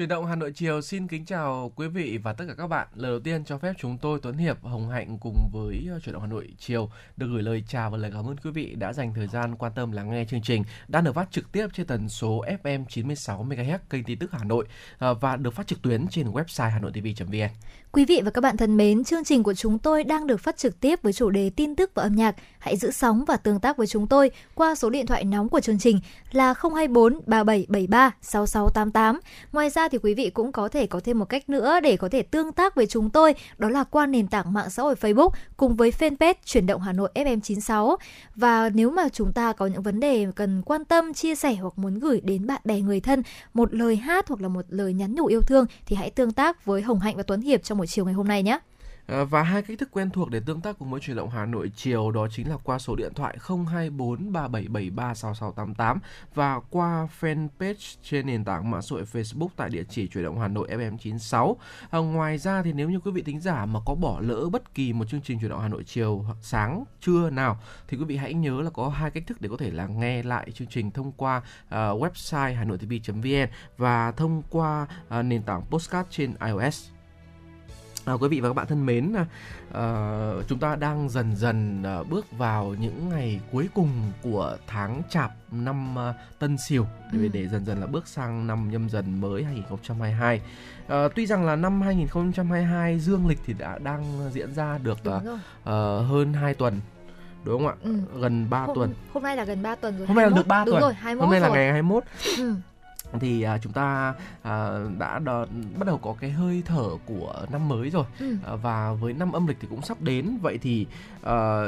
Chuyển động Hà Nội chiều xin kính chào quý vị và tất cả các bạn. Lời đầu tiên cho phép chúng tôi Tuấn Hiệp, Hồng Hạnh cùng với ờ, Chuyển động Hà Nội chiều được gửi lời chào và lời cảm ơn quý vị đã dành thời gian quan tâm lắng nghe chương trình đang được phát trực tiếp trên tần số FM 96 MHz kênh tin tức Hà Nội ờ, và được phát trực tuyến trên website hanoitv.vn. Quý vị và các bạn thân mến, chương trình của chúng tôi đang được phát trực tiếp với chủ đề tin tức và âm nhạc. Hãy giữ sóng và tương tác với chúng tôi qua số điện thoại nóng của chương trình là 024 3773 6688. Ngoài ra thì quý vị cũng có thể có thêm một cách nữa để có thể tương tác với chúng tôi, đó là qua nền tảng mạng xã hội Facebook cùng với fanpage Chuyển động Hà Nội FM96. Và nếu mà chúng ta có những vấn đề cần quan tâm, chia sẻ hoặc muốn gửi đến bạn bè người thân một lời hát hoặc là một lời nhắn nhủ yêu thương thì hãy tương tác với Hồng Hạnh và Tuấn Hiệp trong buổi chiều ngày hôm nay nhé. Ờ, và hai cách thức quen thuộc để tương tác cùng với chuyển động Hà Nội chiều đó chính là qua số điện thoại 024 3773 6688 và qua fanpage trên nền tảng mạng xã hội Facebook tại địa chỉ chuyển động Hà Nội FM96. À, ờ, ngoài ra thì nếu như quý vị thính giả mà có bỏ lỡ bất kỳ một chương trình chuyển động Hà Nội chiều sáng trưa nào thì quý vị hãy nhớ là có hai cách thức để có thể là nghe lại chương trình thông qua uh, website hanoitv.vn và thông qua uh, nền tảng postcard trên iOS. À, quý vị và các bạn thân mến, à, chúng ta đang dần dần à, bước vào những ngày cuối cùng của tháng Chạp năm à, Tân Sửu để, ừ. để dần dần là bước sang năm nhâm dần mới 2022. À, tuy rằng là năm 2022 dương lịch thì đã đang diễn ra được à, à, hơn 2 tuần đúng không ạ? Ừ. Gần 3 hôm, tuần. Hôm nay là gần 3 tuần rồi. Hôm nay là được 3 đúng tuần. Rồi, 21 hôm nay rồi. là ngày 21. Ừ thì à, chúng ta à, đã đo, bắt đầu có cái hơi thở của năm mới rồi ừ. à, và với năm âm lịch thì cũng sắp đến vậy thì à,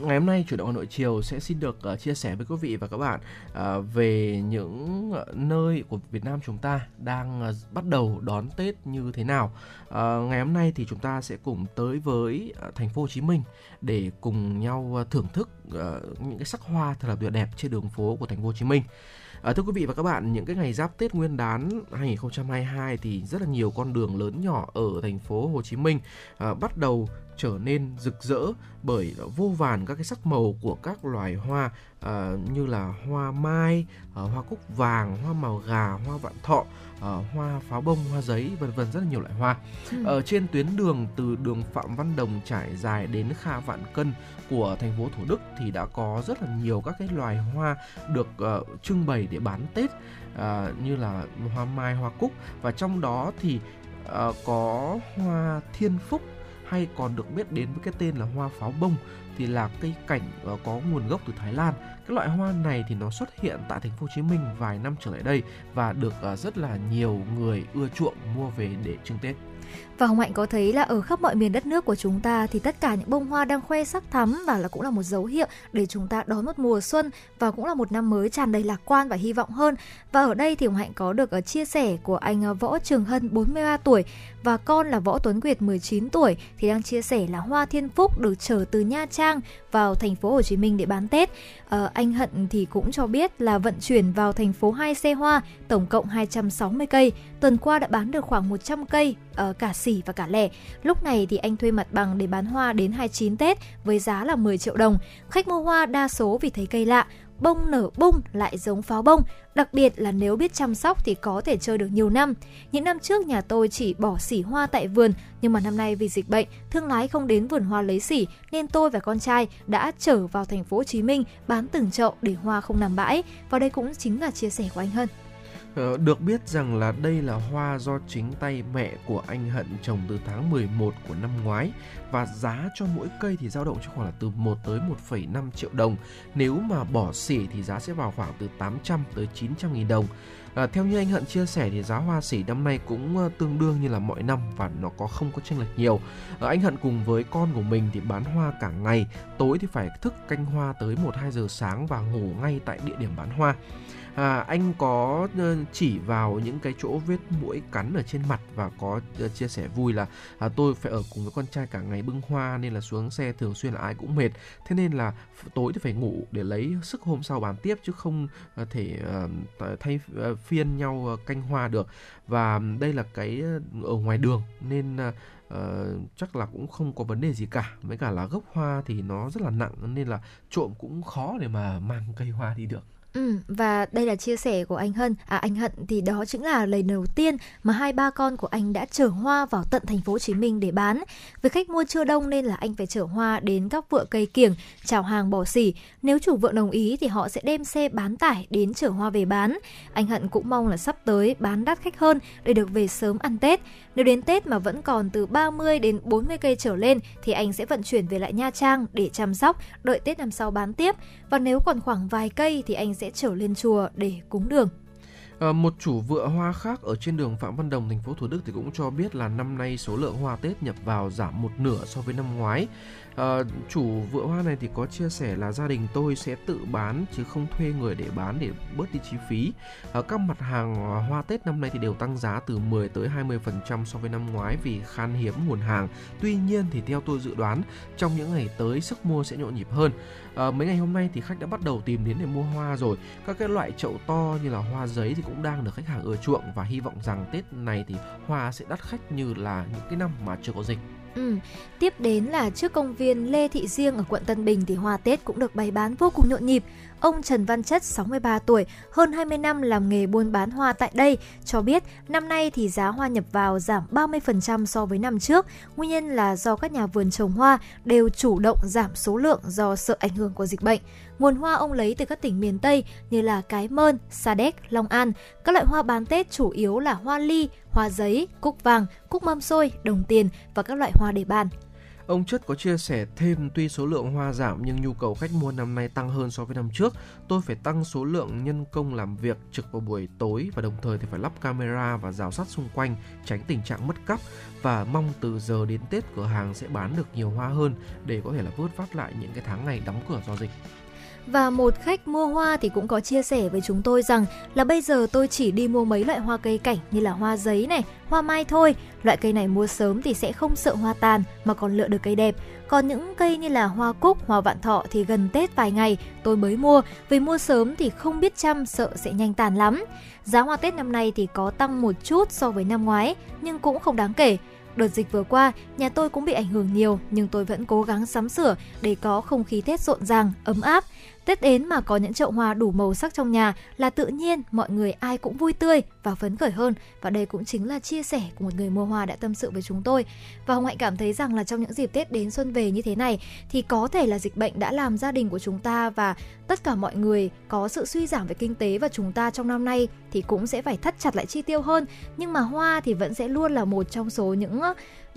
ngày hôm nay chuyển động Hà Nội chiều sẽ xin được uh, chia sẻ với quý vị và các bạn uh, về những nơi của Việt Nam chúng ta đang uh, bắt đầu đón Tết như thế nào. Uh, ngày hôm nay thì chúng ta sẽ cùng tới với uh, thành phố Hồ Chí Minh để cùng nhau uh, thưởng thức uh, những cái sắc hoa thật là tuyệt đẹp trên đường phố của thành phố Hồ Chí Minh. À, thưa quý vị và các bạn, những cái ngày giáp Tết Nguyên đán 2022 thì rất là nhiều con đường lớn nhỏ ở thành phố Hồ Chí Minh à, bắt đầu trở nên rực rỡ bởi vô vàn các cái sắc màu của các loài hoa à, như là hoa mai, à, hoa cúc vàng, hoa màu gà, hoa vạn thọ, à, hoa pháo bông, hoa giấy, vân vân rất là nhiều loại hoa. Ừ. Ở trên tuyến đường từ đường Phạm Văn Đồng trải dài đến Kha Vạn Cân của thành phố Thủ Đức thì đã có rất là nhiều các cái loài hoa được uh, trưng bày để bán Tết uh, như là hoa mai, hoa cúc và trong đó thì uh, có hoa thiên phúc hay còn được biết đến với cái tên là hoa pháo bông thì là cây cảnh có nguồn gốc từ Thái Lan. Cái loại hoa này thì nó xuất hiện tại thành phố Hồ Chí Minh vài năm trở lại đây và được à, rất là nhiều người ưa chuộng mua về để trưng Tết. Và Hồng Hạnh có thấy là ở khắp mọi miền đất nước của chúng ta thì tất cả những bông hoa đang khoe sắc thắm và là cũng là một dấu hiệu để chúng ta đón một mùa xuân và cũng là một năm mới tràn đầy lạc quan và hy vọng hơn. Và ở đây thì Hồng Hạnh có được ở chia sẻ của anh ờ, Võ Trường Hân 43 tuổi và con là Võ Tuấn Nguyệt 19 tuổi thì đang chia sẻ là hoa thiên phúc được chở từ Nha Trang vào thành phố Hồ Chí Minh để bán Tết. À, anh Hận thì cũng cho biết là vận chuyển vào thành phố hai xe hoa, tổng cộng 260 cây. Tuần qua đã bán được khoảng 100 cây, uh, cả xỉ và cả lẻ. Lúc này thì anh thuê mặt bằng để bán hoa đến 29 Tết với giá là 10 triệu đồng. Khách mua hoa đa số vì thấy cây lạ, bông nở bung lại giống pháo bông, đặc biệt là nếu biết chăm sóc thì có thể chơi được nhiều năm. Những năm trước nhà tôi chỉ bỏ xỉ hoa tại vườn, nhưng mà năm nay vì dịch bệnh, thương lái không đến vườn hoa lấy xỉ nên tôi và con trai đã trở vào thành phố Hồ Chí Minh bán từng chậu để hoa không nằm bãi. Và đây cũng chính là chia sẻ của anh Hân. Ờ, được biết rằng là đây là hoa do chính tay mẹ của anh Hận trồng từ tháng 11 của năm ngoái và giá cho mỗi cây thì dao động trong khoảng là từ 1 tới 1,5 triệu đồng. Nếu mà bỏ xỉ thì giá sẽ vào khoảng từ 800 tới 900 nghìn đồng. À, theo như anh Hận chia sẻ thì giá hoa sỉ năm nay cũng ờ, tương đương như là mọi năm và nó có không có chênh lệch nhiều. À, anh Hận cùng với con của mình thì bán hoa cả ngày, tối thì phải thức canh hoa tới 1 2 giờ sáng và ngủ ngay tại địa điểm bán hoa à, anh có ờ, chỉ vào những cái chỗ vết mũi cắn ở trên mặt và có ờ, chia sẻ vui là à, tôi phải ở cùng với con trai cả ngày bưng hoa nên là xuống xe thường xuyên là ai cũng mệt. Thế nên là tối thì phải ngủ để lấy sức hôm sau bán tiếp chứ không ờ, thể thay phiên nhau canh hoa được. Và đây là cái ở ngoài đường nên uh, chắc là cũng không có vấn đề gì cả. Với cả là gốc hoa thì nó rất là nặng nên là trộm cũng khó để mà mang cây hoa đi được. Ừ, và đây là chia sẻ của anh Hân. À anh Hận thì đó chính là lần đầu tiên mà hai ba con của anh đã chở hoa vào tận thành phố Hồ Chí Minh để bán. Với khách mua chưa đông nên là anh phải chở hoa đến các vựa cây kiểng, chào hàng bỏ xỉ. Nếu chủ vượng đồng ý thì họ sẽ đem xe bán tải đến chở hoa về bán. Anh Hận cũng mong là sắp tới bán đắt khách hơn để được về sớm ăn Tết. Nếu đến Tết mà vẫn còn từ 30 đến 40 cây trở lên thì anh sẽ vận chuyển về lại Nha Trang để chăm sóc, đợi Tết năm sau bán tiếp. Và nếu còn khoảng vài cây thì anh sẽ trở lên chùa để cúng đường. À, một chủ vựa hoa khác ở trên đường Phạm Văn Đồng, thành phố Thủ Đức thì cũng cho biết là năm nay số lượng hoa Tết nhập vào giảm một nửa so với năm ngoái. À, chủ vựa hoa này thì có chia sẻ là gia đình tôi sẽ tự bán chứ không thuê người để bán để bớt đi chi phí. À, các mặt hàng hoa Tết năm nay thì đều tăng giá từ 10 tới 20% so với năm ngoái vì khan hiếm nguồn hàng. Tuy nhiên thì theo tôi dự đoán trong những ngày tới sức mua sẽ nhộn nhịp hơn. À, mấy ngày hôm nay thì khách đã bắt đầu tìm đến để mua hoa rồi. Các cái loại chậu to như là hoa giấy thì cũng đang được khách hàng ưa chuộng và hy vọng rằng Tết này thì hoa sẽ đắt khách như là những cái năm mà chưa có dịch. Ừ. Tiếp đến là trước công viên Lê Thị Riêng ở quận Tân Bình thì hoa Tết cũng được bày bán vô cùng nhộn nhịp. Ông Trần Văn Chất, 63 tuổi, hơn 20 năm làm nghề buôn bán hoa tại đây, cho biết năm nay thì giá hoa nhập vào giảm 30% so với năm trước. Nguyên nhân là do các nhà vườn trồng hoa đều chủ động giảm số lượng do sợ ảnh hưởng của dịch bệnh. Nguồn hoa ông lấy từ các tỉnh miền Tây như là Cái Mơn, Sa Đéc, Long An. Các loại hoa bán Tết chủ yếu là hoa ly, hoa giấy, cúc vàng, cúc mâm xôi, đồng tiền và các loại hoa để bàn. Ông Chất có chia sẻ thêm, tuy số lượng hoa giảm nhưng nhu cầu khách mua năm nay tăng hơn so với năm trước. Tôi phải tăng số lượng nhân công làm việc trực vào buổi tối và đồng thời thì phải lắp camera và rào sắt xung quanh, tránh tình trạng mất cắp và mong từ giờ đến Tết, cửa hàng sẽ bán được nhiều hoa hơn để có thể là vớt vát lại những cái tháng ngày đóng cửa do dịch. Và một khách mua hoa thì cũng có chia sẻ với chúng tôi rằng là bây giờ tôi chỉ đi mua mấy loại hoa cây cảnh như là hoa giấy này, hoa mai thôi. Loại cây này mua sớm thì sẽ không sợ hoa tàn mà còn lựa được cây đẹp. Còn những cây như là hoa cúc, hoa vạn thọ thì gần Tết vài ngày tôi mới mua. Vì mua sớm thì không biết chăm sợ sẽ nhanh tàn lắm. Giá hoa Tết năm nay thì có tăng một chút so với năm ngoái nhưng cũng không đáng kể. Đợt dịch vừa qua, nhà tôi cũng bị ảnh hưởng nhiều nhưng tôi vẫn cố gắng sắm sửa để có không khí Tết rộn ràng, ấm áp. Tết đến mà có những chậu hoa đủ màu sắc trong nhà là tự nhiên, mọi người ai cũng vui tươi và phấn khởi hơn và đây cũng chính là chia sẻ của một người mua hoa đã tâm sự với chúng tôi. Và Hồng Hạnh cảm thấy rằng là trong những dịp Tết đến xuân về như thế này thì có thể là dịch bệnh đã làm gia đình của chúng ta và tất cả mọi người có sự suy giảm về kinh tế và chúng ta trong năm nay thì cũng sẽ phải thắt chặt lại chi tiêu hơn nhưng mà hoa thì vẫn sẽ luôn là một trong số những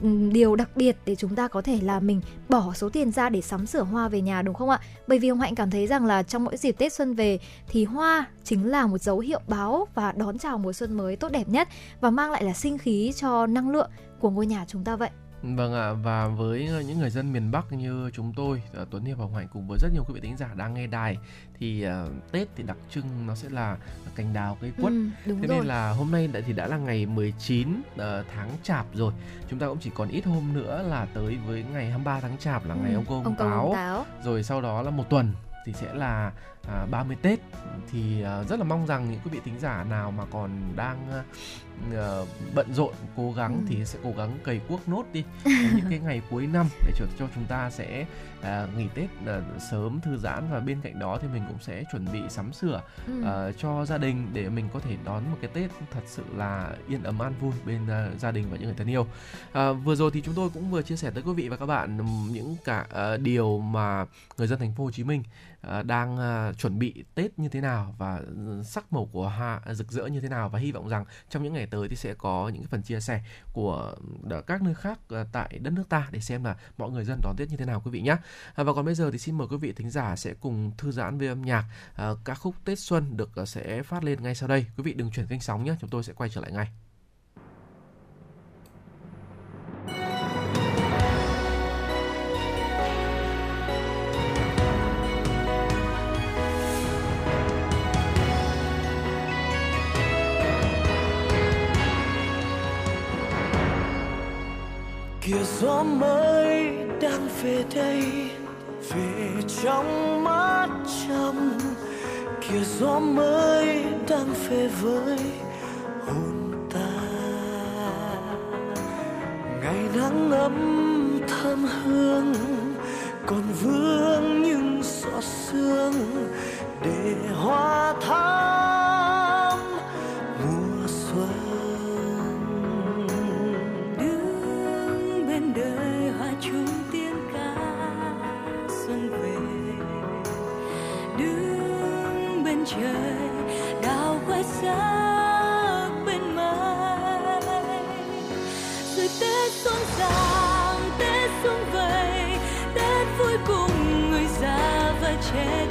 Ừ, điều đặc biệt để chúng ta có thể là mình bỏ số tiền ra để sắm sửa hoa về nhà, đúng không ạ? Bởi vì ông Hạnh cảm thấy rằng là trong mỗi dịp Tết xuân về thì hoa chính là một dấu hiệu báo và đón chào mùa xuân mới tốt đẹp nhất và mang lại là sinh khí cho năng lượng của ngôi nhà chúng ta vậy. Vâng ạ, và với ờ, những người dân miền Bắc như chúng tôi, ờ, Tuấn Hiệp và Hoành cùng với rất nhiều quý vị thính giả đang nghe đài thì uh, Tết thì đặc trưng nó sẽ là cành đào cây quất. Ừ, đúng Thế rồi. nên là hôm nay đã thì đã là ngày 19 uh, tháng Chạp rồi. Chúng ta cũng chỉ còn ít hôm nữa là tới với ngày 23 tháng Chạp là ngày ừ, ông cô ông, ông táo. táo. Rồi sau đó là một tuần thì sẽ là à, 30 Tết thì à, rất là mong rằng những quý vị thính giả nào mà còn đang à, bận rộn cố gắng ừ. thì sẽ cố gắng cày cuốc nốt đi những cái ngày cuối năm để cho cho chúng ta sẽ à, nghỉ Tết à, sớm thư giãn và bên cạnh đó thì mình cũng sẽ chuẩn bị sắm sửa ừ. à, cho gia đình để mình có thể đón một cái Tết thật sự là yên ấm an vui bên à, gia đình và những người thân yêu. À, vừa rồi thì chúng tôi cũng vừa chia sẻ tới quý vị và các bạn những cả à, điều mà người dân thành phố Hồ Chí Minh à, Ờ, đang ờ, chuẩn bị Tết như thế nào và ừ, sắc màu của hoa ờ, rực rỡ như thế nào và hy vọng rằng trong những ngày tới thì sẽ có những phần chia sẻ của ừ, các nơi khác tại đất nước ta để xem là mọi người dân đón Tết như thế nào quý vị nhé. Và còn bây giờ thì xin mời quý vị thính giả sẽ cùng thư giãn với âm nhạc các khúc Tết xuân được sẽ phát lên ngay sau đây. Quý vị đừng chuyển kênh sóng nhé, chúng tôi sẽ quay trở lại ngay. Kia gió mới đang về đây, về trong mắt trăng. kia gió mới đang về với hồn ta ngày nắng ấm thơm hương, còn vương những giọt sương để hoa thắm trời, đào khoe sắc bên mây rồi tết xuân sang tết xuân vầy tết vui cùng người già và trẻ.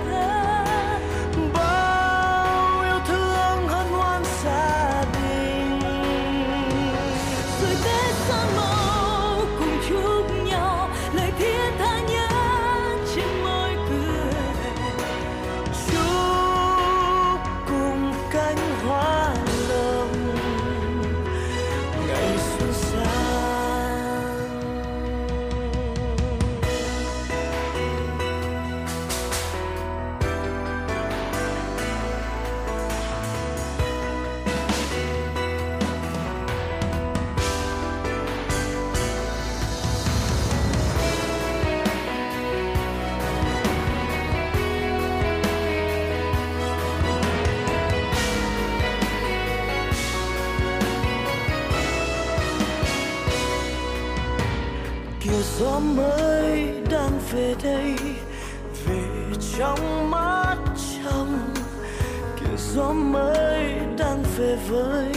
Gió mới đang về đây, về trong mắt trong kia gió mới đang về với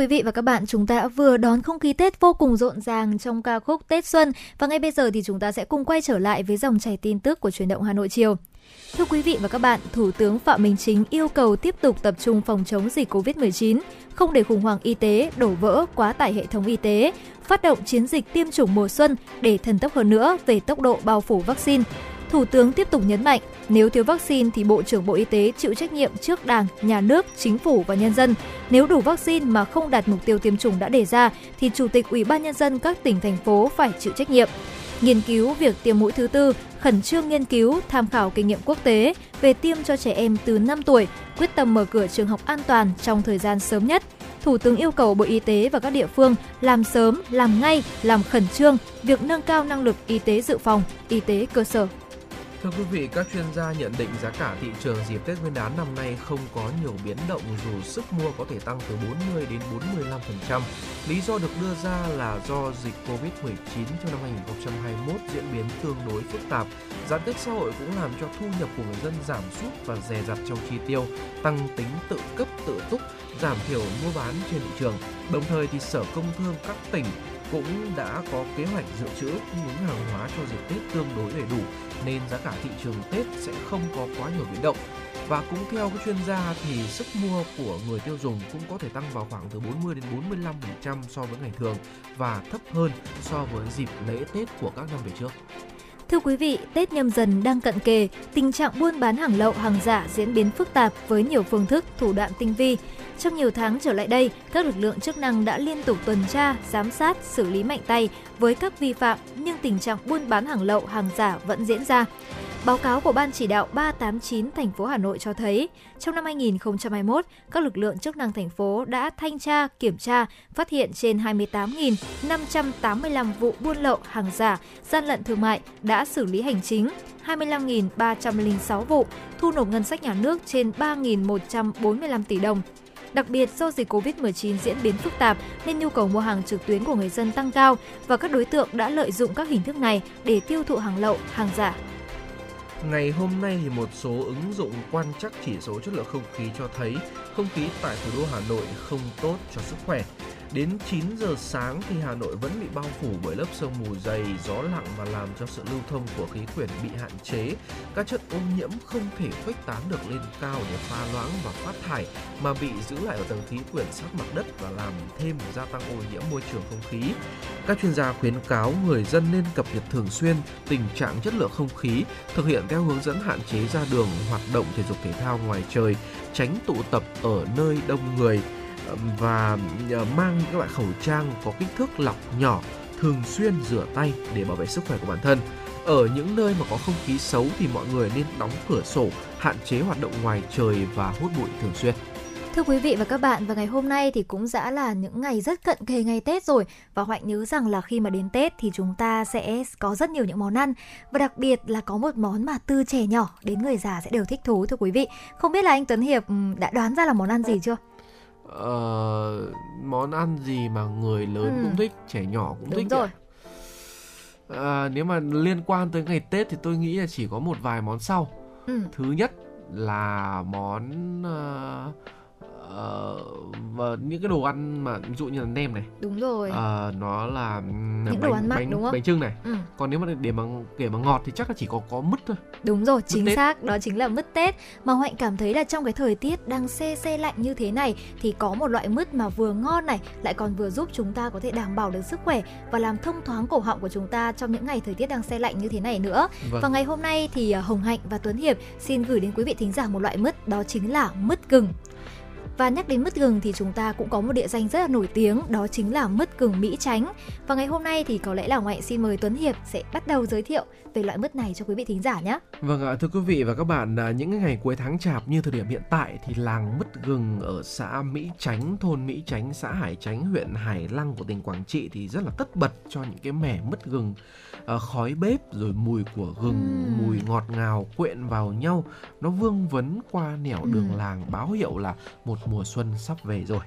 quý vị và các bạn, chúng ta đã vừa đón không khí Tết vô cùng rộn ràng trong ca khúc Tết Xuân và ngay bây giờ thì chúng ta sẽ cùng quay trở lại với dòng chảy tin tức của truyền động Hà Nội chiều. Thưa quý vị và các bạn, Thủ tướng Phạm Minh Chính yêu cầu tiếp tục tập trung phòng chống dịch COVID-19, không để khủng hoảng y tế đổ vỡ quá tải hệ thống y tế, phát động chiến dịch tiêm chủng mùa xuân để thần tốc hơn nữa về tốc độ bao phủ vaccine. Thủ tướng tiếp tục nhấn mạnh, nếu thiếu vaccine thì Bộ trưởng Bộ Y tế chịu trách nhiệm trước Đảng, Nhà nước, Chính phủ và nhân dân. Nếu đủ vaccine mà không đạt mục tiêu tiêm chủng đã đề ra thì Chủ tịch Ủy ban nhân dân các tỉnh thành phố phải chịu trách nhiệm. Nghiên cứu việc tiêm mũi thứ tư, khẩn trương nghiên cứu, tham khảo kinh nghiệm quốc tế về tiêm cho trẻ em từ 5 tuổi, quyết tâm mở cửa trường học an toàn trong thời gian sớm nhất. Thủ tướng yêu cầu Bộ Y tế và các địa phương làm sớm, làm ngay, làm khẩn trương việc nâng cao năng lực y tế dự phòng, y tế cơ sở. Thưa quý vị, các chuyên gia nhận định giá cả thị trường dịp Tết Nguyên đán năm nay không có nhiều biến động dù sức mua có thể tăng từ 40 đến 45%. Lý do được đưa ra là do dịch Covid-19 trong năm 2021 diễn biến tương đối phức tạp. Giãn cách xã hội cũng làm cho thu nhập của người dân giảm sút và dè dặt trong chi tiêu, tăng tính tự cấp tự túc, giảm thiểu mua bán trên thị trường. Đồng thời thì Sở Công Thương các tỉnh cũng đã có kế hoạch dự trữ cung ứng hàng hóa cho dịp Tết tương đối đầy đủ, nên giá cả thị trường Tết sẽ không có quá nhiều biến động. Và cũng theo các chuyên gia thì sức mua của người tiêu dùng cũng có thể tăng vào khoảng từ 40 đến 45% so với ngày thường và thấp hơn so với dịp lễ Tết của các năm về trước. Thưa quý vị, Tết nhâm dần đang cận kề, tình trạng buôn bán hàng lậu, hàng giả diễn biến phức tạp với nhiều phương thức, thủ đoạn tinh vi. Trong nhiều tháng trở lại đây, các lực lượng chức năng đã liên tục tuần tra, giám sát, xử lý mạnh tay với các vi phạm, nhưng tình trạng buôn bán hàng lậu, hàng giả vẫn diễn ra. Báo cáo của Ban chỉ đạo 389 thành phố Hà Nội cho thấy, trong năm 2021, các lực lượng chức năng thành phố đã thanh tra, kiểm tra, phát hiện trên 28.585 vụ buôn lậu hàng giả, gian lận thương mại, đã xử lý hành chính 25.306 vụ, thu nộp ngân sách nhà nước trên 3.145 tỷ đồng. Đặc biệt do dịch Covid-19 diễn biến phức tạp nên nhu cầu mua hàng trực tuyến của người dân tăng cao và các đối tượng đã lợi dụng các hình thức này để tiêu thụ hàng lậu, hàng giả. Ngày hôm nay thì một số ứng dụng quan trắc chỉ số chất lượng không khí cho thấy không khí tại thủ đô Hà Nội không tốt cho sức khỏe. Đến 9 giờ sáng thì Hà Nội vẫn bị bao phủ bởi lớp sương mù dày, gió lặng và làm cho sự lưu thông của khí quyển bị hạn chế. Các chất ô nhiễm không thể khuếch tán được lên cao để pha loãng và phát thải mà bị giữ lại ở tầng khí quyển sát mặt đất và làm thêm gia tăng ô nhiễm môi trường không khí. Các chuyên gia khuyến cáo người dân nên cập nhật thường xuyên tình trạng chất lượng không khí, thực hiện theo hướng dẫn hạn chế ra đường, hoạt động thể dục thể thao ngoài trời, tránh tụ tập ở nơi đông người và ờ, mang các loại khẩu trang có kích thước lọc nhỏ thường xuyên rửa tay để bảo vệ sức khỏe của bản thân. Ở những nơi mà có không khí xấu thì mọi người nên đóng cửa sổ, hạn chế hoạt động ngoài trời và hút bụi thường xuyên. Thưa quý vị và các bạn, và ngày hôm nay thì cũng đã là những ngày rất cận kề ngày Tết rồi và Hoạnh nhớ rằng là khi mà đến Tết thì chúng ta sẽ có rất nhiều những món ăn và đặc biệt là có một món mà từ trẻ nhỏ đến người già sẽ đều thích thú thưa quý vị. Không biết là anh Tuấn Hiệp đã đoán ra là món ăn gì chưa? Ờ, món ăn gì mà người lớn ừ. cũng thích, trẻ nhỏ cũng Đúng thích rồi. À, nếu mà liên quan tới ngày Tết thì tôi nghĩ là chỉ có một vài món sau. Ừ. Thứ nhất là món uh, uh, và những cái đồ ăn mà ví dụ như là nem này. Đúng rồi. Uh, nó là những bánh, đồ ăn mặn bánh, đúng không? bánh trưng này. Ừ. còn nếu mà để mà kể mà ngọt thì chắc là chỉ có có mứt thôi. Đúng rồi chính Tết. xác đó chính là mứt tết. Mà hoạnh cảm thấy là trong cái thời tiết đang xe xe lạnh như thế này thì có một loại mứt mà vừa ngon này lại còn vừa giúp chúng ta có thể đảm bảo được sức khỏe và làm thông thoáng cổ họng của chúng ta trong những ngày thời tiết đang xe lạnh như thế này nữa. Vâng. và ngày hôm nay thì à, hồng hạnh và tuấn hiệp xin gửi đến quý vị thính giả một loại mứt đó chính là mứt gừng và nhắc đến mứt gừng thì chúng ta cũng có một địa danh rất là nổi tiếng đó chính là mứt gừng Mỹ Chánh. Và ngày hôm nay thì có lẽ là Ngoại xin mời Tuấn Hiệp sẽ bắt đầu giới thiệu về loại mứt này cho quý vị thính giả nhé. Vâng ạ, thưa quý vị và các bạn, à, những cái ngày cuối tháng chạp như thời điểm hiện tại thì làng mứt gừng ở xã Mỹ Chánh, thôn Mỹ Chánh, xã Hải Chánh, huyện Hải Lăng của tỉnh Quảng Trị thì rất là tất bật cho những cái mẻ mứt gừng à, khói bếp rồi mùi của gừng, Ừm. mùi ngọt ngào quyện vào nhau, nó vương vấn qua nẻo đường Ừm. làng báo hiệu là một mùa xuân sắp về rồi.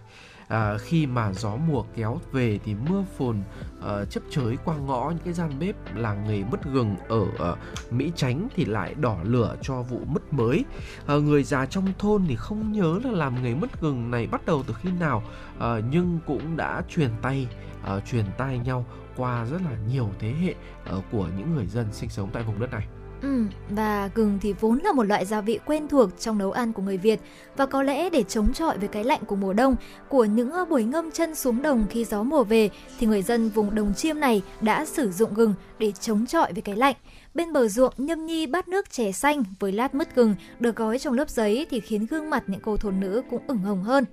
À, khi mà gió mùa kéo về thì mưa phùn ờ, chấp chới qua ngõ những cái gian bếp làng nghề mứt gừng ở ờ, Mỹ Chánh thì lại đỏ lửa cho vụ mứt mới. Ờ, người già trong thôn thì không nhớ là làm nghề mứt gừng này bắt đầu từ khi nào ờ, nhưng cũng đã truyền tay ờ, truyền tay nhau qua rất là nhiều thế hệ ờ, của những người dân sinh sống tại vùng đất này. Ừ, và gừng thì vốn là một loại gia vị quen thuộc trong nấu ăn của người Việt và có lẽ để chống chọi với cái lạnh của mùa đông, của những buổi ngâm chân xuống đồng khi gió mùa về thì người dân vùng đồng chiêm này đã sử dụng gừng để chống chọi với cái lạnh. Bên bờ ruộng nhâm nhi bát nước chè xanh với lát mứt gừng được gói trong lớp giấy thì khiến gương mặt những cô thôn nữ cũng ửng hồng hơn.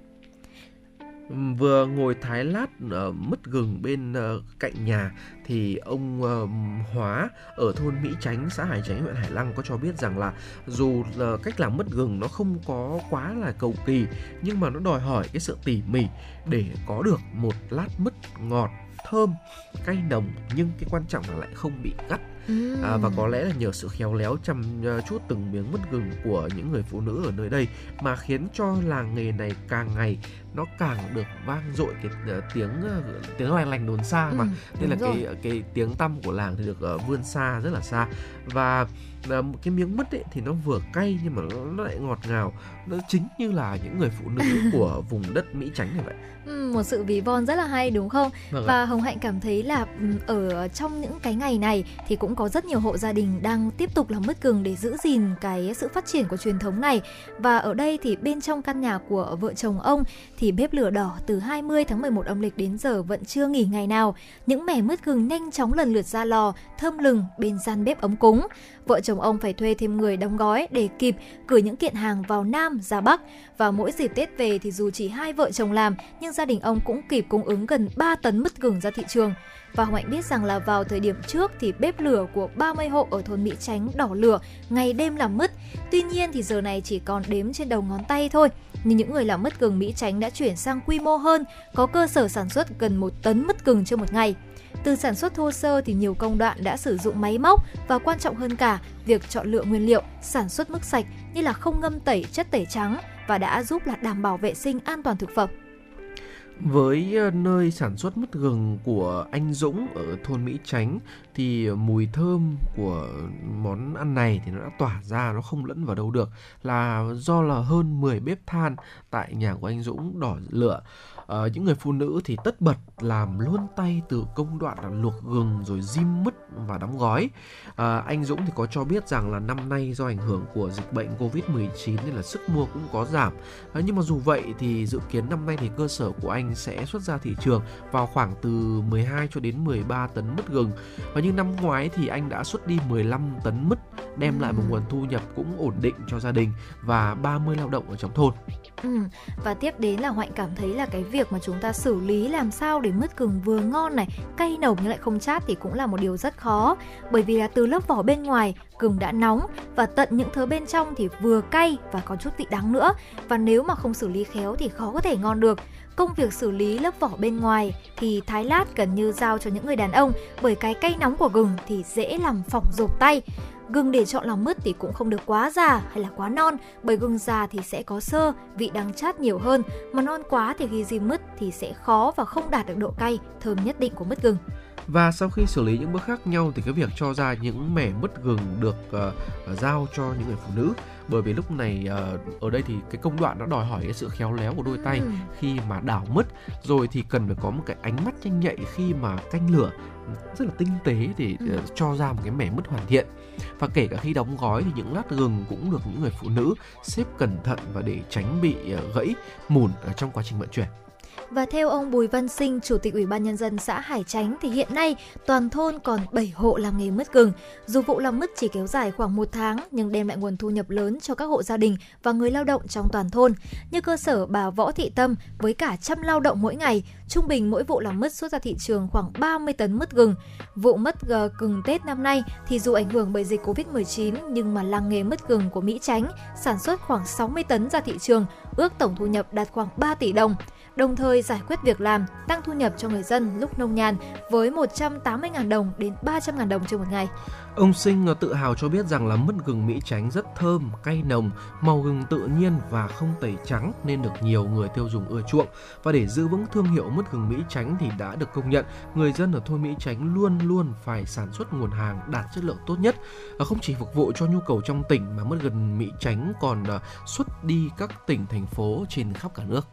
Vừa ngồi thái lát uh, mứt gừng bên uh, cạnh nhà thì ông uh, Hóa ở thôn Mỹ Chánh, xã Hải Chánh, huyện Hải Lăng có cho biết rằng là dù là cách làm mứt gừng nó không có quá là cầu kỳ nhưng mà nó đòi hỏi cái sự tỉ mỉ để có được một lát mứt ngọt thơm cay nồng nhưng cái quan trọng là lại không bị gắt. À, và có lẽ là nhờ sự khéo léo chăm uh, chút từng miếng mứt gừng của những người phụ nữ ở nơi đây mà khiến cho làng nghề này càng ngày nó càng được vang dội cái uh, tiếng uh, tiếng lành lành đồn xa mà. Ừ, nên là đúng cái cái tiếng tăm của làng thì được uh, vươn xa rất là xa. Và uh, cái miếng mứt ấy thì nó vừa cay nhưng mà nó, lại ngọt ngào. Nó chính như là những người phụ nữ của vùng đất Mỹ Chánh này vậy. Ừ, một sự ví von rất là hay đúng không? Vâng và Hồng Hạnh cảm thấy là ở trong những cái ngày này thì cũng có rất nhiều hộ gia đình đang tiếp tục làm mứt gừng để giữ gìn cái sự phát triển của truyền thống này. Và ở đây thì bên trong căn nhà của vợ chồng ông thì bếp lửa đỏ từ 20 tháng 11 âm lịch đến giờ vẫn chưa nghỉ ngày nào. Những mẻ mứt gừng nhanh chóng lần lượt ra lò, thơm lừng bên gian bếp ấm cúng. Vợ chồng ông phải thuê thêm người đóng gói để kịp gửi những kiện hàng vào Nam ra Bắc. Và mỗi dịp Tết về thì dù chỉ hai vợ chồng làm nhưng gia đình ông cũng kịp cung ứng gần 3 tấn mứt gừng ra thị trường. Và Hoàng Hạnh biết rằng là vào thời điểm trước thì bếp lửa của 30 hộ ở thôn Mỹ Chánh đỏ lửa ngày đêm làm mứt. Tuy nhiên thì giờ này chỉ còn đếm trên đầu ngón tay thôi. Nhưng những người làm mứt gừng Mỹ tránh đã chuyển sang quy mô hơn, có cơ sở sản xuất gần 1 tấn mứt gừng trên một ngày. Từ sản xuất thô sơ thì nhiều công đoạn đã sử dụng máy móc và quan trọng hơn cả, việc chọn lựa nguyên liệu, sản xuất mức sạch như là không ngâm tẩy chất tẩy trắng và đã giúp là đảm bảo vệ sinh an toàn thực phẩm. Với ờ, nơi sản xuất mứt gừng của anh Dũng ở thôn Mỹ Chánh thì mùi thơm của món ăn này thì nó đã tỏa ra, nó không lẫn vào đâu được là do là hơn 10 bếp than tại nhà của anh Dũng đỏ lửa. Ờ, những người phụ nữ thì tất bật làm luôn tay từ công đoạn là luộc gừng rồi rim mứt và đóng gói. À, anh Dũng thì có cho biết rằng là năm nay do ảnh hưởng của dịch bệnh Covid-19 nên là sức mua cũng có giảm. À, nhưng mà dù vậy thì dự kiến năm nay thì cơ sở của anh sẽ xuất ra thị trường vào khoảng từ 12 cho đến 13 tấn mứt gừng. Và như năm ngoái thì anh đã xuất đi 15 tấn mứt, đem lại một nguồn thu nhập cũng ổn định cho gia đình và 30 lao động ở trong thôn. Ừ. Và tiếp đến là Hoạnh cảm thấy là cái việc mà chúng ta xử lý làm sao để mứt gừng vừa ngon này, cay nồng nhưng lại không chát thì cũng là một điều rất khó. Bởi vì là từ lớp vỏ bên ngoài gừng đã nóng và tận những thứ bên trong thì vừa cay và có chút vị đắng nữa. Và nếu mà không xử lý khéo thì khó có thể ngon được. Công việc xử lý lớp vỏ bên ngoài thì thái lát gần như giao cho những người đàn ông bởi cái cay nóng của gừng thì dễ làm phỏng rộp tay. Gừng để chọn làm mứt thì cũng không được quá già hay là quá non bởi gừng già thì sẽ có sơ, vị đắng chát nhiều hơn mà non quá thì khi rim mứt thì sẽ khó và không đạt được độ cay, thơm nhất định của mứt gừng. Và sau khi xử lý những bước khác nhau thì cái việc cho ra những mẻ mứt gừng được uh, giao cho những người phụ nữ bởi vì lúc này uh, ở đây thì cái công đoạn nó đòi hỏi cái sự khéo léo của đôi tay Ừ. khi mà đảo mứt rồi thì cần phải có một cái ánh mắt nhanh nhạy khi mà canh lửa rất là tinh tế để Ừ. uh, cho ra một cái mẻ mứt hoàn thiện và kể cả khi đóng gói thì những lát gừng cũng được những người phụ nữ xếp cẩn thận và để tránh bị ờ, gãy mùn ở trong quá trình vận chuyển. Và theo ông Bùi Văn Sinh, Chủ tịch Ủy ban Nhân dân xã Hải Chánh thì hiện nay toàn thôn còn 7 hộ làm nghề mứt gừng. Dù vụ làm mứt chỉ kéo dài khoảng một tháng nhưng đem lại nguồn thu nhập lớn cho các hộ gia đình và người lao động trong toàn thôn. Như cơ sở bà Võ Thị Tâm với cả trăm lao động mỗi ngày, trung bình mỗi vụ làm mứt xuất ra thị trường khoảng 30 tấn mứt gừng. Vụ mứt gờ gừng Tết năm nay thì dù ảnh hưởng bởi dịch Covid-19 nhưng mà làng nghề mứt gừng của Mỹ Chánh sản xuất khoảng 60 tấn ra thị trường, ước tổng thu nhập đạt khoảng 3 tỷ đồng đồng thời giải quyết việc làm, tăng thu nhập cho người dân lúc nông nhàn với 180.000 đồng đến 300.000 đồng trên một ngày. Ông Sinh tự hào cho biết rằng là mứt gừng Mỹ tránh rất thơm, cay nồng, màu gừng tự nhiên và không tẩy trắng nên được nhiều người tiêu dùng ưa chuộng. Và để giữ vững thương hiệu mứt gừng Mỹ tránh thì đã được công nhận người dân ở thôn Mỹ tránh luôn luôn phải sản xuất nguồn hàng đạt chất lượng tốt nhất. Và không chỉ phục vụ cho nhu cầu trong tỉnh mà mứt gừng Mỹ tránh còn ờ, xuất đi các tỉnh thành phố trên khắp cả nước.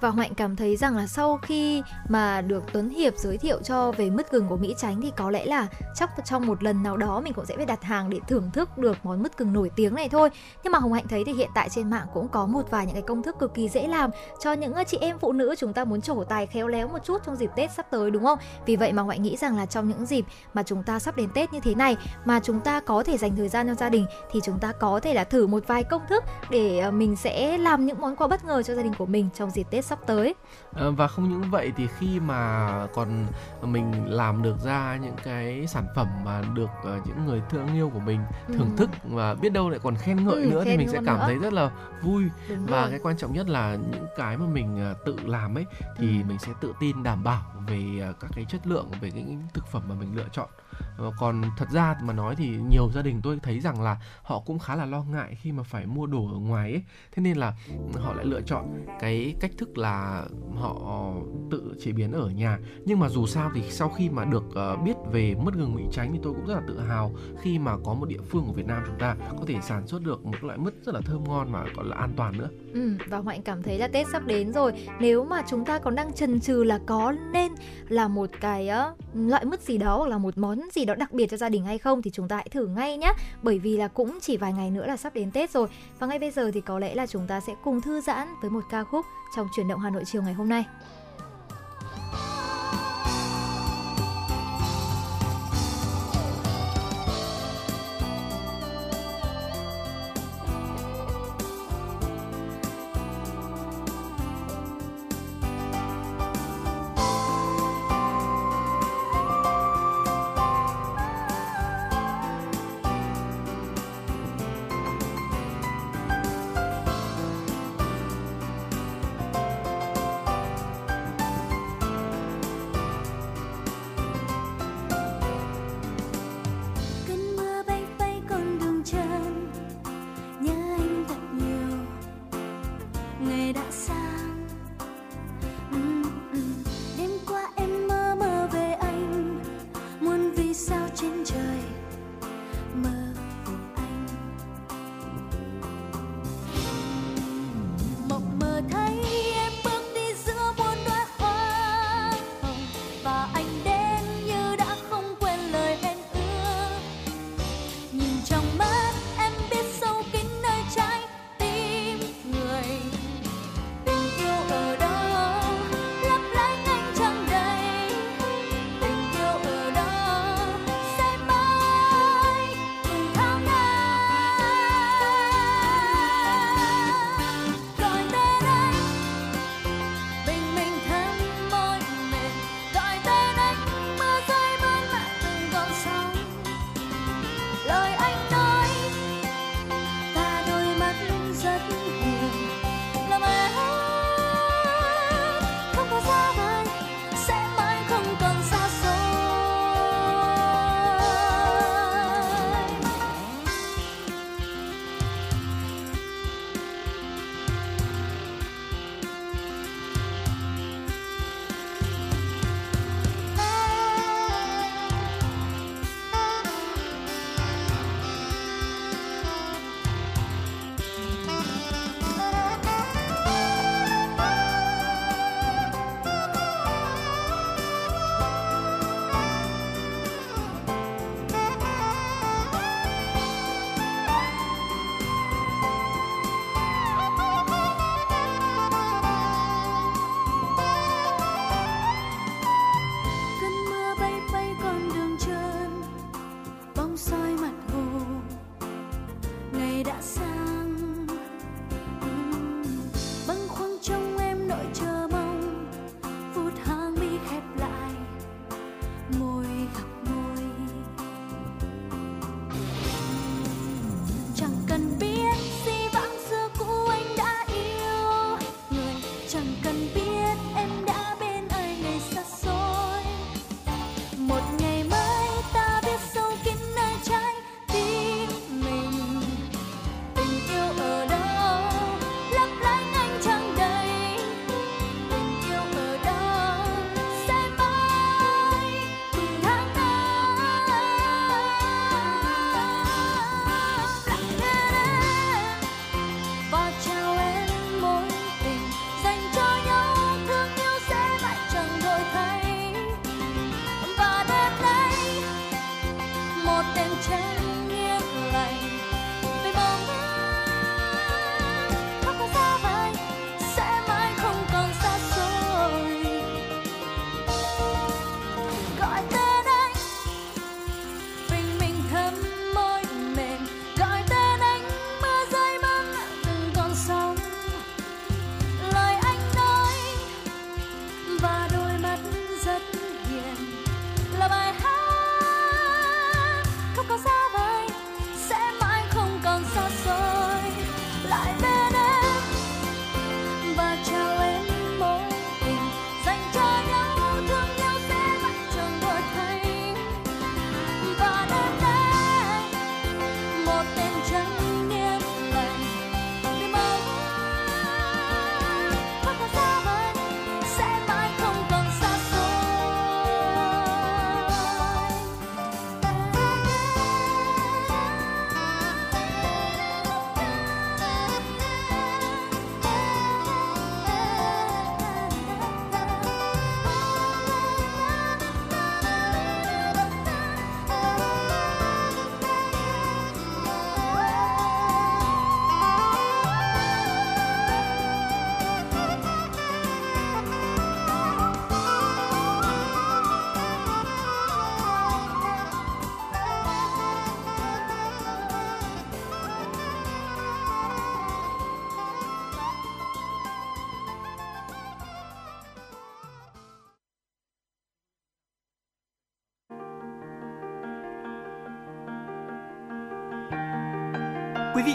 Và Hoạnh cảm thấy rằng là sau khi mà được Tuấn Hiệp giới thiệu cho về mứt gừng của Mỹ Chánh thì có lẽ là chắc trong một lần nào đó mình cũng sẽ phải đặt hàng để thưởng thức được món mứt gừng nổi tiếng này thôi. Nhưng mà Hồng Hạnh thấy thì hiện tại trên mạng cũng có một vài những cái công thức cực kỳ dễ làm cho những ờ, chị em phụ nữ chúng ta muốn trổ tài khéo léo một chút trong dịp Tết sắp tới, đúng không? Vì vậy mà Hoạnh nghĩ rằng là trong những dịp mà chúng ta sắp đến Tết như thế này mà chúng ta có thể dành thời gian cho gia đình thì chúng ta có thể là thử một vài công thức để ờ, mình sẽ làm những món quà bất ngờ cho gia đình của mình trong dịp Tết sắp tới. À, và không những vậy thì khi mà còn mình làm được ra những cái sản phẩm mà được uh, những người thương yêu của mình ừ. thưởng thức và biết đâu lại còn khen ngợi ừ, nữa thì mình sẽ cảm nữa. thấy rất là vui Đúng và rồi. cái quan trọng nhất là những cái mà mình uh, tự làm ấy thì ừ. mình sẽ tự tin đảm bảo về các cái chất lượng về cái thực phẩm mà mình lựa chọn Ờ, Ờ, còn thật ra mà nói thì nhiều gia đình tôi thấy rằng là họ cũng khá là lo ngại khi mà phải mua đồ ở ngoài ấy thế nên là họ lại lựa chọn cái cách thức là họ tự chế biến ở nhà nhưng mà dù sao thì sau khi mà được ờ, biết về mứt gừng mỹ tránh thì tôi cũng rất là tự hào khi mà có một địa phương của Việt Nam chúng ta có thể sản xuất được một loại mứt rất là thơm ngon mà còn là an toàn nữa. Ừ, và Hoạnh cảm thấy là Tết sắp đến rồi. Nếu mà chúng ta còn đang chần chừ là có nên là một cái uh, loại mứt gì đó hoặc là một món gì đó đặc biệt cho gia đình hay không thì chúng ta hãy thử ngay nhé bởi vì là cũng chỉ vài ngày nữa là sắp đến Tết rồi. Và ngay bây giờ thì có lẽ là chúng ta sẽ cùng thư giãn với một ca khúc trong chuyển động Hà Nội chiều ngày hôm nay.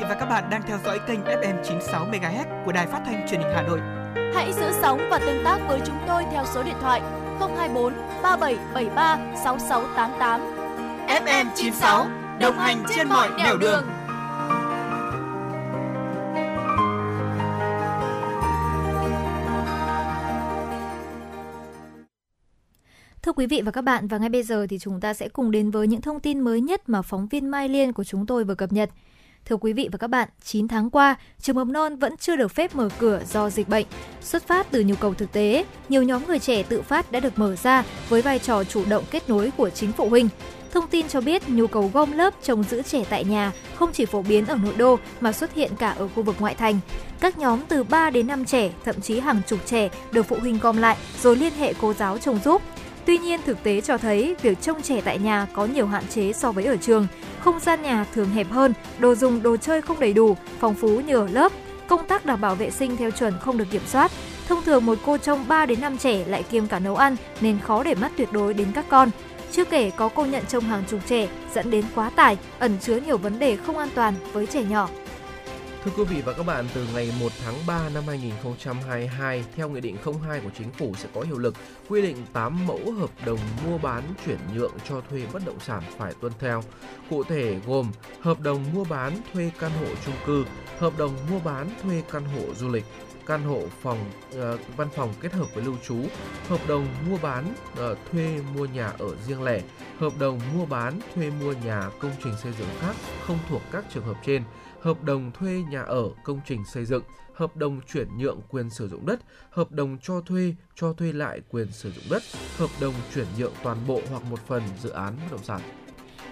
Và các bạn đang theo dõi kênh FM 96 MHz của Đài Phát thanh Truyền hình Hà Nội. Hãy giữ sóng và tương tác với chúng tôi theo số điện thoại 024 3773 6688. FM 96 đồng hành trên mọi nẻo đường. Thưa quý vị và các bạn, và ngay bây giờ thì chúng ta sẽ cùng đến với những thông tin mới nhất mà phóng viên Mai Liên của chúng tôi vừa cập nhật. Thưa quý vị và các bạn, 9 tháng qua, trường mầm non vẫn chưa được phép mở cửa do dịch bệnh. Xuất phát từ nhu cầu thực tế, nhiều nhóm người trẻ tự phát đã được mở ra với vai trò chủ động kết nối của chính phụ huynh. Thông tin cho biết nhu cầu gom lớp trông giữ trẻ tại nhà không chỉ phổ biến ở nội đô mà xuất hiện cả ở khu vực ngoại thành. Các nhóm từ 3 đến 5 trẻ, thậm chí hàng chục trẻ được phụ huynh gom lại rồi liên hệ cô giáo trông giúp. Tuy nhiên, thực tế cho thấy việc trông trẻ tại nhà có nhiều hạn chế so với ở trường. Không gian nhà thường hẹp hơn, đồ dùng, đồ chơi không đầy đủ, phong phú như ở lớp. Công tác đảm bảo vệ sinh theo chuẩn không được kiểm soát. Thông thường một cô trông 3 đến 5 trẻ lại kiêm cả nấu ăn nên khó để mắt tuyệt đối đến các con. Chưa kể có cô nhận trông hàng chục trẻ dẫn đến quá tải, ẩn chứa nhiều vấn đề không an toàn với trẻ nhỏ. Thưa quý vị và các bạn, từ ngày 1 tháng 3 năm 2022, theo Nghị định 02 của Chính phủ sẽ có hiệu lực quy định 8 mẫu hợp đồng mua bán chuyển nhượng cho thuê bất động sản phải tuân theo. Cụ thể gồm hợp đồng mua bán thuê căn hộ chung cư, hợp đồng mua bán thuê căn hộ du lịch, căn hộ phòng uh, văn phòng kết hợp với lưu trú, hợp đồng mua bán uh, thuê mua nhà ở riêng lẻ, hợp đồng mua bán thuê mua nhà công trình xây dựng khác không thuộc các trường hợp trên hợp đồng thuê nhà ở công trình xây dựng, hợp đồng chuyển nhượng quyền sử dụng đất, hợp đồng cho thuê, cho thuê lại quyền sử dụng đất, hợp đồng chuyển nhượng toàn bộ hoặc một phần dự án bất động sản.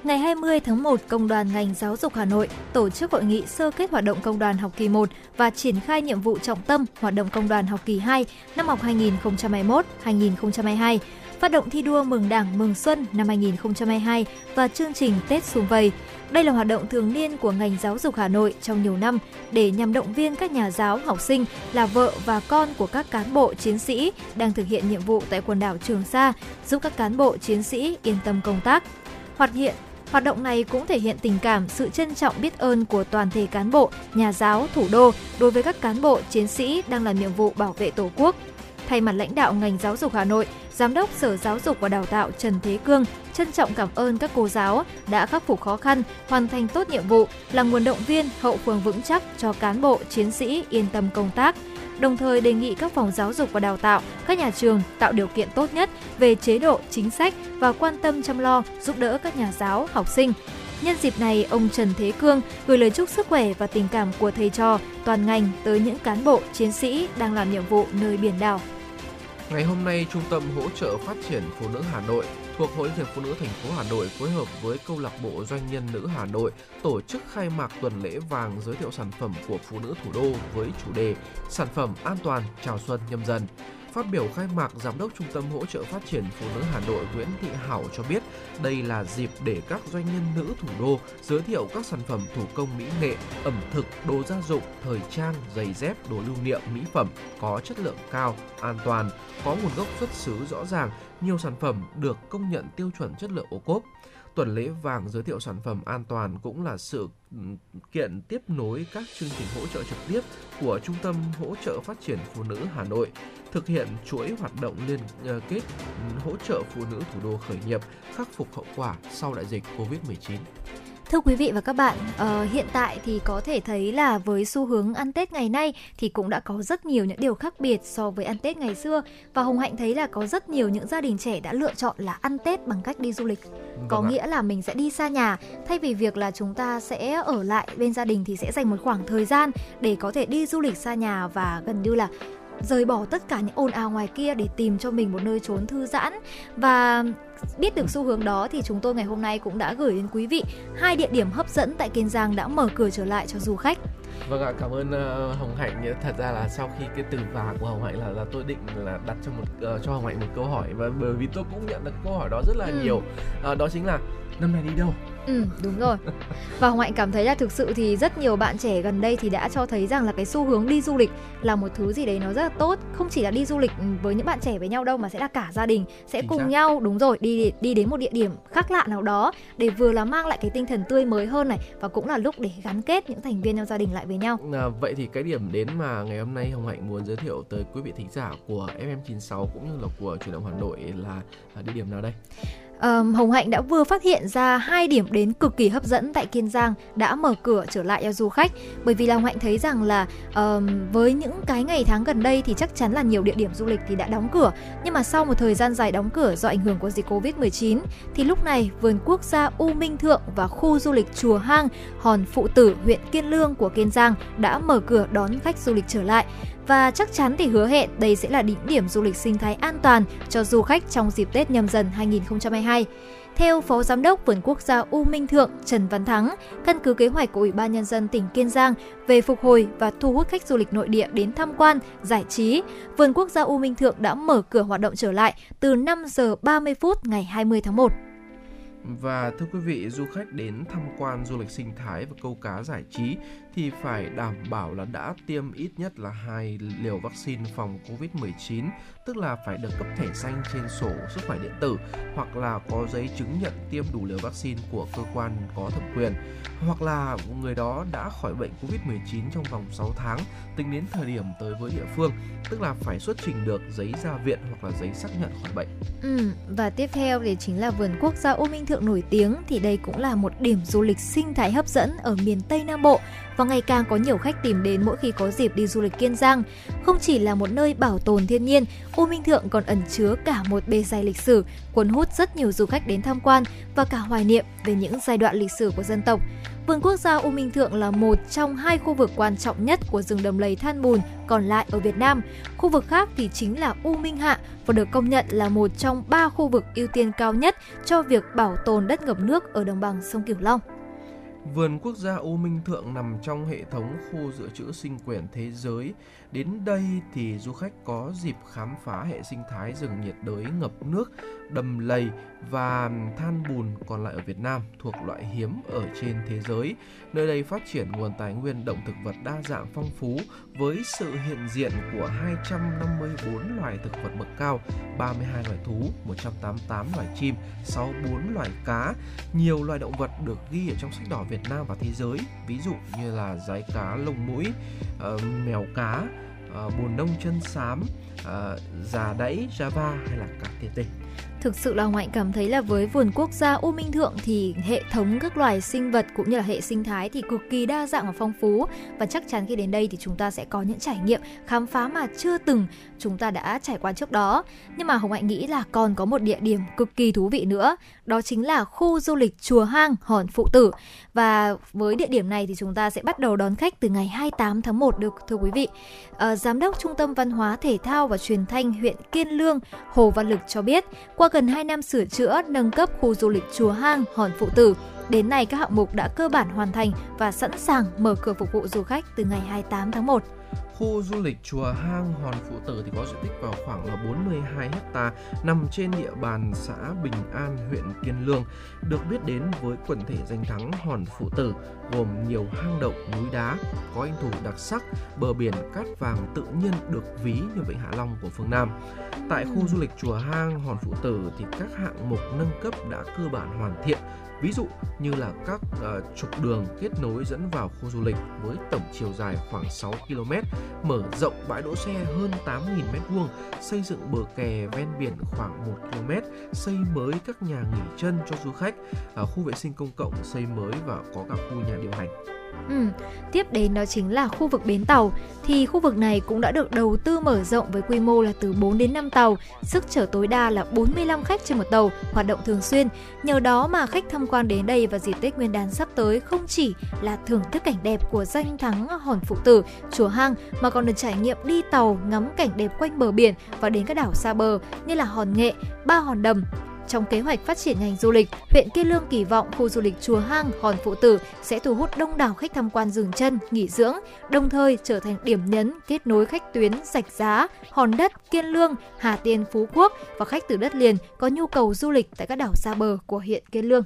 Ngày 20 tháng 1, Công đoàn ngành giáo dục Hà Nội tổ chức hội nghị sơ kết hoạt động công đoàn học kỳ 1 và triển khai nhiệm vụ trọng tâm hoạt động công đoàn học kỳ 2 năm học 2021-2022 phát động thi đua mừng Đảng mừng Xuân năm 2022 và chương trình Tết xuân vầy. Đây là hoạt động thường niên của ngành giáo dục Hà Nội trong nhiều năm để nhằm động viên các nhà giáo, học sinh là vợ và con của các cán bộ chiến sĩ đang thực hiện nhiệm vụ tại quần đảo Trường Sa, giúp các cán bộ chiến sĩ yên tâm công tác. Hoạt hiện Hoạt động này cũng thể hiện tình cảm, sự trân trọng biết ơn của toàn thể cán bộ, nhà giáo, thủ đô đối với các cán bộ, chiến sĩ đang làm nhiệm vụ bảo vệ Tổ quốc. Thay mặt lãnh đạo ngành giáo dục Hà Nội, Giám đốc Sở Giáo dục và Đào tạo Trần Thế Cương trân trọng cảm ơn các cô giáo đã khắc phục khó khăn, hoàn thành tốt nhiệm vụ, là nguồn động viên hậu phương vững chắc cho cán bộ, chiến sĩ yên tâm công tác. Đồng thời đề nghị các phòng giáo dục và đào tạo, các nhà trường tạo điều kiện tốt nhất về chế độ, chính sách và quan tâm chăm lo, giúp đỡ các nhà giáo, học sinh. Nhân dịp này, ông Trần Thế Cương gửi lời chúc sức khỏe và tình cảm của thầy trò, toàn ngành tới những cán bộ, chiến sĩ đang làm nhiệm vụ nơi biển đảo. Ngày hôm nay, Trung tâm hỗ trợ phát triển phụ nữ Hà Nội thuộc Hội Liên hiệp Phụ nữ thành phố Hà Nội phối hợp với câu lạc bộ doanh nhân nữ Hà Nội tổ chức khai mạc tuần lễ vàng giới thiệu sản phẩm của phụ nữ thủ đô với chủ đề Sản phẩm an toàn chào xuân nhâm dần. Phát biểu khai mạc, Giám đốc Trung tâm hỗ trợ phát triển phụ nữ Hà Nội Nguyễn Thị Hảo cho biết đây là dịp để các doanh nhân nữ thủ đô giới thiệu các sản phẩm thủ công mỹ nghệ, ẩm thực, đồ gia dụng, thời trang, giày dép, đồ lưu niệm, mỹ phẩm có chất lượng cao, an toàn, có nguồn gốc xuất xứ rõ ràng, nhiều sản phẩm được công nhận tiêu chuẩn chất lượng ô cốp. Tuần lễ vàng giới thiệu sản phẩm an toàn cũng là sự ừ, kiện tiếp nối các chương trình hỗ trợ trực tiếp của Trung tâm hỗ trợ phát triển phụ nữ Hà Nội, thực hiện chuỗi hoạt động liên ờ, kết ừ, hỗ trợ phụ nữ thủ đô khởi nghiệp, khắc phục hậu quả sau đại dịch Covid-19. Thưa quý vị và các bạn, uh, hiện tại thì có thể thấy là với xu hướng ăn Tết ngày nay thì cũng đã có rất nhiều những điều khác biệt so với ăn Tết ngày xưa và Hồng Hạnh thấy là có rất nhiều những gia đình trẻ đã lựa chọn là ăn Tết bằng cách đi du lịch. Vâng có ạ. nghĩa là mình sẽ đi xa nhà thay vì việc là chúng ta sẽ ở lại bên gia đình thì sẽ dành một khoảng thời gian để có thể đi du lịch xa nhà và gần như là rời bỏ tất cả những ồn ào ngoài kia để tìm cho mình một nơi trốn thư giãn và biết được xu hướng đó thì chúng tôi ngày hôm nay cũng đã gửi đến quý vị hai địa điểm hấp dẫn tại Kiên Giang đã mở cửa trở lại cho du khách. Vâng ạ, cảm ơn uh, Hồng Hạnh. Thật ra là sau khi cái từ và của Hồng Hạnh là là tôi định là đặt cho một uh, cho Hồng Hạnh một câu hỏi và bởi vì tôi cũng nhận được câu hỏi đó rất là ừ. nhiều. Uh, đó chính là năm nay đi đâu? Ừ, đúng rồi. Và Hồng Hạnh cảm thấy là thực sự thì rất nhiều bạn trẻ gần đây thì đã cho thấy rằng là cái xu hướng đi du lịch là một thứ gì đấy nó rất là tốt. Không chỉ là đi du lịch với những bạn trẻ với nhau đâu mà sẽ là cả gia đình sẽ Chính cùng xác. nhau đúng rồi đi đi đến một địa điểm khác lạ nào đó để vừa là mang lại cái tinh thần tươi mới hơn này và cũng là lúc để gắn kết những thành viên trong gia đình lại với nhau. À, vậy thì cái điểm đến mà ngày hôm nay Hồng Hạnh muốn giới thiệu tới quý vị thính giả của FM96 cũng như là của truyền động Hà Nội là à, địa điểm nào đây? Um, Hồng Hạnh đã vừa phát hiện ra hai điểm đến cực kỳ hấp dẫn tại Kiên Giang đã mở cửa trở lại cho du khách. Bởi vì là Hồng Hạnh thấy rằng là um, với những cái ngày tháng gần đây thì chắc chắn là nhiều địa điểm du lịch thì đã đóng cửa. Nhưng mà sau một thời gian dài đóng cửa do ảnh hưởng của dịch Covid-19 thì lúc này vườn quốc gia U Minh Thượng và khu du lịch Chùa Hang, Hòn Phụ Tử, huyện Kiên Lương của Kiên Giang đã mở cửa đón khách du lịch trở lại và chắc chắn thì hứa hẹn đây sẽ là đỉnh điểm du lịch sinh thái an toàn cho du khách trong dịp Tết nhâm dần 2022. Theo Phó Giám đốc Vườn Quốc gia U Minh Thượng Trần Văn Thắng, căn cứ kế hoạch của Ủy ban Nhân dân tỉnh Kiên Giang về phục hồi và thu hút khách du lịch nội địa đến tham quan, giải trí, Vườn Quốc gia U Minh Thượng đã mở cửa hoạt động trở lại từ 5 giờ 30 phút ngày 20 tháng 1. Và thưa quý vị, du khách đến tham quan du lịch sinh thái và câu cá giải trí thì phải đảm bảo là đã tiêm ít nhất là hai liều vaccine phòng Covid-19, tức là phải được cấp thẻ xanh trên sổ sức khỏe điện tử hoặc là có giấy chứng nhận tiêm đủ liều vaccine của cơ quan có thẩm quyền hoặc là người đó đã khỏi bệnh Covid-19 trong vòng 6 tháng tính đến thời điểm tới với địa phương, tức là phải xuất trình được giấy ra viện hoặc là giấy xác nhận khỏi bệnh. Ừ, và tiếp theo thì chính là vườn quốc gia U Minh Thượng nổi tiếng thì đây cũng là một điểm du lịch sinh thái hấp dẫn ở miền Tây Nam Bộ và ngày càng có nhiều khách tìm đến mỗi khi có dịp đi du lịch Kiên Giang. Không chỉ là một nơi bảo tồn thiên nhiên, U Minh Thượng còn ẩn chứa cả một bề dày lịch sử, cuốn hút rất nhiều du khách đến tham quan và cả hoài niệm về những giai đoạn lịch sử của dân tộc. Vườn quốc gia U Minh Thượng là một trong hai khu vực quan trọng nhất của rừng đầm lầy than bùn còn lại ở Việt Nam. Khu vực khác thì chính là U Minh Hạ và được công nhận là một trong ba khu vực ưu tiên cao nhất cho việc bảo tồn đất ngập nước ở đồng bằng sông Cửu Long. Vườn quốc gia U Minh Thượng nằm trong hệ thống khu dự trữ sinh quyển thế giới. Đến đây thì du khách có dịp khám phá hệ sinh thái rừng nhiệt đới ngập nước, đầm lầy và than bùn còn lại ở Việt Nam thuộc loại hiếm ở trên thế giới. Nơi đây phát triển nguồn tài nguyên động thực vật đa dạng phong phú với sự hiện diện của 254 loài thực vật bậc cao, 32 loài thú, 188 loài chim, 64 loài cá, nhiều loài động vật được ghi ở trong sách đỏ Việt Nam và thế giới, ví dụ như là giái cá lông mũi, ờ, mèo cá, ờ, nông chân xám, ờ, già đẫy Java hay là cá tiền tê. Thực sự là Hồng Hạnh cảm thấy là với vườn quốc gia U Minh Thượng thì hệ thống các loài sinh vật cũng như là hệ sinh thái thì cực kỳ đa dạng và phong phú và chắc chắn khi đến đây thì chúng ta sẽ có những trải nghiệm khám phá mà chưa từng chúng ta đã trải qua trước đó. Nhưng mà Hồng Hạnh nghĩ là còn có một địa điểm cực kỳ thú vị nữa, đó chính là khu du lịch Chùa Hang Hòn Phụ Tử. Và với địa điểm này thì chúng ta sẽ bắt đầu đón khách từ ngày 28 tháng 1 được thưa quý vị. À, Giám đốc Trung tâm Văn hóa Thể thao và Truyền thanh huyện Kiên Lương Hồ Văn Lực cho biết, qua gần 2 năm sửa chữa, nâng cấp khu du lịch Chùa Hang Hòn Phụ Tử, đến nay các hạng mục đã cơ bản hoàn thành và sẵn sàng mở cửa phục vụ du khách từ ngày 28 tháng 1. Khu du lịch chùa Hang Hòn Phụ Tử thì có diện tích vào khoảng là 42 hecta nằm trên địa bàn xã Bình An, huyện Kiên Lương, được biết đến với quần thể danh thắng Hòn Phụ Tử gồm nhiều hang động núi đá, có anh thủ đặc sắc, bờ biển cát vàng tự nhiên được ví như vịnh Hạ Long của phương Nam. Tại khu du lịch chùa Hang Hòn Phụ Tử thì các hạng mục nâng cấp đã cơ bản hoàn thiện, ví dụ như là các uh, trục đường kết nối dẫn vào khu du lịch với tổng chiều dài khoảng 6 km, mở rộng bãi đỗ xe hơn 8.000 m2, xây dựng bờ kè ven biển khoảng 1 km, xây mới các nhà nghỉ chân cho du khách, uh, khu vệ sinh công cộng xây mới và có cả khu nhà điều hành. Ừ. Tiếp đến đó chính là khu vực bến tàu thì khu vực này cũng đã được đầu tư mở rộng với quy mô là từ 4 đến 5 tàu, sức chở tối đa là 45 khách trên một tàu, hoạt động thường xuyên. Nhờ đó mà khách tham quan đến đây vào dịp Tết Nguyên đán sắp tới không chỉ là thưởng thức cảnh đẹp của danh thắng Hòn Phụ Tử, chùa Hang mà còn được trải nghiệm đi tàu ngắm cảnh đẹp quanh bờ biển và đến các đảo xa bờ như là Hòn Nghệ, Ba Hòn Đầm, trong kế hoạch phát triển ngành du lịch, huyện Kiên Lương kỳ vọng khu du lịch Chùa Hang, Hòn Phụ Tử sẽ thu hút đông đảo khách tham quan dừng chân, nghỉ dưỡng, đồng thời trở thành điểm nhấn kết nối khách tuyến Sạch Giá, Hòn Đất, Kiên Lương, Hà Tiên, Phú Quốc và khách từ đất liền có nhu cầu du lịch tại các đảo xa bờ của huyện Kiên Lương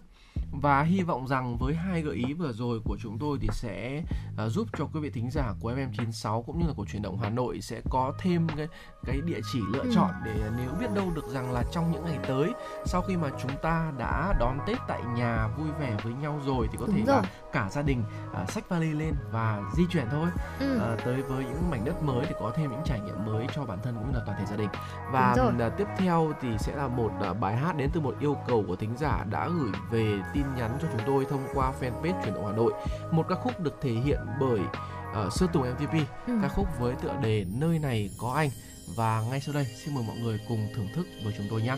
và hy vọng rằng với hai gợi ý vừa rồi của chúng tôi thì sẽ uh, giúp cho quý vị thính giả của FM96 cũng như là của truyền động Hà Nội sẽ có thêm cái cái địa chỉ lựa ừ. chọn để nếu biết đâu được rằng là trong những ngày tới sau khi mà chúng ta đã đón Tết tại nhà vui vẻ với nhau rồi thì có Đúng thể rồi. là cả gia đình uh, xách vali lên và di chuyển thôi ừ. uh, tới với những mảnh đất mới để có thêm những trải nghiệm mới cho bản thân cũng như là toàn thể gia đình và uh, tiếp theo thì sẽ là một uh, bài hát đến từ một yêu cầu của thính giả đã gửi về tin nhắn cho chúng tôi thông qua fanpage truyền động Hà Nội một ca khúc được thể hiện bởi uh, Sơn Tùng MTP ừ. ca khúc với tựa đề nơi này có anh và ngay sau đây xin mời mọi người cùng thưởng thức với chúng tôi nhé.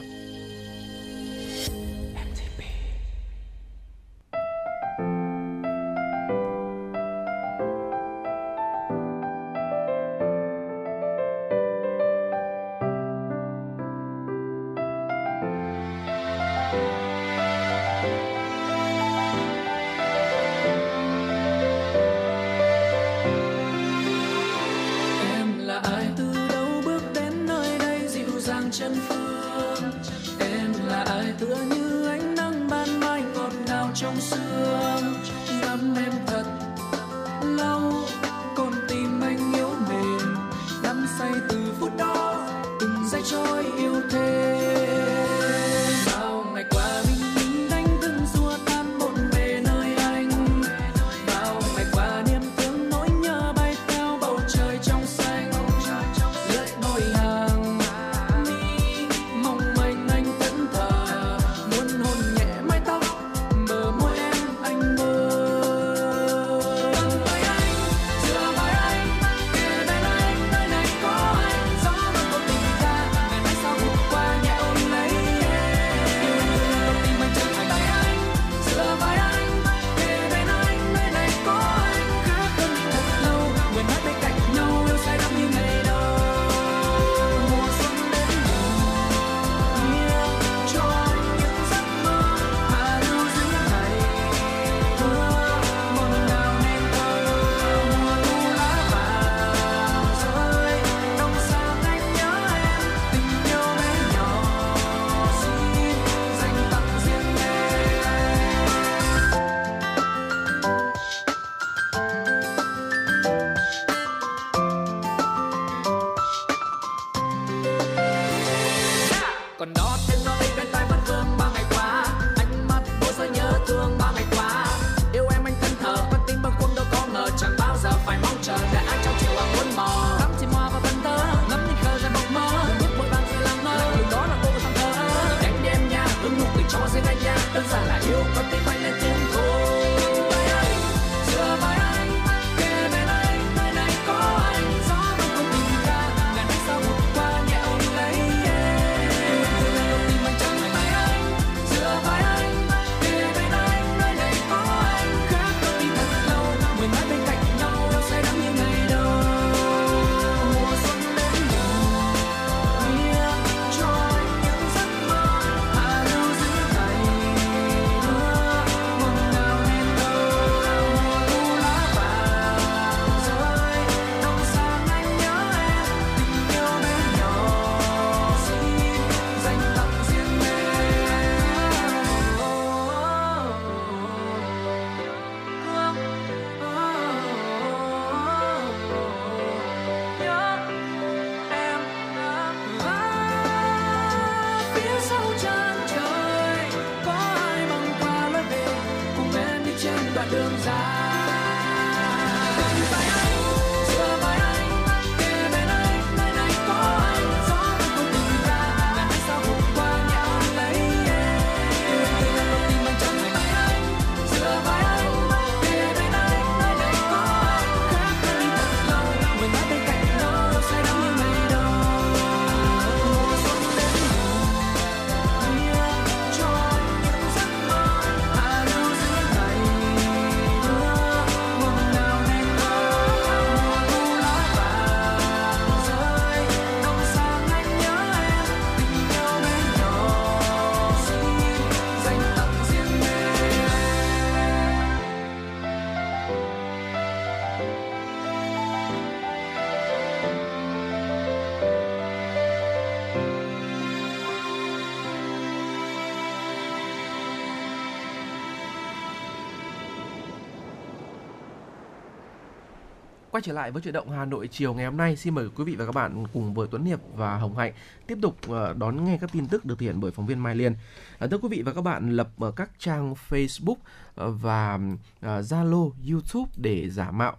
Trở lại với chuyển động Hà Nội chiều ngày hôm nay, xin mời quý vị và các bạn cùng với Tuấn Hiệp và Hồng Hạnh tiếp tục ờ, đón nghe các tin tức được thực hiện bởi phóng viên Mai Liên. Ờ, thưa quý vị và các bạn, lập ờ, các trang Facebook và Zalo, YouTube để giả mạo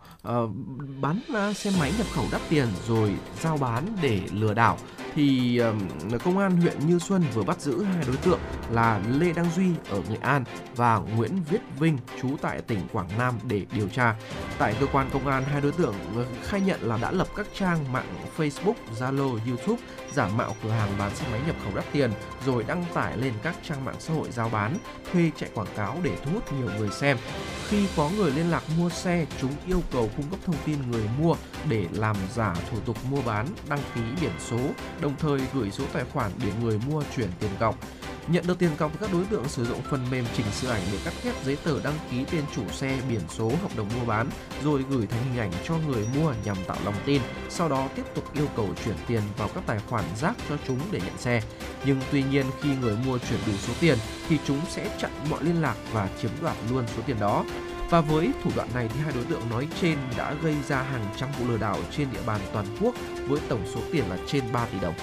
bán xe máy nhập khẩu đắt tiền rồi giao bán để lừa đảo thì công an huyện Như Xuân vừa bắt giữ hai đối tượng là Lê Đăng Duy ở Nghệ An và Nguyễn Viết Vinh trú tại tỉnh Quảng Nam để điều tra. Tại cơ quan công an, hai đối tượng khai nhận nhận là đã lập các trang mạng Facebook, Zalo, YouTube giả mạo cửa hàng bán xe máy nhập khẩu đắt tiền rồi đăng tải lên các trang mạng xã hội giao bán, thuê chạy quảng cáo để thu hút nhiều người xem. Khi có người liên lạc mua xe, chúng yêu cầu cung cấp thông tin người mua để làm giả thủ tục mua bán, đăng ký biển số, đồng thời gửi số tài khoản để người mua chuyển tiền cọc. Nhận được tiền cọc, các đối tượng sử dụng phần mềm chỉnh sửa ảnh để cắt ghép giấy tờ đăng ký tên chủ xe, biển số, hợp đồng mua bán, rồi gửi thành hình ảnh cho người mua nhằm tạo lòng tin. Sau đó tiếp tục yêu cầu chuyển tiền vào các tài khoản rác cho chúng để nhận xe. Nhưng tuy nhiên khi người mua chuyển đủ số tiền thì chúng sẽ chặn mọi liên lạc và chiếm đoạt luôn số tiền đó. Và với thủ đoạn này thì hai đối tượng nói trên đã gây ra hàng trăm vụ lừa đảo trên địa bàn toàn quốc với tổng số tiền là trên 3 tỷ đồng.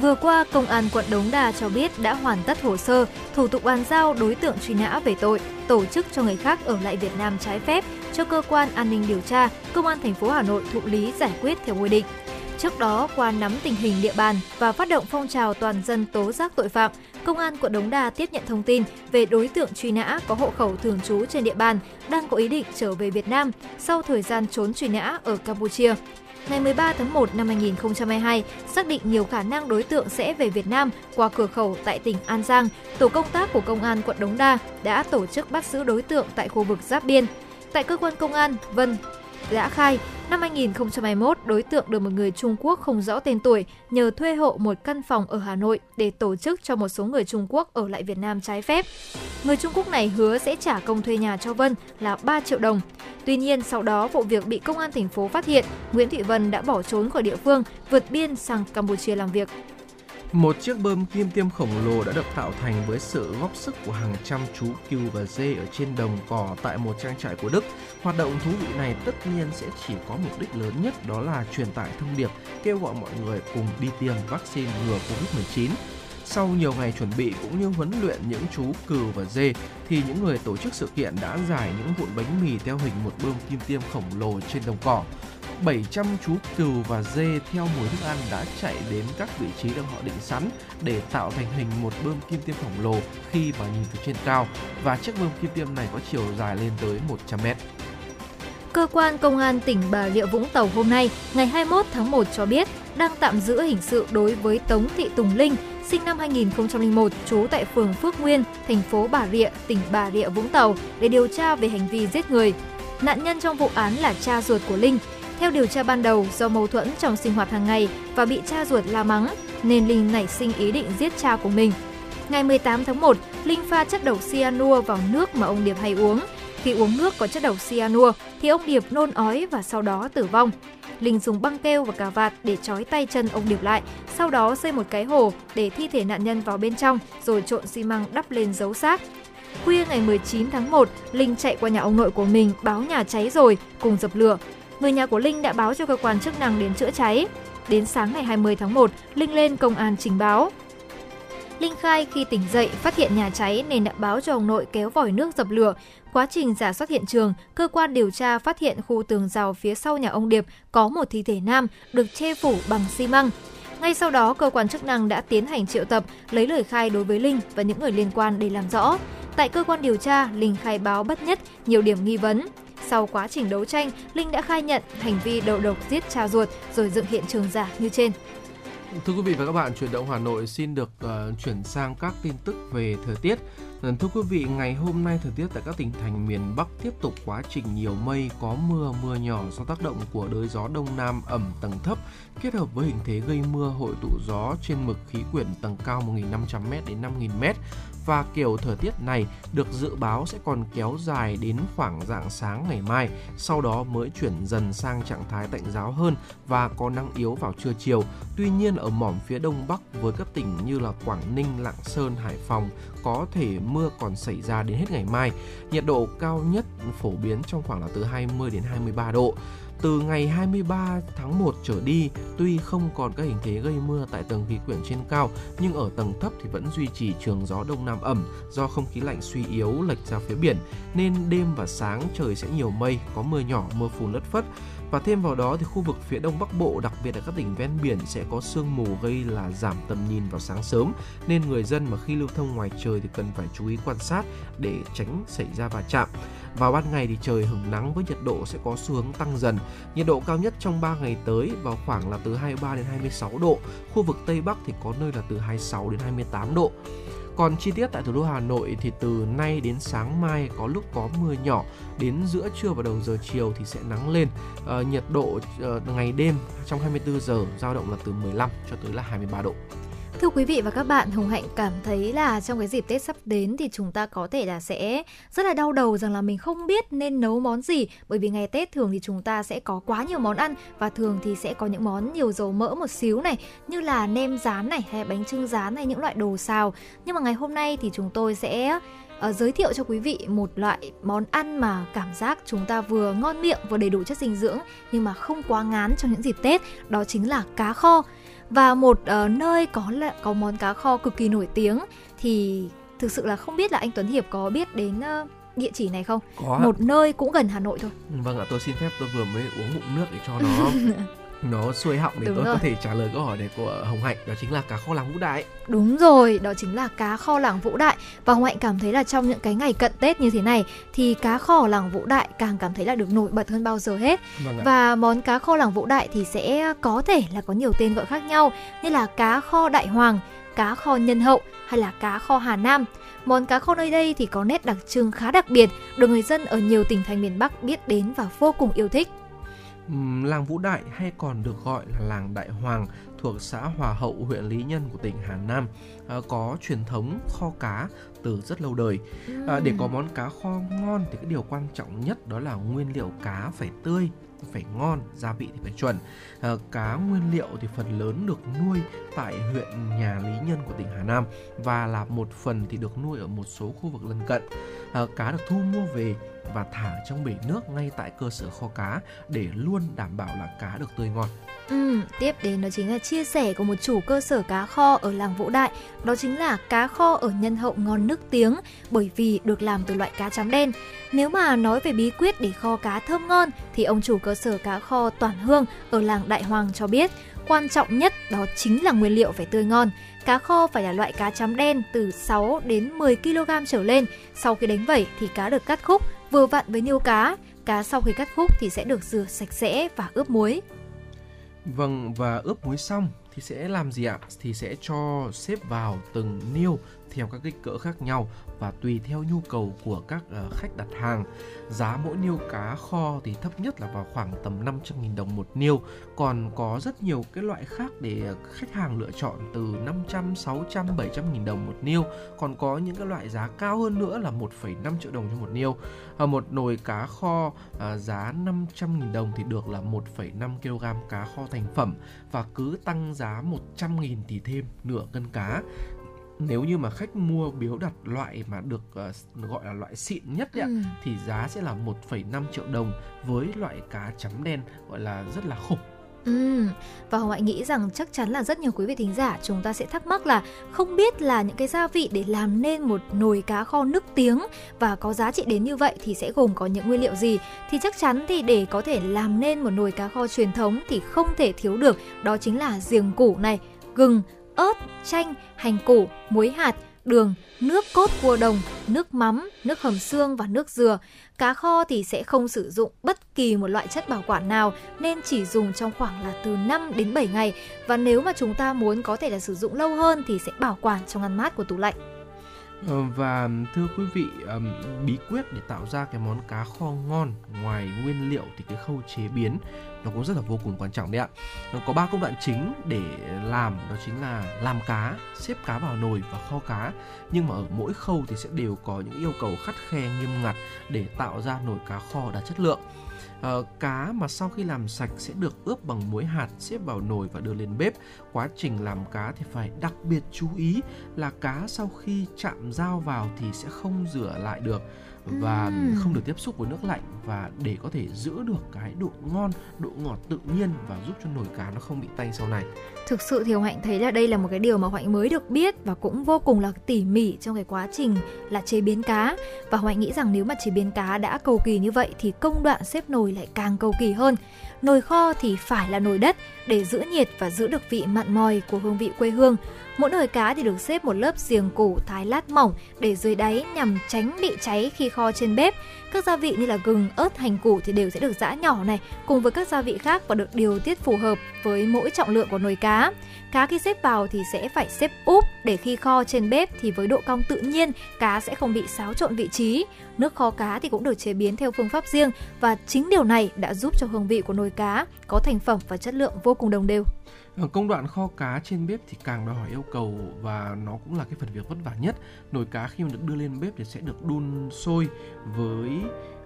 Vừa qua, Công an quận Đống Đa cho biết đã hoàn tất hồ sơ, thủ tục bàn giao đối tượng truy nã về tội tổ chức cho người khác ở lại Việt Nam trái phép cho cơ quan an ninh điều tra, Công an thành phố Hà Nội thụ lý giải quyết theo quy định. Trước đó, qua nắm tình hình địa bàn và phát động phong trào toàn dân tố giác tội phạm, Công an quận Đống Đa tiếp nhận thông tin về đối tượng truy nã có hộ khẩu thường trú trên địa bàn đang có ý định trở về Việt Nam sau thời gian trốn truy nã ở Campuchia ngày 13 tháng 1 năm 2022, xác định nhiều khả năng đối tượng sẽ về Việt Nam qua cửa khẩu tại tỉnh An Giang, tổ công tác của Công an quận Đống Đa đã tổ chức bắt giữ đối tượng tại khu vực giáp biên. Tại cơ quan công an, Vân đã khai năm 2021 đối tượng được một người Trung Quốc không rõ tên tuổi nhờ thuê hộ một căn phòng ở Hà Nội để tổ chức cho một số người Trung Quốc ở lại Việt Nam trái phép. Người Trung Quốc này hứa sẽ trả công thuê nhà cho Vân là 3 triệu đồng. Tuy nhiên sau đó vụ việc bị công an thành phố phát hiện, Nguyễn Thị Vân đã bỏ trốn khỏi địa phương, vượt biên sang Campuchia làm việc. Một chiếc bơm kim tiêm khổng lồ đã được tạo thành với sự góp sức của hàng trăm chú cừu và dê ở trên đồng cỏ tại một trang trại của Đức. Hoạt động thú vị này tất nhiên sẽ chỉ có mục đích lớn nhất, đó là truyền tải thông điệp, kêu gọi mọi người cùng đi tiêm vaccine ngừa Covid-19. Sau nhiều ngày chuẩn bị cũng như huấn luyện những chú cừu và dê, thì những người tổ chức sự kiện đã giải những vụn bánh mì theo hình một bơm kim tiêm khổng lồ trên đồng cỏ. 700 chú cừu và dê theo mùi thức ăn đã chạy đến các vị trí được họ định sẵn để tạo thành hình một bơm kim tiêm khổng lồ khi mà nhìn từ trên cao và chiếc bơm kim tiêm này có chiều dài lên tới 100 mét. Cơ quan Công an tỉnh Bà Rịa Vũng Tàu hôm nay, ngày 21 tháng 1 cho biết đang tạm giữ hình sự đối với Tống Thị Tùng Linh, sinh năm 2001, trú tại phường Phước Nguyên, thành phố Bà Rịa, tỉnh Bà Rịa Vũng Tàu để điều tra về hành vi giết người. Nạn nhân trong vụ án là cha ruột của Linh, theo điều tra ban đầu, do mâu thuẫn trong sinh hoạt hàng ngày và bị cha ruột la mắng, nên Linh nảy sinh ý định giết cha của mình. Ngày 18 tháng 1, Linh pha chất độc cyanua vào nước mà ông Điệp hay uống. Khi uống nước có chất độc cyanua thì ông Điệp nôn ói và sau đó tử vong. Linh dùng băng keo và cà vạt để trói tay chân ông Điệp lại, sau đó xây một cái hồ để thi thể nạn nhân vào bên trong rồi trộn xi măng đắp lên dấu xác. Khuya ngày 19 tháng 1, Linh chạy qua nhà ông nội của mình báo nhà cháy rồi cùng dập lửa người nhà của Linh đã báo cho cơ quan chức năng đến chữa cháy. Đến sáng ngày 20 tháng 1, Linh lên công an trình báo. Linh khai khi tỉnh dậy phát hiện nhà cháy nên đã báo cho ông nội kéo vòi nước dập lửa. Quá trình giả soát hiện trường, cơ quan điều tra phát hiện khu tường rào phía sau nhà ông Điệp có một thi thể nam được che phủ bằng xi măng. Ngay sau đó, cơ quan chức năng đã tiến hành triệu tập, lấy lời khai đối với Linh và những người liên quan để làm rõ. Tại cơ quan điều tra, Linh khai báo bất nhất nhiều điểm nghi vấn. Sau quá trình đấu tranh, Linh đã khai nhận hành vi đầu độc giết cha ruột rồi dựng hiện trường giả như trên. Thưa quý vị và các bạn, chuyển động Hà Nội xin được uh, chuyển sang các tin tức về thời tiết. Ờ, thưa quý vị, ngày hôm nay thời tiết tại các tỉnh thành miền Bắc tiếp tục quá trình nhiều mây, có mưa, mưa nhỏ do tác động của đới gió đông nam ẩm tầng thấp kết hợp với hình thế gây mưa hội tụ gió trên mực khí quyển tầng cao 1.500m đến 5.000m và kiểu thời tiết này được dự báo sẽ còn kéo dài đến khoảng dạng sáng ngày mai, sau đó mới chuyển dần sang trạng thái tạnh giáo hơn và có nắng yếu vào trưa chiều. Tuy nhiên ở mỏm phía đông bắc với các tỉnh như là Quảng Ninh, Lạng Sơn, Hải Phòng có thể mưa còn xảy ra đến hết ngày mai. Nhiệt độ cao nhất phổ biến trong khoảng là từ 20 đến 23 độ từ ngày 23 tháng 1 trở đi, tuy không còn các hình thế gây mưa tại tầng khí quyển trên cao, nhưng ở tầng thấp thì vẫn duy trì trường gió đông nam ẩm do không khí lạnh suy yếu lệch ra phía biển, nên đêm và sáng trời sẽ nhiều mây, có mưa nhỏ, mưa phùn lất phất. Và thêm vào đó thì khu vực phía đông bắc bộ, đặc biệt là các tỉnh ven biển sẽ có sương mù gây là giảm tầm nhìn vào sáng sớm, nên người dân mà khi lưu thông ngoài trời thì cần phải chú ý quan sát để tránh xảy ra va chạm. Vào ban ngày thì trời hứng nắng với nhiệt độ sẽ có xu hướng tăng dần. Nhiệt độ cao nhất trong 3 ngày tới vào khoảng là từ 23 đến 26 độ. Khu vực Tây Bắc thì có nơi là từ 26 đến 28 độ. Còn chi tiết tại thủ đô Hà Nội thì từ nay đến sáng mai có lúc có mưa nhỏ, đến giữa trưa và đầu giờ chiều thì sẽ nắng lên. À, nhiệt độ à, ngày đêm trong 24 giờ dao động là từ 15 cho tới là 23 độ. Thưa quý vị và các bạn, Hồng Hạnh cảm thấy là trong cái dịp Tết sắp đến thì chúng ta có thể là sẽ rất là đau đầu rằng là mình không biết nên nấu món gì bởi vì ngày Tết thường thì chúng ta sẽ có quá nhiều món ăn và thường thì sẽ có những món nhiều dầu mỡ một xíu này như là nem rán này hay bánh trưng rán hay những loại đồ xào. Nhưng mà ngày hôm nay thì chúng tôi sẽ uh, giới thiệu cho quý vị một loại món ăn mà cảm giác chúng ta vừa ngon miệng vừa đầy đủ chất dinh dưỡng nhưng mà không quá ngán trong những dịp Tết, đó chính là cá kho và một uh, nơi có là có món cá kho cực kỳ nổi tiếng thì thực sự là không biết là anh Tuấn Hiệp có biết đến uh, địa chỉ này không? Có Một nơi cũng gần Hà Nội thôi. Vâng ạ, tôi xin phép tôi vừa mới uống ngụm nước để cho nó nó xuôi họng để Đúng tôi rồi. có thể trả lời câu hỏi này của Hồng Hạnh đó chính là cá kho làng Vũ Đại. Đúng rồi, đó chính là cá kho làng Vũ Đại và Hồng Hạnh cảm thấy là trong những cái ngày cận Tết như thế này thì cá kho làng Vũ Đại càng cảm thấy là được nổi bật hơn bao giờ hết. Vâng. Và món cá kho làng Vũ Đại thì sẽ có thể là có nhiều tên gọi khác nhau như là cá kho Đại Hoàng, cá kho Nhân Hậu hay là cá kho Hà Nam. Món cá kho nơi đây thì có nét đặc trưng khá đặc biệt, được người dân ở nhiều tỉnh thành miền Bắc biết đến và vô cùng yêu thích. Làng Vũ Đại hay còn được gọi là làng Đại Hoàng thuộc xã Hòa Hậu, huyện Lý Nhân của tỉnh Hà Nam à, có truyền thống kho cá từ rất lâu đời. À, để có món cá kho ngon thì cái điều quan trọng nhất đó là nguyên liệu cá phải tươi, phải ngon, gia vị thì phải chuẩn. À, cá nguyên liệu thì phần lớn được nuôi tại huyện Nhà Lý Nhân của tỉnh Hà Nam và là một phần thì được nuôi ở một số khu vực lân cận. À, cá được thu mua về và thả trong bể nước ngay tại cơ sở kho cá để luôn đảm bảo là cá được tươi ngon. Ừ, tiếp đến đó chính là chia sẻ của một chủ cơ sở cá kho ở làng Vũ Đại, đó chính là cá kho ở Nhân Hậu ngon nước tiếng bởi vì được làm từ loại cá chấm đen. Nếu mà nói về bí quyết để kho cá thơm ngon thì ông chủ cơ sở cá kho Toàn Hương ở làng Đại Hoàng cho biết, quan trọng nhất đó chính là nguyên liệu phải tươi ngon. Cá kho phải là loại cá chấm đen từ 6 đến 10 kg trở lên. Sau khi đánh vẩy thì cá được cắt khúc vừa vặn với niêu cá. Cá sau khi cắt khúc thì sẽ được rửa sạch sẽ và ướp muối. Vâng và ướp muối xong thì sẽ làm gì ạ? Thì sẽ cho xếp vào từng niêu theo các kích cỡ khác nhau và tùy theo nhu cầu của các ờ, khách đặt hàng. Giá mỗi niêu cá kho thì thấp nhất là vào khoảng tầm 500.000 đồng một niêu, còn có rất nhiều cái loại khác để ờ, khách hàng lựa chọn từ 500, 600, 700.000 đồng một niêu, còn có những cái loại giá cao hơn nữa là 1,5 triệu đồng cho một niêu. Ở một nồi cá kho à, giá 500.000 đồng thì được là 1,5 kg cá kho thành phẩm và cứ tăng giá 100.000 thì thêm nửa cân cá nếu như mà khách mua biếu đặt loại mà được ờ, gọi là loại xịn nhất ấy, Ừ. thì giá sẽ là 1,5 triệu đồng với loại cá chấm đen gọi là rất là khủng Ừ, và Hồng Hạnh nghĩ rằng chắc chắn là rất nhiều quý vị thính giả chúng ta sẽ thắc mắc là không biết là những cái gia vị để làm nên một nồi cá kho nước tiếng và có giá trị đến như vậy thì sẽ gồm có những nguyên liệu gì thì chắc chắn thì để có thể làm nên một nồi cá kho truyền thống thì không thể thiếu được đó chính là giềng củ này, gừng, ớt, chanh, hành củ, muối hạt, đường, nước cốt cua đồng, nước mắm, nước hầm xương và nước dừa. Cá kho thì sẽ không sử dụng bất kỳ một loại chất bảo quản nào nên chỉ dùng trong khoảng là từ 5 đến 7 ngày và nếu mà chúng ta muốn có thể là sử dụng lâu hơn thì sẽ bảo quản trong ngăn mát của tủ lạnh. Ờ, và thưa quý vị bí quyết để tạo ra cái món cá kho ngon ngoài nguyên liệu thì cái khâu chế biến nó cũng rất là vô cùng quan trọng đấy ạ. Nó có ba công đoạn chính để làm, đó chính là làm cá, xếp cá vào nồi và kho cá. Nhưng mà ở mỗi khâu thì sẽ đều có những yêu cầu khắt khe nghiêm ngặt để tạo ra nồi cá kho đạt chất lượng. Ờ, cá mà sau khi làm sạch sẽ được ướp bằng muối hạt xếp vào nồi và đưa lên bếp. Quá trình làm cá thì phải đặc biệt chú ý là cá sau khi chạm dao vào thì sẽ không rửa lại được và không được tiếp xúc với nước lạnh và để có thể giữ được cái độ ngon, độ ngọt tự nhiên và giúp cho nồi cá nó không bị tanh sau này. Thực sự thì Hồng Hạnh thấy là đây là một cái điều mà Hạnh mới được biết và cũng vô cùng là tỉ mỉ trong cái quá trình là chế biến cá. Và Hạnh nghĩ rằng nếu mà chế biến cá đã cầu kỳ như vậy thì công đoạn xếp nồi lại càng cầu kỳ hơn. Nồi kho thì phải là nồi đất để giữ nhiệt và giữ được vị mặn mòi của hương vị quê hương. Mỗi nồi cá thì được xếp một lớp giềng củ thái lát mỏng để dưới đáy nhằm tránh bị cháy khi kho trên bếp. Các gia vị như là gừng, ớt, hành củ thì đều sẽ được giã nhỏ này cùng với các gia vị khác và được điều tiết phù hợp với mỗi trọng lượng của nồi cá. Cá khi xếp vào thì sẽ phải xếp úp để khi kho trên bếp thì với độ cong tự nhiên cá sẽ không bị xáo trộn vị trí. Nước kho cá thì cũng được chế biến theo phương pháp riêng và chính điều này đã giúp cho hương vị của nồi cá có thành phẩm và chất lượng vô cùng đồng đều. Ờ, công đoạn kho cá trên bếp thì càng đòi hỏi yêu cầu và nó cũng là cái phần việc vất vả nhất. Nồi cá khi mà được đưa lên bếp thì sẽ được đun sôi với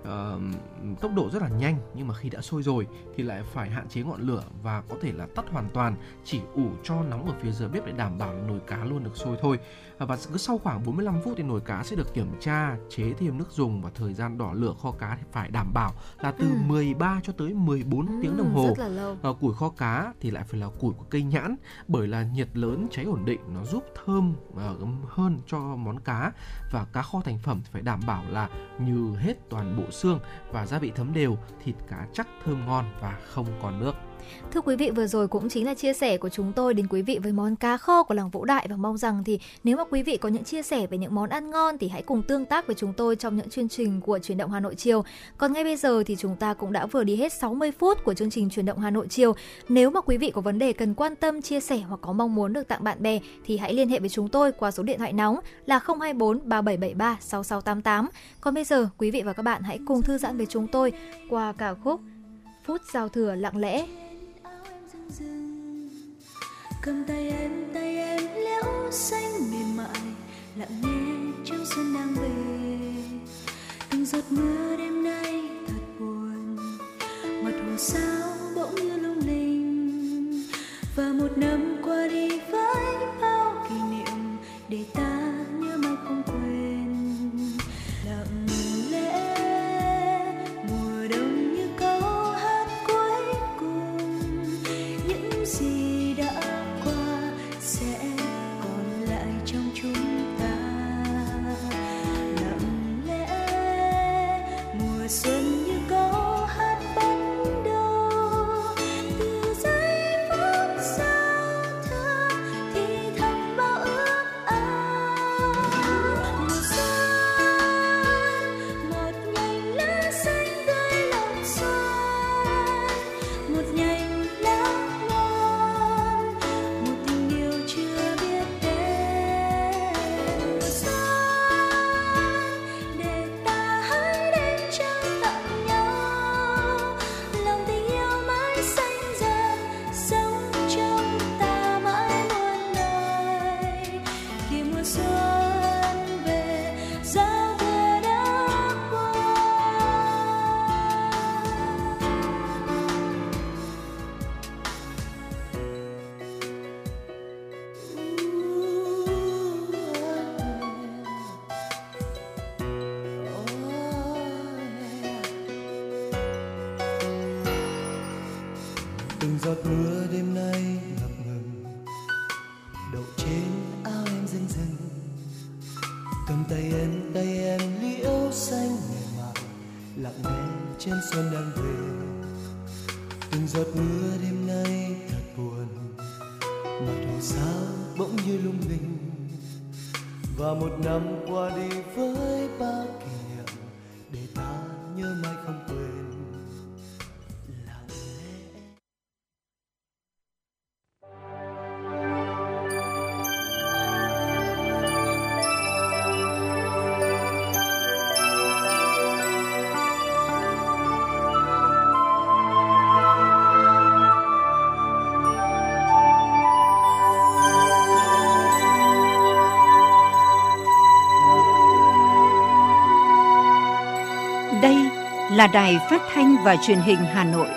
uh, tốc độ rất là nhanh nhưng mà khi đã sôi rồi thì lại phải hạn chế ngọn lửa và có thể là tắt hoàn toàn chỉ ủ cho nóng ở phía dưới bếp để đảm bảo nồi cá luôn được sôi thôi và cứ sau khoảng 45 phút thì nồi cá sẽ được kiểm tra chế thêm nước dùng và thời gian đỏ lửa kho cá thì phải đảm bảo là từ Ừ. 13 cho tới 14 tiếng đồng hồ Rất là lâu. Ờ, củi kho cá thì lại phải là củi của cây nhãn bởi là nhiệt lớn cháy ổn định nó giúp thơm ờ, hơn cho món cá và cá kho thành phẩm thì phải đảm bảo là như hết toàn bộ xương và gia vị thấm đều thịt cá chắc thơm ngon và không còn nước Thưa quý vị, vừa rồi cũng chính là chia sẻ của chúng tôi đến quý vị với món cá kho của làng Vũ Đại và mong rằng thì nếu mà quý vị có những chia sẻ về những món ăn ngon thì hãy cùng tương tác với chúng tôi trong những chương trình của Chuyển động Hà Nội chiều. Còn ngay bây giờ thì chúng ta cũng đã vừa đi hết 60 phút của chương trình Chuyển động Hà Nội chiều. Nếu mà quý vị có vấn đề cần quan tâm, chia sẻ hoặc có mong muốn được tặng bạn bè thì hãy liên hệ với chúng tôi qua số điện thoại nóng là 024 3773 6688. Còn bây giờ, quý vị và các bạn hãy cùng thư giãn với chúng tôi qua ca khúc Phút giao thừa lặng lẽ cầm tay em tay em liễu xanh mềm mại, lặng nghe trong xuân đang về. Từng giọt mưa đêm nay thật buồn, mặt hồ sao bỗng như lung linh. Và một năm qua đi với bao kỷ niệm để ta và một năm qua đi với bao là Đài Phát thanh và Truyền hình Hà Nội.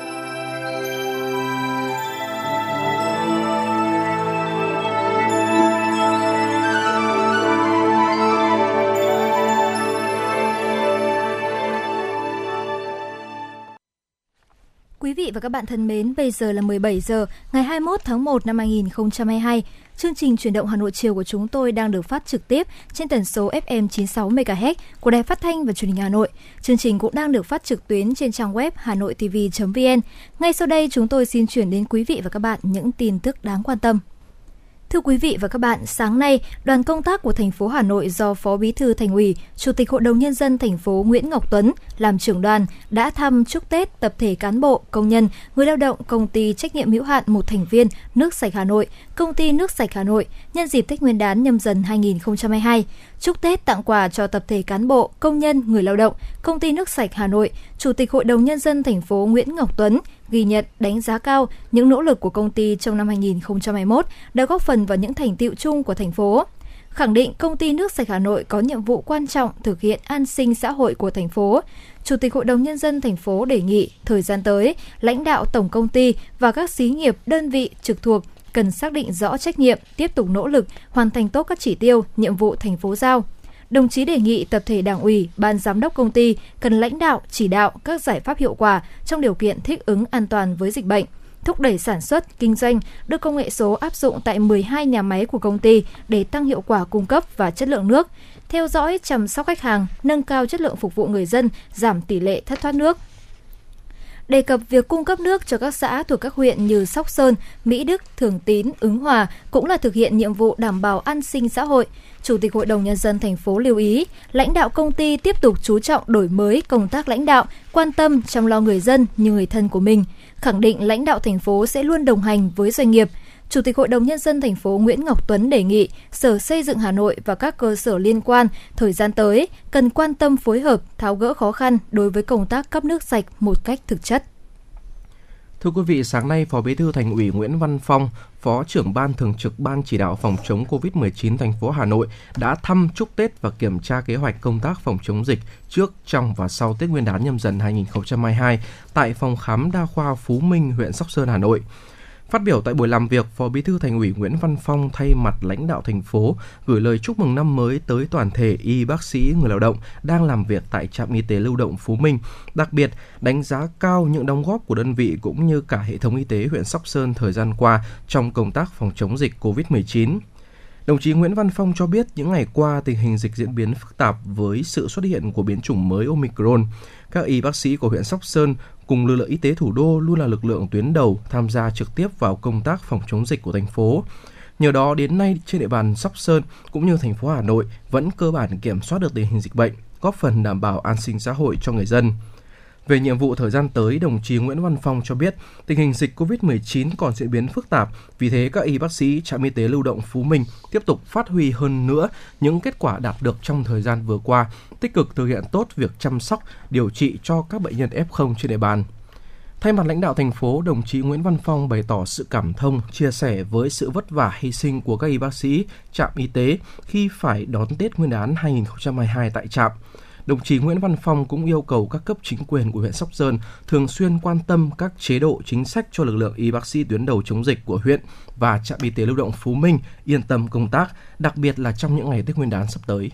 Quý vị và các bạn thân mến, bây giờ là 17 giờ ngày 21 tháng 1 năm 2022. Chương trình chuyển động Hà Nội chiều của chúng tôi đang được phát trực tiếp trên tần số FM 96 MHz của Đài Phát thanh và Truyền hình Hà Nội. Chương trình cũng đang được phát trực tuyến trên trang web hanoitv.vn. Ngay sau đây, chúng tôi xin chuyển đến quý vị và các bạn những tin tức đáng quan tâm. Thưa quý vị và các bạn, sáng nay, đoàn công tác của thành phố Hà Nội do Phó Bí thư Thành ủy, Chủ tịch Hội đồng nhân dân thành phố Nguyễn Ngọc Tuấn làm trưởng đoàn đã thăm chúc Tết tập thể cán bộ, công nhân, người lao động công ty trách nhiệm hữu hạn một thành viên Nước sạch Hà Nội, công ty Nước sạch Hà Nội nhân dịp Tết Nguyên đán nhâm dần 2022. Chúc Tết tặng quà cho tập thể cán bộ, công nhân, người lao động, công ty Nước sạch Hà Nội, Chủ tịch Hội đồng nhân dân thành phố Nguyễn Ngọc Tuấn ghi nhận, đánh giá cao những nỗ lực của công ty trong năm 2021 đã góp phần vào những thành tiệu chung của thành phố. Khẳng định công ty nước sạch Hà Nội có nhiệm vụ quan trọng thực hiện an sinh xã hội của thành phố. Chủ tịch Hội đồng Nhân dân thành phố đề nghị thời gian tới, lãnh đạo tổng công ty và các xí nghiệp, đơn vị trực thuộc cần xác định rõ trách nhiệm, tiếp tục nỗ lực hoàn thành tốt các chỉ tiêu, nhiệm vụ thành phố giao đồng chí đề nghị tập thể đảng ủy, ban giám đốc công ty cần lãnh đạo, chỉ đạo các giải pháp hiệu quả trong điều kiện thích ứng an toàn với dịch bệnh thúc đẩy sản xuất, kinh doanh, đưa công nghệ số áp dụng tại 12 nhà máy của công ty để tăng hiệu quả cung cấp và chất lượng nước, theo dõi chăm sóc khách hàng, nâng cao chất lượng phục vụ người dân, giảm tỷ lệ thất thoát nước đề cập việc cung cấp nước cho các xã thuộc các huyện như Sóc Sơn, Mỹ Đức, Thường Tín, Ứng Hòa cũng là thực hiện nhiệm vụ đảm bảo an sinh xã hội. Chủ tịch Hội đồng Nhân dân thành phố lưu ý, lãnh đạo công ty tiếp tục chú trọng đổi mới công tác lãnh đạo, quan tâm chăm lo người dân như người thân của mình, khẳng định lãnh đạo thành phố sẽ luôn đồng hành với doanh nghiệp, Chủ tịch Hội đồng Nhân dân thành phố Nguyễn Ngọc Tuấn đề nghị Sở Xây dựng Hà Nội và các cơ sở liên quan thời gian tới cần quan tâm phối hợp, tháo gỡ khó khăn đối với công tác cấp nước sạch một cách thực chất. Thưa quý vị, sáng nay Phó Bí thư Thành ủy Nguyễn Văn Phong, Phó trưởng ban thường trực Ban chỉ đạo phòng chống COVID-19 thành phố Hà Nội đã thăm chúc Tết và kiểm tra kế hoạch công tác phòng chống dịch trước, trong và sau Tết Nguyên đán nhâm dần 2022 tại phòng khám đa khoa Phú Minh, huyện Sóc Sơn, Hà Nội. Phát biểu tại buổi làm việc, Phó Bí thư Thành ủy Nguyễn Văn Phong thay mặt lãnh đạo thành phố gửi lời chúc mừng năm mới tới toàn thể y bác sĩ người lao động đang làm việc tại trạm y tế lưu động Phú Minh. Đặc biệt, đánh giá cao những đóng góp của đơn vị cũng như cả hệ thống y tế huyện Sóc Sơn thời gian qua trong công tác phòng chống dịch COVID-19. Đồng chí Nguyễn Văn Phong cho biết những ngày qua tình hình dịch diễn biến phức tạp với sự xuất hiện của biến chủng mới Omicron. Các y bác sĩ của huyện Sóc Sơn cùng lực lượng y tế thủ đô luôn là lực lượng tuyến đầu tham gia trực tiếp vào công tác phòng chống dịch của thành phố. Nhờ đó đến nay trên địa bàn Sóc Sơn cũng như thành phố Hà Nội vẫn cơ bản kiểm soát được tình hình dịch bệnh, góp phần đảm bảo an sinh xã hội cho người dân. Về nhiệm vụ thời gian tới, đồng chí Nguyễn Văn Phong cho biết tình hình dịch COVID-19 còn diễn biến phức tạp, vì thế các y bác sĩ trạm y tế lưu động Phú Minh tiếp tục phát huy hơn nữa những kết quả đạt được trong thời gian vừa qua, tích cực thực hiện tốt việc chăm sóc, điều trị cho các bệnh nhân F0 trên địa bàn. Thay mặt lãnh đạo thành phố, đồng chí Nguyễn Văn Phong bày tỏ sự cảm thông, chia sẻ với sự vất vả hy sinh của các y bác sĩ, trạm y tế khi phải đón Tết Nguyên đán 2022 tại trạm. Đồng chí Nguyễn Văn Phong cũng yêu cầu các cấp chính quyền của huyện Sóc Sơn thường xuyên quan tâm các chế độ chính sách cho lực lượng y bác sĩ tuyến đầu chống dịch của huyện và trạm y tế lưu động Phú Minh yên tâm công tác, đặc biệt là trong những ngày Tết Nguyên đán sắp tới.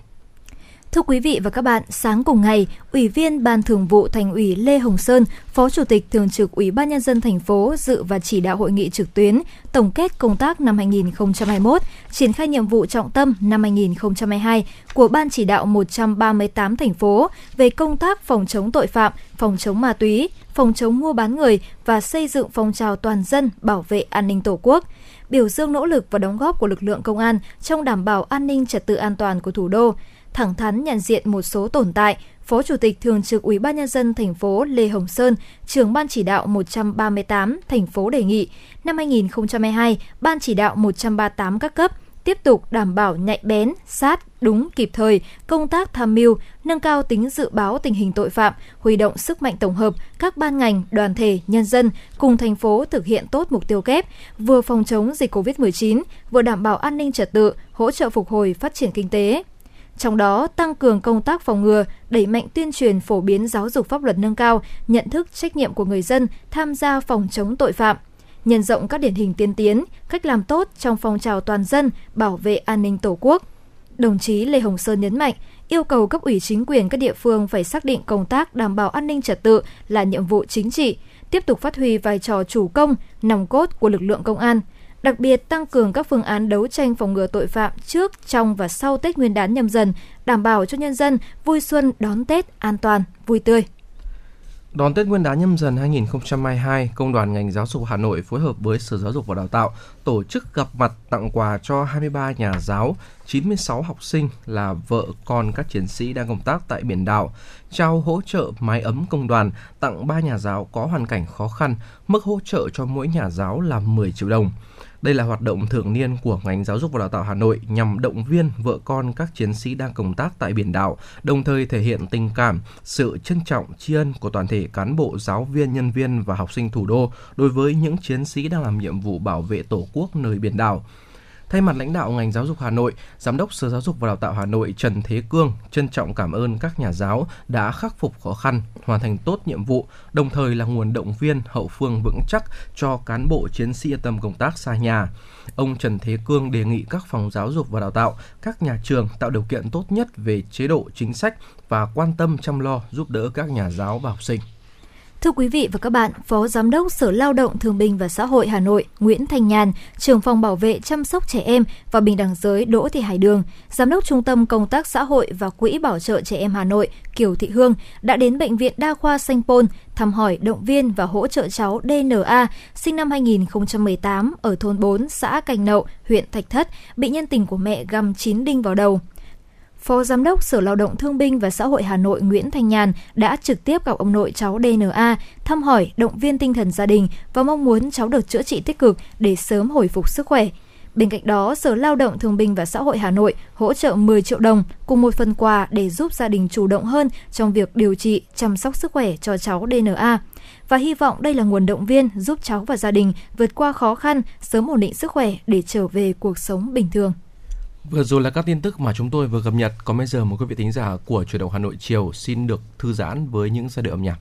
Thưa quý vị và các bạn, sáng cùng ngày, Ủy viên Ban Thường vụ Thành ủy Lê Hồng Sơn, Phó Chủ tịch Thường trực Ủy ban Nhân dân thành phố dự và chỉ đạo hội nghị trực tuyến tổng kết công tác năm 2021, triển khai nhiệm vụ trọng tâm năm 2022 của Ban chỉ đạo 138 thành phố về công tác phòng chống tội phạm, phòng chống ma túy, phòng chống mua bán người và xây dựng phong trào toàn dân bảo vệ an ninh Tổ quốc. Biểu dương nỗ lực và đóng góp của lực lượng công an trong đảm bảo an ninh trật tự an toàn của thủ đô, thẳng thắn nhận diện một số tồn tại, Phó Chủ tịch Thường trực Ủy ban nhân dân thành phố Lê Hồng Sơn, trưởng ban chỉ đạo 138 thành phố đề nghị năm 2022, ban chỉ đạo 138 các cấp tiếp tục đảm bảo nhạy bén, sát, đúng, kịp thời, công tác tham mưu, nâng cao tính dự báo tình hình tội phạm, huy động sức mạnh tổng hợp các ban ngành, đoàn thể, nhân dân cùng thành phố thực hiện tốt mục tiêu kép, vừa phòng chống dịch COVID-19, vừa đảm bảo an ninh trật tự, hỗ trợ phục hồi phát triển kinh tế. Trong đó, tăng cường công tác phòng ngừa, đẩy mạnh tuyên truyền phổ biến giáo dục pháp luật nâng cao, nhận thức trách nhiệm của người dân tham gia phòng chống tội phạm, nhân rộng các điển hình tiên tiến, cách làm tốt trong phong trào toàn dân bảo vệ an ninh Tổ quốc. Đồng chí Lê Hồng Sơn nhấn mạnh, yêu cầu cấp ủy chính quyền các địa phương phải xác định công tác đảm bảo an ninh trật tự là nhiệm vụ chính trị, tiếp tục phát huy vai trò chủ công, nòng cốt của lực lượng công an, đặc biệt tăng cường các phương án đấu tranh phòng ngừa tội phạm trước, trong và sau Tết Nguyên đán nhâm dần, đảm bảo cho nhân dân vui xuân đón Tết an toàn, vui tươi. Đón Tết Nguyên đán nhâm dần 2022, Công đoàn ngành giáo dục Hà Nội phối hợp với Sở Giáo dục và Đào tạo tổ chức gặp mặt tặng quà cho 23 nhà giáo, 96 học sinh là vợ con các chiến sĩ đang công tác tại biển đảo, trao hỗ trợ mái ấm công đoàn tặng 3 nhà giáo có hoàn cảnh khó khăn, mức hỗ trợ cho mỗi nhà giáo là 10 triệu đồng. Đây là hoạt động thường niên của ngành giáo dục và đào tạo Hà Nội nhằm động viên vợ con các chiến sĩ đang công tác tại biển đảo, đồng thời thể hiện tình cảm, sự trân trọng, tri ân của toàn thể cán bộ, giáo viên, nhân viên và học sinh thủ đô đối với những chiến sĩ đang làm nhiệm vụ bảo vệ Tổ quốc nơi biển đảo. Thay mặt lãnh đạo ngành giáo dục Hà Nội, Giám đốc Sở Giáo dục và Đào tạo Hà Nội Trần Thế Cương trân trọng cảm ơn các nhà giáo đã khắc phục khó khăn, hoàn thành tốt nhiệm vụ, đồng thời là nguồn động viên hậu phương vững chắc cho cán bộ chiến sĩ yên tâm công tác xa nhà. Ông Trần Thế Cương đề nghị các phòng giáo dục và đào tạo, các nhà trường tạo điều kiện tốt nhất về chế độ chính sách và quan tâm chăm lo giúp đỡ các nhà giáo và học sinh. Thưa quý vị và các bạn, Phó Giám đốc Sở Lao động Thương binh và Xã hội Hà Nội Nguyễn Thanh Nhàn, trưởng phòng bảo vệ chăm sóc trẻ em và bình đẳng giới Đỗ Thị Hải Đường, Giám đốc Trung tâm Công tác Xã hội và Quỹ Bảo trợ Trẻ Em Hà Nội Kiều Thị Hương đã đến Bệnh viện Đa khoa Sanh Pôn thăm hỏi, động viên và hỗ trợ cháu DNA sinh năm 2018 ở thôn 4, xã Cành Nậu, huyện Thạch Thất, bị nhân tình của mẹ găm chín đinh vào đầu. Phó Giám đốc Sở Lao động Thương binh và Xã hội Hà Nội Nguyễn Thanh Nhàn đã trực tiếp gặp ông nội cháu DNA, thăm hỏi, động viên tinh thần gia đình và mong muốn cháu được chữa trị tích cực để sớm hồi phục sức khỏe. Bên cạnh đó, Sở Lao động Thương binh và Xã hội Hà Nội hỗ trợ 10 triệu đồng cùng một phần quà để giúp gia đình chủ động hơn trong việc điều trị, chăm sóc sức khỏe cho cháu DNA. Và hy vọng đây là nguồn động viên giúp cháu và gia đình vượt qua khó khăn, sớm ổn định sức khỏe để trở về cuộc sống bình thường. Vừa rồi là các tin tức mà chúng tôi vừa cập nhật. Còn bây giờ một quý vị thính giả của Chuyển động Hà Nội chiều xin được thư giãn với những giai điệu âm nhạc.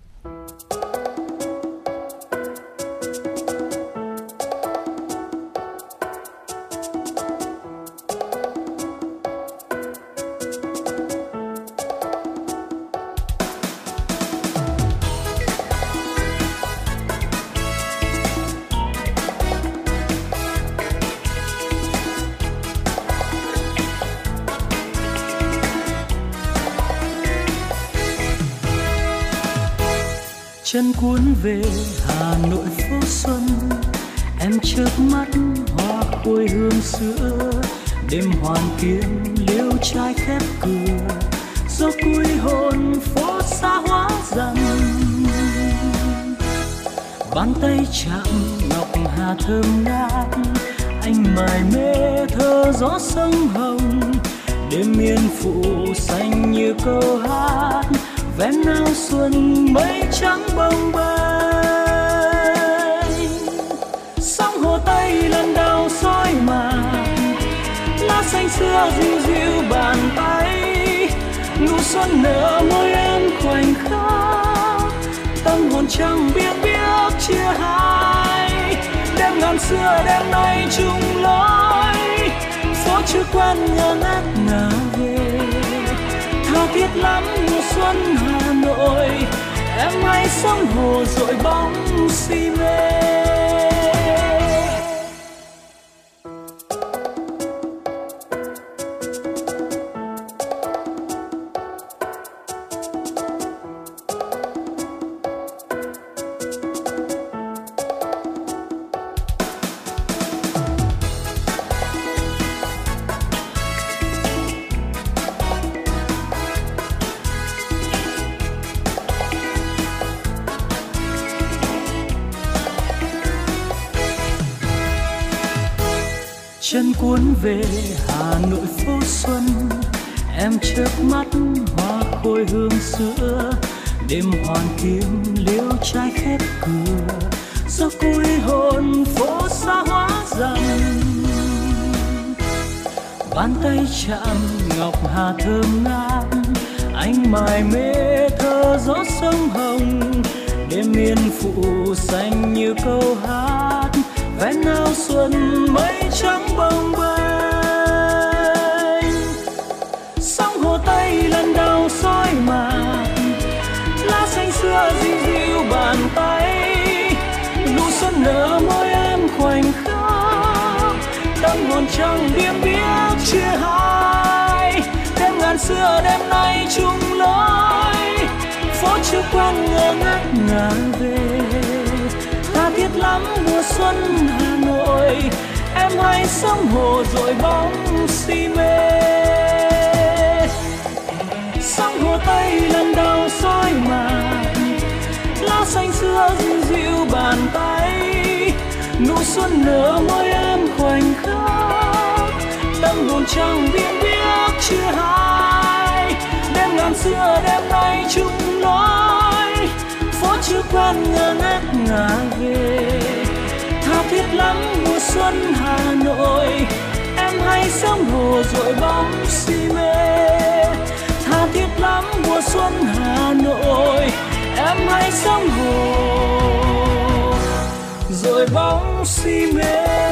Về hà nội phố xuân. Em chớp mắt hoa khôi hương xưa đêm hoàn kiếm liêu trai khép cửa. Gió cuối hồn phố xa hóa dần. Bàn tay chạm ngọc hà thơm ngát. Anh mải mê thơ gió sông hồng. Đêm miên phụ xanh như câu hát. Ven áo xuân mây trắng bồng bềnh lá xanh xưa dịu dịu bàn tay. Nụ xuân nở môi em khoảnh khắc. Tâm hồn chẳng biết biết chia hai. Đêm ngàn xưa, đêm nay chung lối. Phố chưa quen ngơ ngác ngả về. Tha thiết lắm mùa xuân hà nội. Em hãy sông hồ dội bóng si mê. Về hà nội phố xuân. Em chớp mắt hoa khôi hương sữa, đêm hoàn kiếm liêu trai khép cửa. Gió cuối hồn phố xa hóa dần. Bàn tay chạm ngọc hà thơm ngát anh mài mê thơ gió sông hồng. Đêm miên phụ xanh như câu hát ven áo xuân mây trắng bồng bông chẳng biếng biếc chia hai. Đêm ngàn xưa, đêm nay chung lối. Phố chưa quen ngơ ngác ngả về. Ta thiết lắm mùa xuân hà nội. Em hãy sông hồ rồi bóng si mê. Sông hồ tây lần đầu soi màn. Lá xanh xưa dịu dịu bàn tay. Nụ xuân nở môi em khoảnh khắc tâm hồn chẳng biết biết chia hai. Đêm ngàn xưa, đêm nay chung nói, phố chưa quen ngơ ngác ngả về. Tha thiết lắm mùa xuân hà nội, em hay sông hồ rồi bóng si mê. Tha thiết lắm mùa xuân hà nội, em hay sông hồ rồi bóng si mê.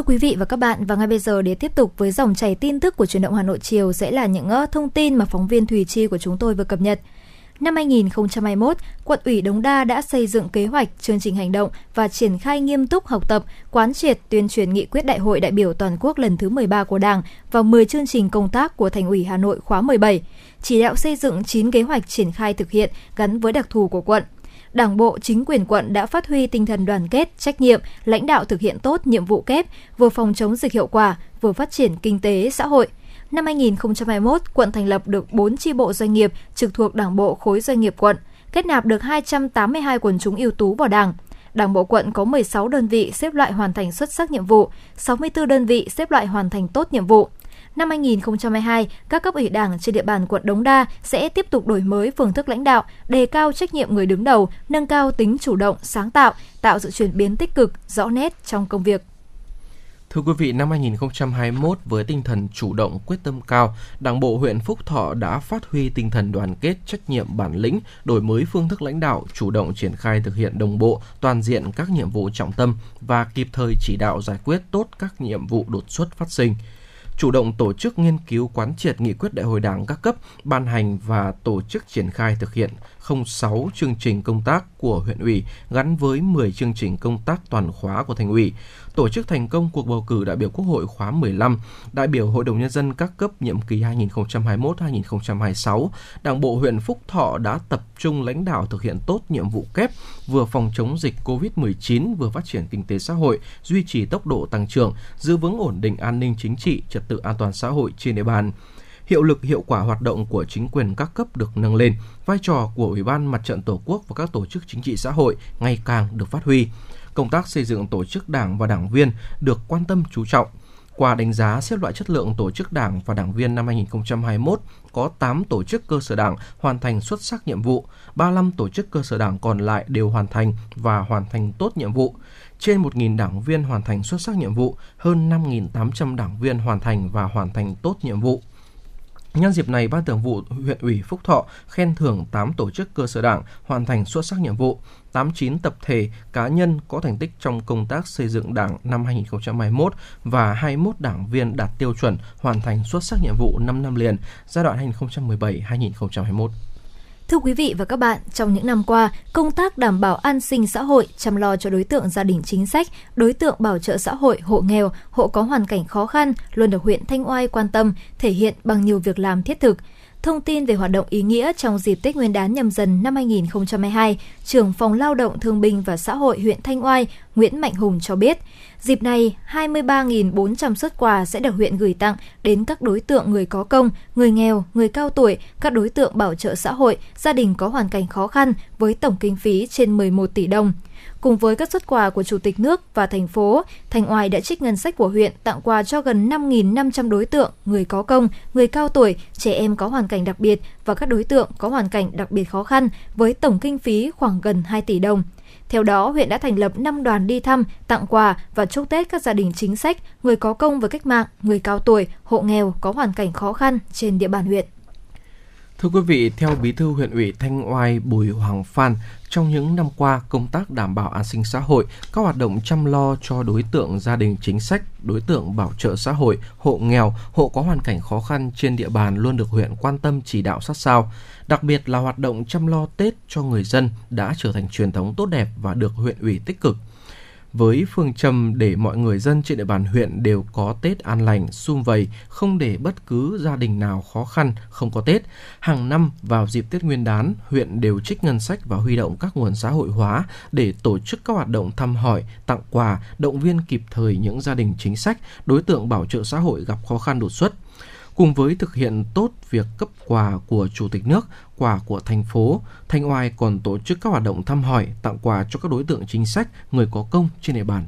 Thưa quý vị và các bạn, và ngay bây giờ để tiếp tục với dòng chảy tin tức của truyền động Hà Nội chiều sẽ là những ờ, thông tin mà phóng viên Thùy Chi của chúng tôi vừa cập nhật. Năm 2021, quận ủy Đống Đa đã xây dựng kế hoạch, chương trình hành động và triển khai nghiêm túc học tập, quán triệt tuyên truyền nghị quyết Đại hội đại biểu toàn quốc lần thứ 13 của Đảng và 10 chương trình công tác của Thành ủy Hà Nội khóa 17, chỉ đạo xây dựng 9 kế hoạch triển khai thực hiện gắn với đặc thù của quận. Đảng bộ, chính quyền quận đã phát huy tinh thần đoàn kết, trách nhiệm, lãnh đạo thực hiện tốt nhiệm vụ kép, vừa phòng chống dịch hiệu quả, vừa phát triển kinh tế, xã hội. Năm 2021, quận thành lập được 4 chi bộ doanh nghiệp trực thuộc Đảng bộ khối doanh nghiệp quận, kết nạp được 282 quần chúng ưu tú vào Đảng. Đảng bộ quận có 16 đơn vị xếp loại hoàn thành xuất sắc nhiệm vụ, 64 đơn vị xếp loại hoàn thành tốt nhiệm vụ. Năm 2022, các cấp ủy Đảng trên địa bàn quận Đống Đa sẽ tiếp tục đổi mới phương thức lãnh đạo, đề cao trách nhiệm người đứng đầu, nâng cao tính chủ động, sáng tạo, tạo sự chuyển biến tích cực, rõ nét trong công việc. Thưa quý vị, năm 2021 với tinh thần chủ động, quyết tâm cao, Đảng bộ huyện Phúc Thọ đã phát huy tinh thần đoàn kết, trách nhiệm bản lĩnh, đổi mới phương thức lãnh đạo, chủ động triển khai thực hiện đồng bộ, toàn diện các nhiệm vụ trọng tâm và kịp thời chỉ đạo giải quyết tốt các nhiệm vụ đột xuất phát sinh chủ động tổ chức nghiên cứu quán triệt nghị quyết đại hội đảng các cấp, ban hành và tổ chức triển khai thực hiện 06 chương trình công tác của huyện ủy gắn với 10 chương trình công tác toàn khóa của thành ủy, tổ chức thành công cuộc bầu cử đại biểu Quốc hội khóa 15, đại biểu Hội đồng Nhân dân các cấp nhiệm kỳ 2021-2026, Đảng bộ huyện Phúc Thọ đã tập trung lãnh đạo thực hiện tốt nhiệm vụ kép, vừa phòng chống dịch COVID-19, vừa phát triển kinh tế xã hội, duy trì tốc độ tăng trưởng, giữ vững ổn định an ninh chính trị, trật tự an toàn xã hội trên địa bàn hiệu lực hiệu quả hoạt động của chính quyền các cấp được nâng lên, vai trò của Ủy ban Mặt trận Tổ quốc và các tổ chức chính trị xã hội ngày càng được phát huy. Công tác xây dựng tổ chức đảng và đảng viên được quan tâm chú trọng. Qua đánh giá xếp loại chất lượng tổ chức đảng và đảng viên năm 2021, có 8 tổ chức cơ sở đảng hoàn thành xuất sắc nhiệm vụ, 35 tổ chức cơ sở đảng còn lại đều hoàn thành và hoàn thành tốt nhiệm vụ. Trên 1.000 đảng viên hoàn thành xuất sắc nhiệm vụ, hơn 5.800 đảng viên hoàn thành và hoàn thành tốt nhiệm vụ. Nhân dịp này, Ban Thường vụ huyện ủy Phúc Thọ khen thưởng 8 tổ chức cơ sở đảng hoàn thành xuất sắc nhiệm vụ, 89 tập thể, cá nhân có thành tích trong công tác xây dựng đảng năm 2021 và 21 đảng viên đạt tiêu chuẩn hoàn thành xuất sắc nhiệm vụ 5 năm liền giai đoạn 2017-2021. Thưa quý vị và các bạn, trong những năm qua, công tác đảm bảo an sinh xã hội, chăm lo cho đối tượng gia đình chính sách, đối tượng bảo trợ xã hội, hộ nghèo, hộ có hoàn cảnh khó khăn luôn được huyện Thanh Oai quan tâm, thể hiện bằng nhiều việc làm thiết thực. Thông tin về hoạt động ý nghĩa trong dịp Tết Nguyên đán nhâm dần năm 2022, trưởng phòng lao động thương binh và xã hội huyện Thanh Oai Nguyễn Mạnh Hùng cho biết, dịp này 23.400 xuất quà sẽ được huyện gửi tặng đến các đối tượng người có công, người nghèo, người cao tuổi, các đối tượng bảo trợ xã hội, gia đình có hoàn cảnh khó khăn với tổng kinh phí trên 11 tỷ đồng. Cùng với các xuất quà của Chủ tịch nước và thành phố, Thành Oai đã trích ngân sách của huyện tặng quà cho gần 5.500 đối tượng, người có công, người cao tuổi, trẻ em có hoàn cảnh đặc biệt và các đối tượng có hoàn cảnh đặc biệt khó khăn với tổng kinh phí khoảng gần 2 tỷ đồng. Theo đó, huyện đã thành lập 5 đoàn đi thăm, tặng quà và chúc Tết các gia đình chính sách, người có công với cách mạng, người cao tuổi, hộ nghèo có hoàn cảnh khó khăn trên địa bàn huyện. Thưa quý vị, theo Bí thư huyện ủy Thanh Oai Bùi Hoàng Phan, trong những năm qua, công tác đảm bảo an sinh xã hội, các hoạt động chăm lo cho đối tượng gia đình chính sách, đối tượng bảo trợ xã hội, hộ nghèo, hộ có hoàn cảnh khó khăn trên địa bàn luôn được huyện quan tâm chỉ đạo sát sao. Đặc biệt là hoạt động chăm lo Tết cho người dân đã trở thành truyền thống tốt đẹp và được huyện ủy tích cực với phương châm để mọi người dân trên địa bàn huyện đều có Tết an lành, sum vầy, không để bất cứ gia đình nào khó khăn, không có Tết. Hàng năm vào dịp Tết Nguyên đán, huyện đều trích ngân sách và huy động các nguồn xã hội hóa để tổ chức các hoạt động thăm hỏi, tặng quà, động viên kịp thời những gia đình chính sách, đối tượng bảo trợ xã hội gặp khó khăn đột xuất. Cùng với thực hiện tốt việc cấp quà của Chủ tịch nước, quà của thành phố, Thanh Oai còn tổ chức các hoạt động thăm hỏi, tặng quà cho các đối tượng chính sách, người có công trên địa bàn.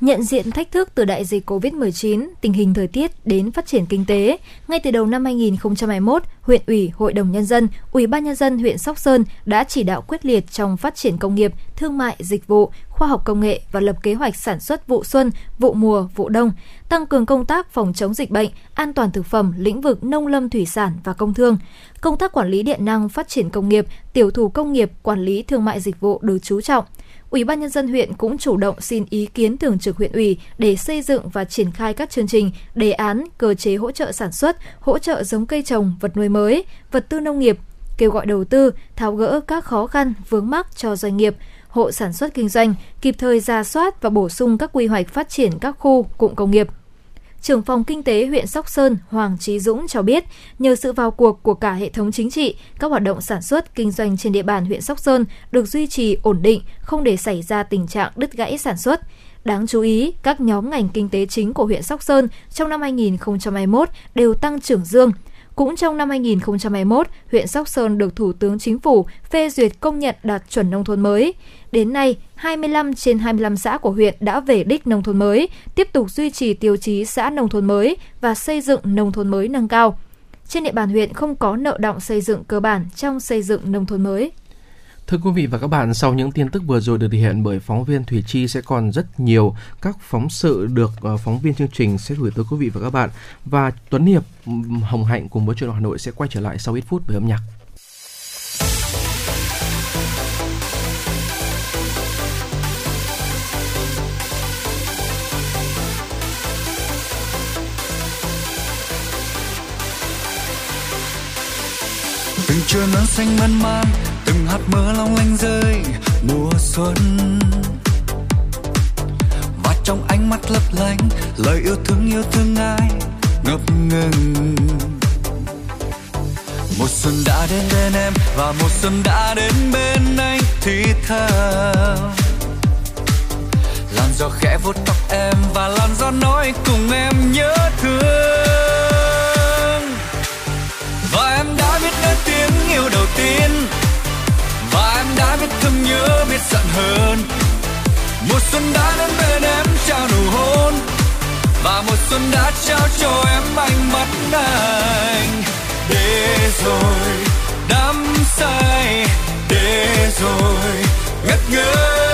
Nhận diện thách thức từ đại dịch COVID-19, tình hình thời tiết đến phát triển kinh tế, ngay từ đầu năm 2021, huyện ủy, hội đồng nhân dân, ủy ban nhân dân huyện Sóc Sơn đã chỉ đạo quyết liệt trong phát triển công nghiệp, thương mại, dịch vụ, khoa học công nghệ và lập kế hoạch sản xuất vụ xuân, vụ mùa, vụ đông, tăng cường công tác phòng chống dịch bệnh, an toàn thực phẩm, lĩnh vực nông lâm thủy sản và công thương. Công tác quản lý điện năng, phát triển công nghiệp, tiểu thủ công nghiệp, quản lý thương mại dịch vụ được chú trọng. Ủy ban nhân dân huyện cũng chủ động xin ý kiến thường trực huyện ủy để xây dựng và triển khai các chương trình, đề án, cơ chế hỗ trợ sản xuất, hỗ trợ giống cây trồng, vật nuôi mới, vật tư nông nghiệp, kêu gọi đầu tư, tháo gỡ các khó khăn, vướng mắc cho doanh nghiệp, hộ sản xuất kinh doanh, kịp thời ra soát và bổ sung các quy hoạch phát triển các khu, cụm công nghiệp trưởng phòng kinh tế huyện Sóc Sơn Hoàng Trí Dũng cho biết, nhờ sự vào cuộc của cả hệ thống chính trị, các hoạt động sản xuất, kinh doanh trên địa bàn huyện Sóc Sơn được duy trì ổn định, không để xảy ra tình trạng đứt gãy sản xuất. Đáng chú ý, các nhóm ngành kinh tế chính của huyện Sóc Sơn trong năm 2021 đều tăng trưởng dương. Cũng trong năm 2021, huyện Sóc Sơn được Thủ tướng Chính phủ phê duyệt công nhận đạt chuẩn nông thôn mới. Đến nay, 25 trên 25 xã của huyện đã về đích nông thôn mới, tiếp tục duy trì tiêu chí xã nông thôn mới và xây dựng nông thôn mới nâng cao. Trên địa bàn huyện không có nợ động xây dựng cơ bản trong xây dựng nông thôn mới. Thưa quý vị và các bạn, sau những tin tức vừa rồi được thể hiện bởi phóng viên Thủy Chi sẽ còn rất nhiều các phóng sự được ờ, phóng viên chương trình sẽ gửi tới quý vị và các bạn. Và Tuấn Hiệp, Hồng Hạnh cùng với Truyền Hà Nội sẽ quay trở lại sau ít phút với âm nhạc. Từng trưa nắng xanh mơn man, từng hạt mưa long lanh rơi mùa xuân. Và trong ánh mắt lấp lánh, lời yêu thương yêu thương ai ngập ngừng. Một xuân đã đến bên em và một xuân đã đến bên anh, thì thầm. Làn gió khẽ vuốt tóc em và làn gió nói cùng em nhớ thương và em đã biết đến tiếng yêu đầu tiên. Và em đã biết thương nhớ biết giận hơn một xuân đã đến bên em trao nụ hôn. Và một xuân đã trao cho em ánh mắt anh. Để rồi đắm say, để rồi ngất ngây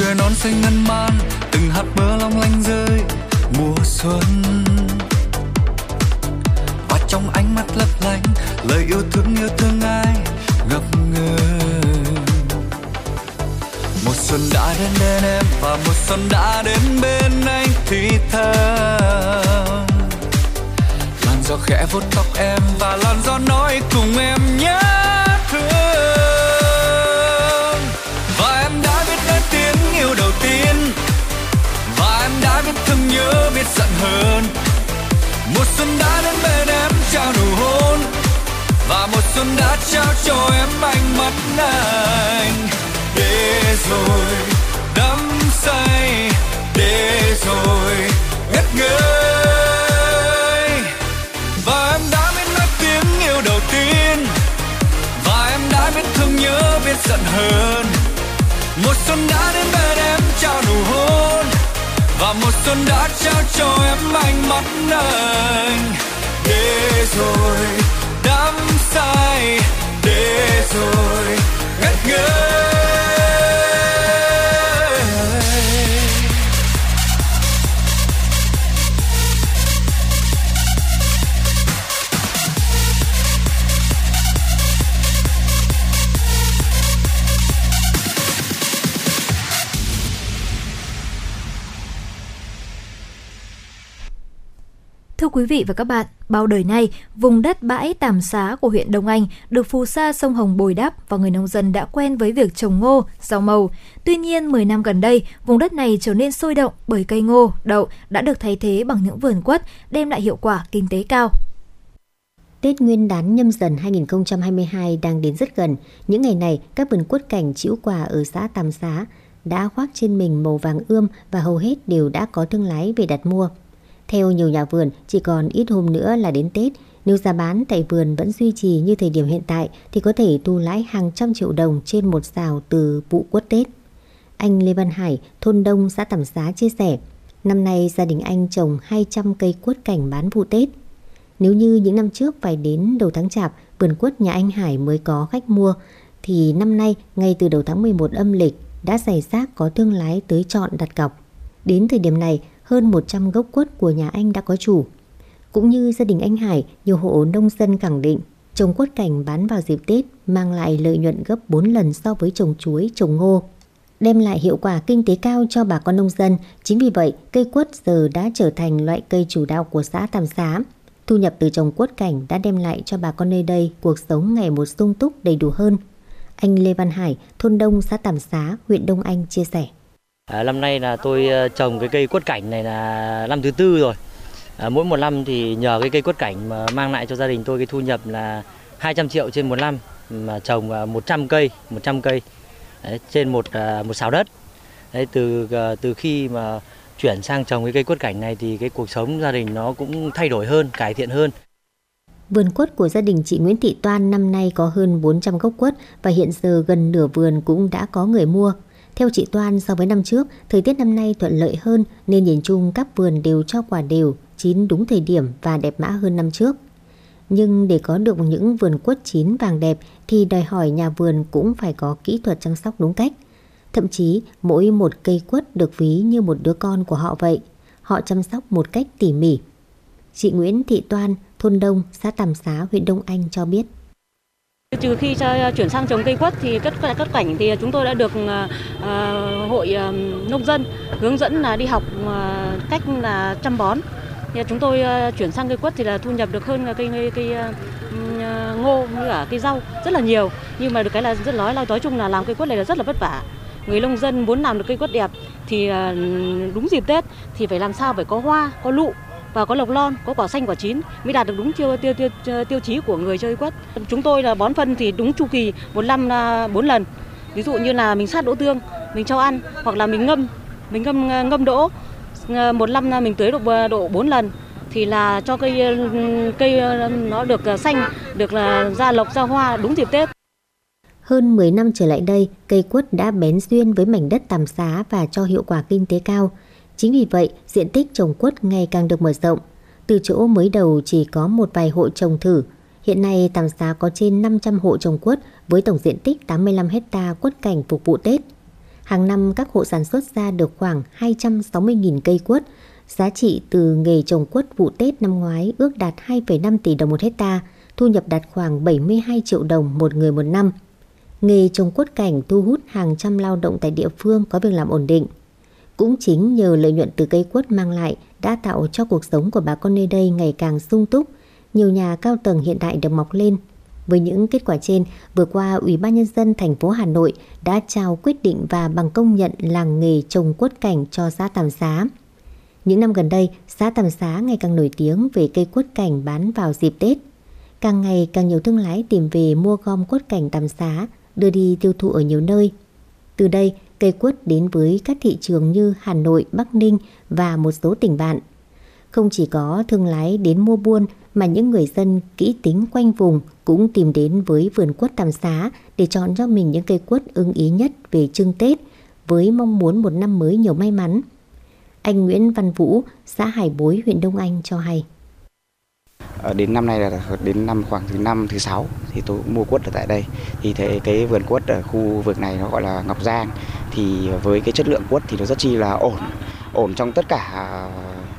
trời non xanh ngân man, từng hạt mưa long lanh rơi mùa xuân. Và trong ánh mắt lấp lánh, lời yêu thương yêu thương ai ngập ngừng. Một xuân đã đến bên em và một xuân đã đến bên anh thì thầm. Làn gió khẽ vuốt tóc em và làn gió nói cùng em nhé đã biết thương nhớ, biết giận hơn một xuân đã đến bên em trao nụ hôn, và một xuân đã trao cho em ánh mắt anh. Để rồi đắm say, để rồi ngất ngây. Và em đã biết nói tiếng yêu đầu tiên, và em đã biết thương nhớ, biết giận hơn một xuân đã đến bên em trao nụ hôn và một xuân đã trao cho em ánh mắt anh. Để rồi đắm say, để rồi ngất ngây quý vị và các bạn, bao đời nay, vùng đất bãi Tàm Xá của huyện Đông Anh được phù sa sông Hồng bồi đắp và người nông dân đã quen với việc trồng ngô, rau màu. Tuy nhiên, 10 năm gần đây, vùng đất này trở nên sôi động bởi cây ngô, đậu đã được thay thế bằng những vườn quất, đem lại hiệu quả kinh tế cao. Tết Nguyên đán nhâm dần 2022 đang đến rất gần. Những ngày này, các vườn quất cảnh chịu quả ở xã Tàm Xá đã khoác trên mình màu vàng ươm và hầu hết đều đã có thương lái về đặt mua. Theo nhiều nhà vườn, chỉ còn ít hôm nữa là đến Tết. Nếu giá bán tại vườn vẫn duy trì như thời điểm hiện tại thì có thể thu lãi hàng trăm triệu đồng trên một xào từ vụ quất Tết. Anh Lê Văn Hải, thôn Đông, xã Tẩm Xá chia sẻ, năm nay gia đình anh trồng 200 cây quất cảnh bán vụ Tết. Nếu như những năm trước phải đến đầu tháng chạp, vườn quất nhà anh Hải mới có khách mua, thì năm nay ngay từ đầu tháng 11 âm lịch đã xảy rác có thương lái tới chọn đặt cọc. Đến thời điểm này, hơn 100 gốc quất của nhà anh đã có chủ. Cũng như gia đình anh Hải, nhiều hộ nông dân khẳng định trồng quất cảnh bán vào dịp Tết mang lại lợi nhuận gấp 4 lần so với trồng chuối, trồng ngô. Đem lại hiệu quả kinh tế cao cho bà con nông dân, chính vì vậy cây quất giờ đã trở thành loại cây chủ đạo của xã Tam Xá. Thu nhập từ trồng quất cảnh đã đem lại cho bà con nơi đây cuộc sống ngày một sung túc đầy đủ hơn. Anh Lê Văn Hải, thôn Đông, xã Tàm Xá, huyện Đông Anh chia sẻ. À, năm nay là tôi ờ, trồng cái cây quất cảnh này là năm thứ tư rồi. À, mỗi một năm thì nhờ cái cây quất cảnh mà mang lại cho gia đình tôi cái thu nhập là 200 triệu trên một năm mà trồng à, 100 cây, 100 cây đấy, trên một à, một sào đất. Đấy, từ à, từ khi mà chuyển sang trồng cái cây quất cảnh này thì cái cuộc sống gia đình nó cũng thay đổi hơn, cải thiện hơn. Vườn quất của gia đình chị Nguyễn Thị Toan năm nay có hơn 400 gốc quất và hiện giờ gần nửa vườn cũng đã có người mua. Theo chị Toan, so với năm trước, thời tiết năm nay thuận lợi hơn nên nhìn chung các vườn đều cho quả đều, chín đúng thời điểm và đẹp mã hơn năm trước. Nhưng để có được những vườn quất chín vàng đẹp thì đòi hỏi nhà vườn cũng phải có kỹ thuật chăm sóc đúng cách. Thậm chí mỗi một cây quất được ví như một đứa con của họ vậy. Họ chăm sóc một cách tỉ mỉ. Chị Nguyễn Thị Toan, thôn Đông, xã Tàm Xá, huyện Đông Anh cho biết. Trừ khi cho chuyển sang trồng cây quất thì cất cất cảnh thì chúng tôi đã được ờ, ờ, hội ờ, nông dân hướng dẫn là đi học cách là chăm bón. Thì chúng tôi chuyển sang cây quất thì là thu nhập được hơn cây cây, cây ngô như cả cây rau rất là nhiều. Nhưng mà được cái là rất nói là nói chung là làm cây quất này là rất là vất vả. Người nông dân muốn làm được cây quất đẹp thì đúng dịp Tết thì phải làm sao phải có hoa, có lụ và có lộc lon, có quả xanh quả chín mới đạt được đúng tiêu tiêu tiêu tiêu chí của người chơi quất. Chúng tôi là bón phân thì đúng chu kỳ một năm là bốn lần. Ví dụ như là mình sát đỗ tương, mình cho ăn hoặc là mình ngâm, mình ngâm à, ngâm đỗ à, một năm à, mình tưới độ độ 4 lần thì là cho cây cây nó được xanh, được là ra lộc ra hoa đúng dịp Tết. Hơn 10 năm trở lại đây, cây quất đã bén duyên với mảnh đất tàm xá và cho hiệu quả kinh tế cao. Chính vì vậy, diện tích trồng quất ngày càng được mở rộng. Từ chỗ mới đầu chỉ có một vài hộ trồng thử, hiện nay Tàm Xá có trên 500 hộ trồng quất với tổng diện tích 85 hecta quất cảnh phục vụ Tết. Hàng năm các hộ sản xuất ra được khoảng 260.000 cây quất, giá trị từ nghề trồng quất vụ Tết năm ngoái ước đạt 2,5 tỷ đồng một hecta, thu nhập đạt khoảng 72 triệu đồng một người một năm. Nghề trồng quất cảnh thu hút hàng trăm lao động tại địa phương có việc làm ổn định. Cũng chính nhờ lợi nhuận từ cây quất mang lại đã tạo cho cuộc sống của bà con nơi đây ngày càng sung túc. Nhiều nhà cao tầng hiện đại được mọc lên. Với những kết quả trên, vừa qua Ủy ban nhân dân thành phố Hà Nội đã trao quyết định và bằng công nhận làng nghề trồng quất cảnh cho xã Tàm Xá. Những năm gần đây, xã Tàm Xá ngày càng nổi tiếng về cây quất cảnh bán vào dịp Tết. Càng ngày càng nhiều thương lái tìm về mua gom quất cảnh Tàm Xá, đưa đi tiêu thụ ở nhiều nơi. Từ đây, cây quất đến với các thị trường như Hà Nội, Bắc Ninh và một số tỉnh bạn. Không chỉ có thương lái đến mua buôn mà những người dân kỹ tính quanh vùng cũng tìm đến với vườn quất Tàm Xá để chọn cho mình những cây quất ưng ý nhất về trưng Tết với mong muốn một năm mới nhiều may mắn. Anh Nguyễn Văn Vũ, xã Hải Bối, huyện Đông Anh cho hay. À, đến năm nay là đến năm khoảng thứ năm thứ sáu thì tôi cũng mua quất ở tại đây thì thế cái vườn quất ở khu vực này nó gọi là Ngọc Giang thì với cái chất lượng quất thì nó rất chi là ổn. Ổn trong tất cả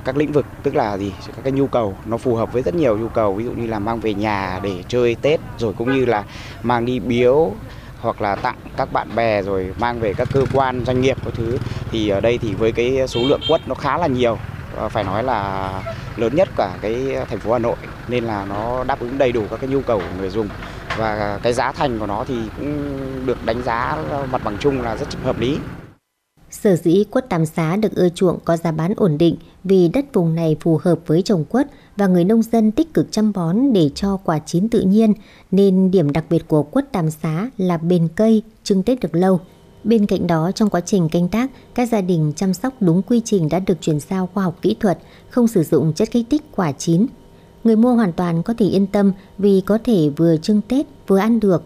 các lĩnh vực, tức là gì? Các cái nhu cầu, nó phù hợp với rất nhiều nhu cầu. Ví dụ như là mang về nhà để chơi Tết, rồi cũng như là mang đi biếu, hoặc là tặng các bạn bè, rồi mang về các cơ quan, doanh nghiệp các thứ. Thì ở đây thì với cái số lượng quất nó khá là nhiều. Ờ, phải nói là lớn nhất cả cái thành phố Hà Nội, nên là nó đáp ứng đầy đủ các cái nhu cầu của người dùng và cái giá thành của nó thì cũng được đánh giá mặt bằng chung là rất hợp lý. Sở dĩ quất Tam Xá được ưa chuộng có giá bán ổn định vì đất vùng này phù hợp với trồng quất và người nông dân tích cực chăm bón để cho quả chín tự nhiên nên điểm đặc biệt của quất Tam Xá là bền cây, trưng Tết được lâu. Bên cạnh đó, trong quá trình canh tác, các gia đình chăm sóc đúng quy trình đã được chuyển giao khoa học kỹ thuật, không sử dụng chất kích thích quả chín. Người mua hoàn toàn có thể yên tâm vì có thể vừa trưng Tết vừa ăn được.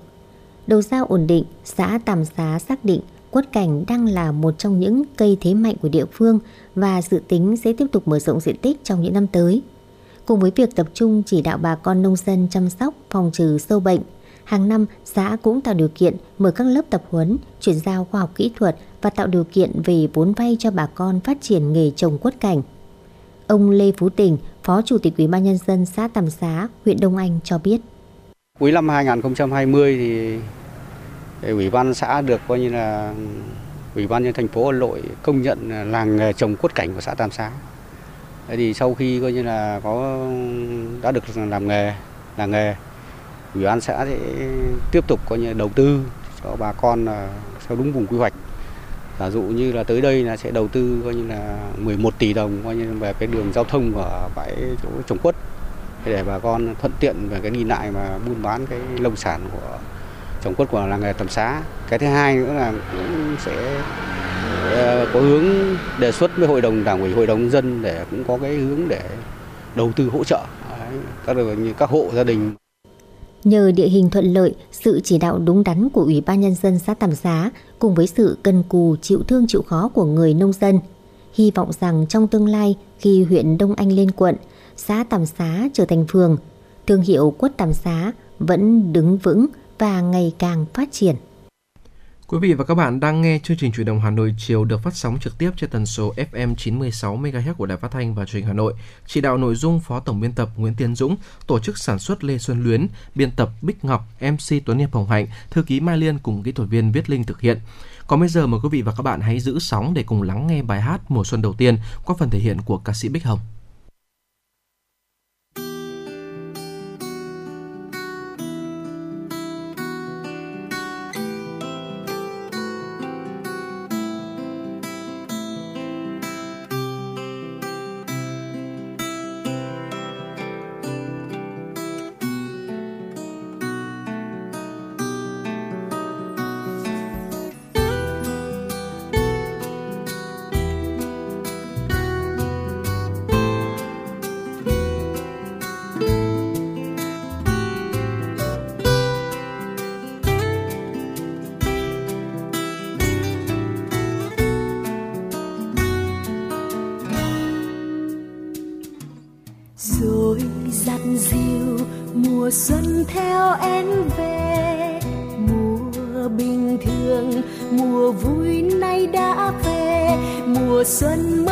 Đầu ra ổn định, xã Tàm Xá xác định quất cảnh đang là một trong những cây thế mạnh của địa phương và dự tính sẽ tiếp tục mở rộng diện tích trong những năm tới. Cùng với việc tập trung chỉ đạo bà con nông dân chăm sóc, phòng trừ sâu bệnh, hàng năm xã cũng tạo điều kiện mở các lớp tập huấn, chuyển giao khoa học kỹ thuật và tạo điều kiện về vốn vay cho bà con phát triển nghề trồng quất cảnh. Ông Lê Phú Tỉnh, Phó Chủ tịch Ủy ban nhân dân xã Tàm Xá, huyện Đông Anh cho biết. Cuối năm 2020 thì eh, Ủy ban xã được coi như là Ủy ban nhân thành phố Hà Nội công nhận làng nghề trồng quất cảnh của xã Tam Xá. Thế thì sau khi coi như là có đã được làm nghề làng nghề ủy ban xã sẽ tiếp tục coi như đầu tư cho bà con à, theo đúng vùng quy hoạch giả dụ như là tới đây là sẽ đầu tư coi như là 11 tỷ đồng coi như về cái đường giao thông của bãi chỗ trồng quất. Để bà con thuận tiện về cái đi lại mà buôn bán cái nông sản của trồng quất của làng nghề Tầm Xá. Cái thứ hai nữa là cũng sẽ ờ, có hướng đề xuất với hội đồng đảng ủy, hội đồng dân để cũng có cái hướng để đầu tư hỗ trợ. Các như các hộ gia đình. Nhờ địa hình thuận lợi, sự chỉ đạo đúng đắn của Ủy ban Nhân dân xã Tàm Xá cùng với sự cần cù chịu thương chịu khó của người nông dân. Hy vọng rằng trong tương lai khi huyện Đông Anh lên quận, xã Tàm Xá trở thành phường, thương hiệu quất Tàm Xá vẫn đứng vững và ngày càng phát triển. Quý vị và các bạn đang nghe chương trình Chuyển động Hà Nội chiều được phát sóng trực tiếp trên tần số FM 96 MHz của Đài Phát thanh và Truyền hình Hà Nội. Chỉ đạo nội dung Phó Tổng biên tập Nguyễn Tiến Dũng, tổ chức sản xuất Lê Xuân Luyến, biên tập Bích Ngọc, MC Tuấn Hiệp Hồng Hạnh, thư ký Mai Liên cùng kỹ thuật viên Viết Linh thực hiện. Còn bây giờ mời quý vị và các bạn hãy giữ sóng để cùng lắng nghe bài hát mùa xuân đầu tiên qua phần thể hiện của ca sĩ Bích Hồng. Xuân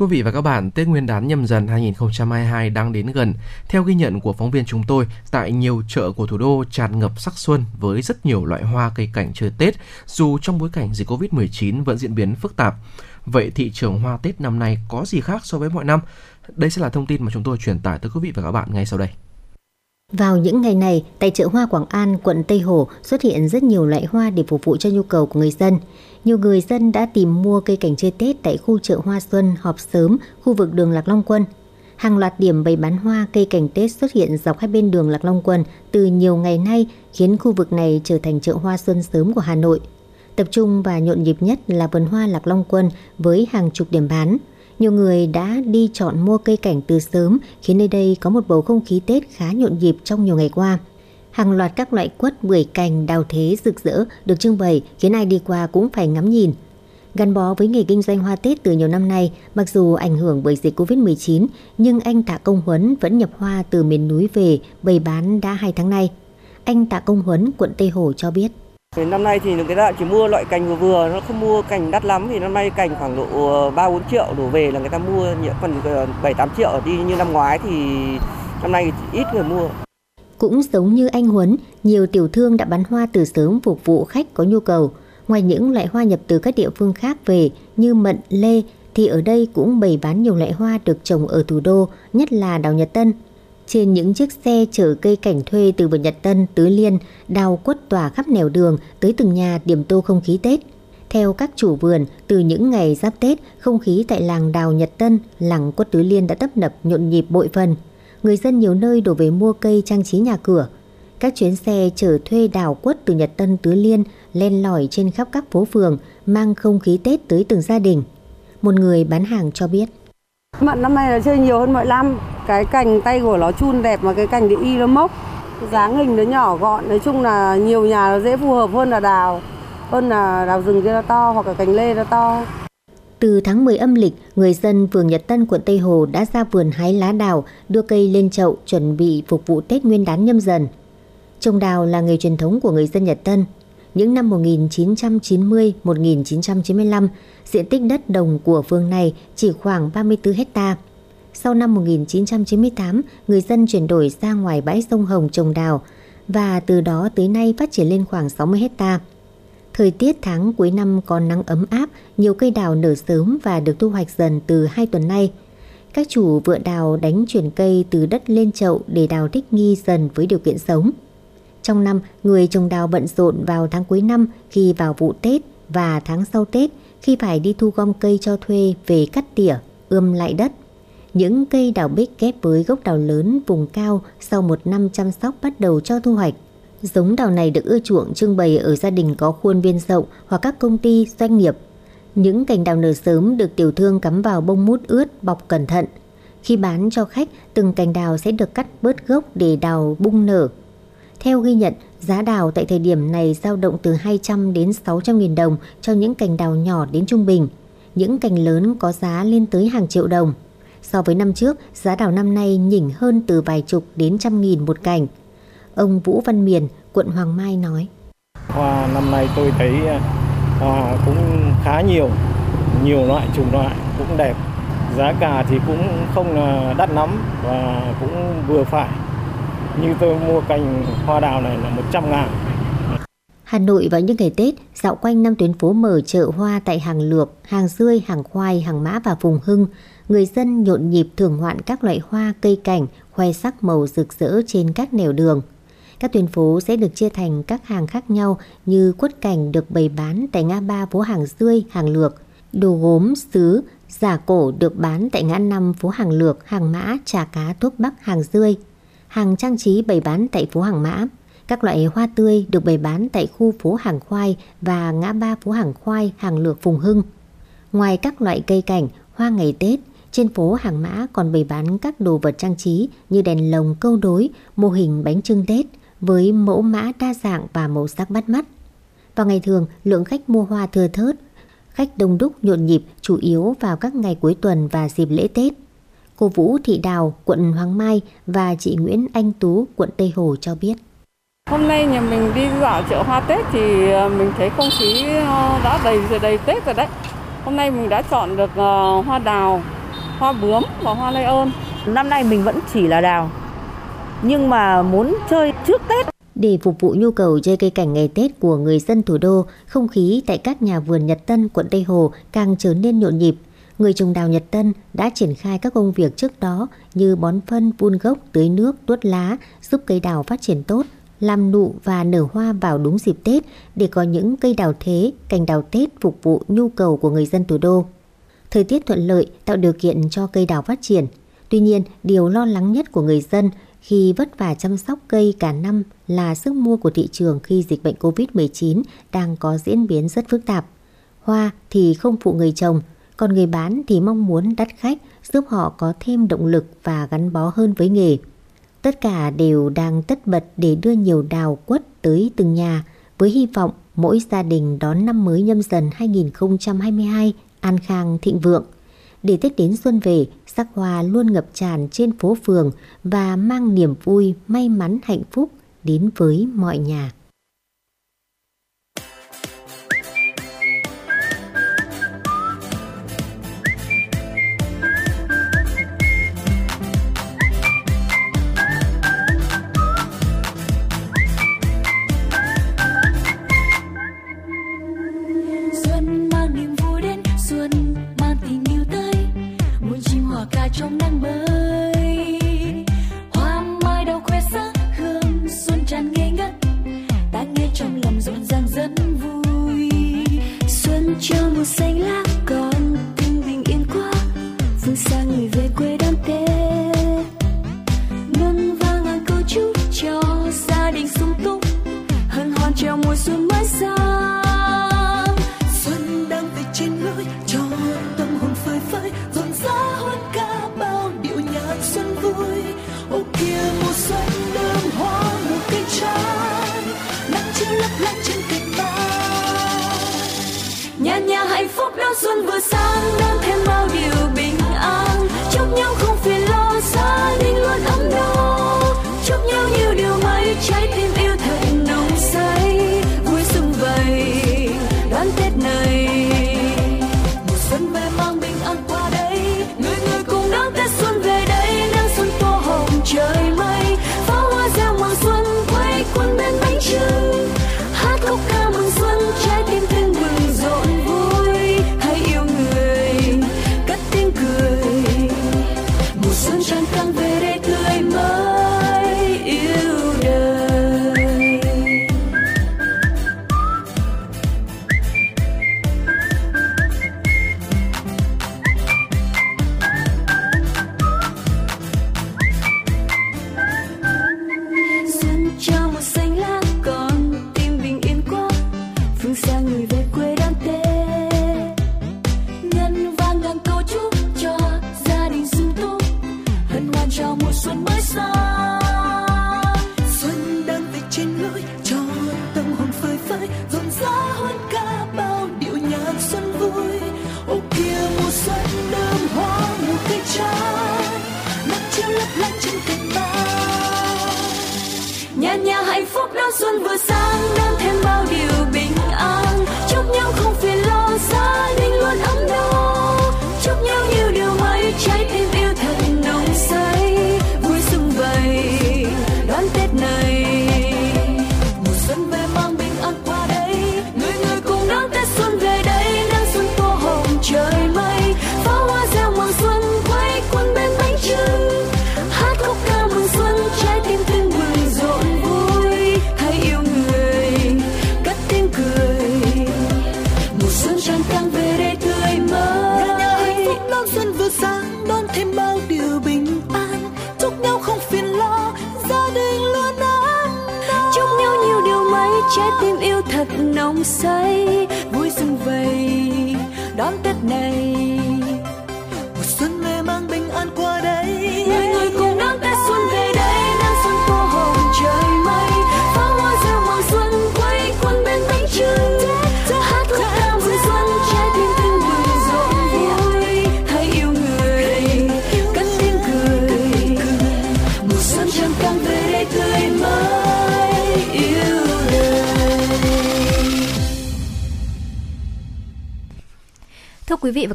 quý vị và các bạn, Tết Nguyên đán nhâm dần 2022 đang đến gần. Theo ghi nhận của phóng viên chúng tôi, tại nhiều chợ của thủ đô tràn ngập sắc xuân với rất nhiều loại hoa cây cảnh chơi Tết, dù trong bối cảnh dịch Covid-19 vẫn diễn biến phức tạp. Vậy thị trường hoa Tết năm nay có gì khác so với mọi năm? Đây sẽ là thông tin mà chúng tôi truyền tải tới quý vị và các bạn ngay sau đây. Vào những ngày này, tại chợ hoa Quảng An, quận Tây Hồ xuất hiện rất nhiều loại hoa để phục vụ cho nhu cầu của người dân. Nhiều người dân đã tìm mua cây cảnh chơi Tết tại khu chợ Hoa Xuân, họp sớm, khu vực đường Lạc Long Quân. Hàng loạt điểm bày bán hoa cây cảnh Tết xuất hiện dọc hai bên đường Lạc Long Quân từ nhiều ngày nay khiến khu vực này trở thành chợ hoa xuân sớm của Hà Nội. Tập trung và nhộn nhịp nhất là vườn hoa Lạc Long Quân với hàng chục điểm bán. Nhiều người đã đi chọn mua cây cảnh từ sớm khiến nơi đây có một bầu không khí Tết khá nhộn nhịp trong nhiều ngày qua. Hàng loạt các loại quất, bưởi cành, đào thế rực rỡ được trưng bày khiến ai đi qua cũng phải ngắm nhìn. Gắn bó với nghề kinh doanh hoa Tết từ nhiều năm nay, mặc dù ảnh hưởng bởi dịch Covid-19, nhưng anh Tạ Công Huấn vẫn nhập hoa từ miền núi về bày bán đã 2 tháng nay. Anh Tạ Công Huấn, quận Tây Hồ cho biết. Năm nay thì người ta chỉ mua loại cành vừa vừa, nó không mua cành đắt lắm thì năm nay cành khoảng độ ờ, 3 4 triệu đổ về là người ta mua, còn 7 8 triệu đi như năm ngoái thì năm nay ít người mua. Cũng giống như anh Huấn, nhiều tiểu thương đã bán hoa từ sớm phục vụ khách có nhu cầu. Ngoài những loại hoa nhập từ các địa phương khác về như mận, lê, thì ở đây cũng bày bán nhiều loại hoa được trồng ở thủ đô, nhất là đào Nhật Tân. Trên những chiếc xe chở cây cảnh thuê từ vườn Nhật Tân, Tứ Liên, đào quất tỏa khắp nẻo đường tới từng nhà điểm tô không khí Tết. Theo các chủ vườn, từ những ngày giáp Tết, không khí tại làng đào Nhật Tân, làng quất Tứ Liên đã tấp nập nhộn nhịp bội phần. Người dân nhiều nơi đổ về mua cây trang trí nhà cửa. Các chuyến xe chở thuê đào quất từ Nhật Tân Tứ Liên len lỏi trên khắp các phố phường, mang không khí Tết tới từng gia đình. Một người bán hàng cho biết. Mận năm nay là chơi nhiều hơn mọi năm. Cái cành tay của nó chun đẹp mà cái cành địa y nó mốc. dáng hình nó nhỏ gọn. Nói chung là nhiều nhà nó dễ phù hợp hơn là đào. Hơn là đào rừng kia nó to hoặc là cành lê nó to. Từ tháng 10 âm lịch, người dân phường Nhật Tân quận Tây Hồ đã ra vườn hái lá đào, đưa cây lên chậu chuẩn bị phục vụ Tết Nguyên đán nhâm dần. Trồng đào là nghề truyền thống của người dân Nhật Tân. Những năm 1990-1995, diện tích đất đồng của phường này chỉ khoảng 34 hecta. Sau năm 1998, người dân chuyển đổi ra ngoài bãi sông Hồng trồng đào và từ đó tới nay phát triển lên khoảng 60 hectare. Thời tiết tháng cuối năm có nắng ấm áp, nhiều cây đào nở sớm và được thu hoạch dần từ 2 tuần nay. Các chủ vựa đào đánh chuyển cây từ đất lên chậu để đào thích nghi dần với điều kiện sống. Trong năm, người trồng đào bận rộn vào tháng cuối năm khi vào vụ Tết và tháng sau Tết khi phải đi thu gom cây cho thuê về cắt tỉa, ươm lại đất. Những cây đào bích ghép với gốc đào lớn vùng cao sau một năm chăm sóc bắt đầu cho thu hoạch. Giống đào này được ưa chuộng trưng bày ở gia đình có khuôn viên rộng hoặc các công ty, doanh nghiệp. Những cành đào nở sớm được tiểu thương cắm vào bông mút ướt bọc cẩn thận. Khi bán cho khách, từng cành đào sẽ được cắt bớt gốc để đào bung nở. Theo ghi nhận, giá đào tại thời điểm này dao động từ 200 đến 600 nghìn đồng cho những cành đào nhỏ đến trung bình. Những cành lớn có giá lên tới hàng triệu đồng. So với năm trước, giá đào năm nay nhỉnh hơn từ vài chục đến trăm nghìn một cành. Ông Vũ Văn Miền, quận Hoàng Mai nói. Hoa năm nay tôi thấy à, hoa cũng khá nhiều, nhiều loại chủng loại cũng đẹp. Giá cả thì cũng không đắt lắm và cũng vừa phải. Như tôi mua cành hoa đào này là 100 ngàn. Hà Nội vào những ngày Tết, dạo quanh năm tuyến phố mở chợ hoa tại hàng lược, hàng rươi, hàng khoai, hàng mã và vùng hưng, người dân nhộn nhịp thưởng ngoạn các loại hoa, cây cảnh, khoe sắc màu rực rỡ trên các nẻo đường. Các tuyến phố sẽ được chia thành các hàng khác nhau như quất cảnh được bày bán tại ngã ba phố hàng rươi, hàng lược, đồ gốm, sứ, giả cổ được bán tại ngã năm phố hàng lược, hàng mã, trà cá, thuốc bắc, hàng rươi. Hàng trang trí bày bán tại phố hàng mã. Các loại hoa tươi được bày bán tại khu phố hàng khoai và ngã ba phố hàng khoai, hàng lược Phùng Hưng. Ngoài các loại cây cảnh, hoa ngày Tết, trên phố hàng mã còn bày bán các đồ vật trang trí như đèn lồng câu đối, mô hình bánh trưng Tết, với mẫu mã đa dạng và màu sắc bắt mắt. Vào ngày thường, lượng khách mua hoa thưa thớt, khách đông đúc nhộn nhịp chủ yếu vào các ngày cuối tuần và dịp lễ Tết. Cô Vũ Thị Đào, quận Hoàng Mai và chị Nguyễn Anh Tú, quận Tây Hồ cho biết. Hôm nay nhà mình đi dạo chợ hoa Tết thì ờ, mình thấy không khí ờ, đã đầy rồi đầy Tết rồi đấy. Hôm nay mình đã chọn được ờ, hoa đào, hoa bướm và hoa lây ơn. Năm nay mình vẫn chỉ là đào, nhưng mà muốn chơi trước Tết. Để phục vụ nhu cầu chơi cây cảnh ngày Tết của người dân thủ đô, không khí tại các nhà vườn Nhật Tân, quận Tây Hồ càng trở nên nhộn nhịp. Người trồng đào Nhật Tân đã triển khai các công việc trước đó như bón phân, vun gốc, tưới nước, tuốt lá, giúp cây đào phát triển tốt, làm nụ và nở hoa vào đúng dịp Tết để có những cây đào thế, cành đào Tết phục vụ nhu cầu của người dân thủ đô. Thời tiết thuận lợi tạo điều kiện cho cây đào phát triển. Tuy nhiên, điều lo lắng nhất của người dân khi vất vả chăm sóc cây cả năm là sức mua của thị trường khi dịch bệnh Covid-19 đang có diễn biến rất phức tạp. Hoa thì không phụ người trồng, còn người bán thì mong muốn đắt khách giúp họ có thêm động lực và gắn bó hơn với nghề. Tất cả đều đang tất bật để đưa nhiều đào quất tới từng nhà với hy vọng mỗi gia đình đón năm mới nhâm dần 2022 an khang thịnh vượng. Để Tết đến xuân về, sắc hoa luôn ngập tràn trên phố phường và mang niềm vui, may mắn, hạnh phúc đến với mọi nhà. Cả trong nắng mới Sáng. xuân vừa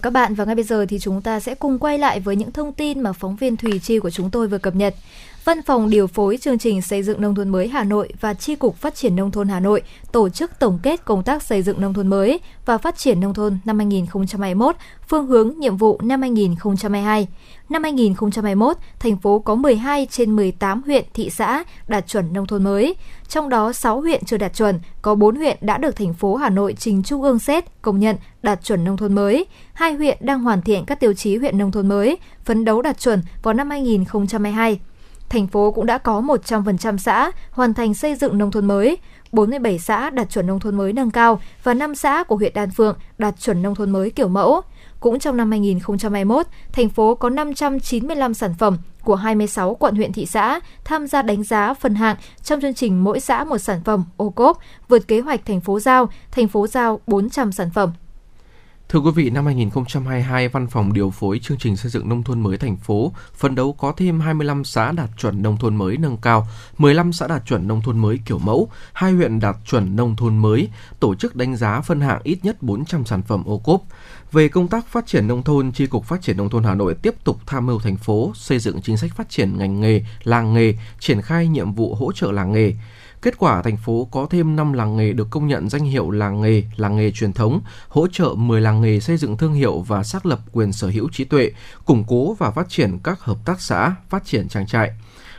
các bạn, và ngay bây giờ thì chúng ta sẽ cùng quay lại với những thông tin mà phóng viên Thùy Chi của chúng tôi vừa cập nhật. Văn phòng điều phối chương trình xây dựng nông thôn mới Hà Nội và Chi cục Phát triển nông thôn Hà Nội tổ chức tổng kết công tác xây dựng nông thôn mới và phát triển nông thôn năm 2021, phương hướng nhiệm vụ năm 2022. Năm 2021, thành phố có 12 trên 18 huyện, thị xã đạt chuẩn nông thôn mới. Trong đó 6 huyện chưa đạt chuẩn, có 4 huyện đã được thành phố Hà Nội trình Trung ương xét công nhận đạt chuẩn nông thôn mới. Hai huyện đang hoàn thiện các tiêu chí huyện nông thôn mới, phấn đấu đạt chuẩn vào năm 2022 thành phố cũng đã có 100% xã hoàn thành xây dựng nông thôn mới, 47 xã đạt chuẩn nông thôn mới nâng cao và 5 xã của huyện Đan Phượng đạt chuẩn nông thôn mới kiểu mẫu. Cũng trong năm 2021, thành phố có 595 sản phẩm của 26 quận huyện thị xã tham gia đánh giá phân hạng trong chương trình mỗi xã một sản phẩm ô cốp, vượt kế hoạch thành phố giao, thành phố giao 400 sản phẩm. Thưa quý vị, năm 2022, Văn phòng điều phối chương trình xây dựng nông thôn mới thành phố phấn đấu có thêm 25 xã đạt chuẩn nông thôn mới nâng cao, 15 xã đạt chuẩn nông thôn mới kiểu mẫu, hai huyện đạt chuẩn nông thôn mới, tổ chức đánh giá phân hạng ít nhất 400 sản phẩm ô cốp. Về công tác phát triển nông thôn, tri cục Phát triển nông thôn Hà Nội tiếp tục tham mưu thành phố xây dựng chính sách phát triển ngành nghề, làng nghề, triển khai nhiệm vụ hỗ trợ làng nghề. Kết quả, thành phố có thêm 5 làng nghề được công nhận danh hiệu làng nghề, làng nghề truyền thống, hỗ trợ 10 làng nghề xây dựng thương hiệu và xác lập quyền sở hữu trí tuệ, củng cố và phát triển các hợp tác xã, phát triển trang trại.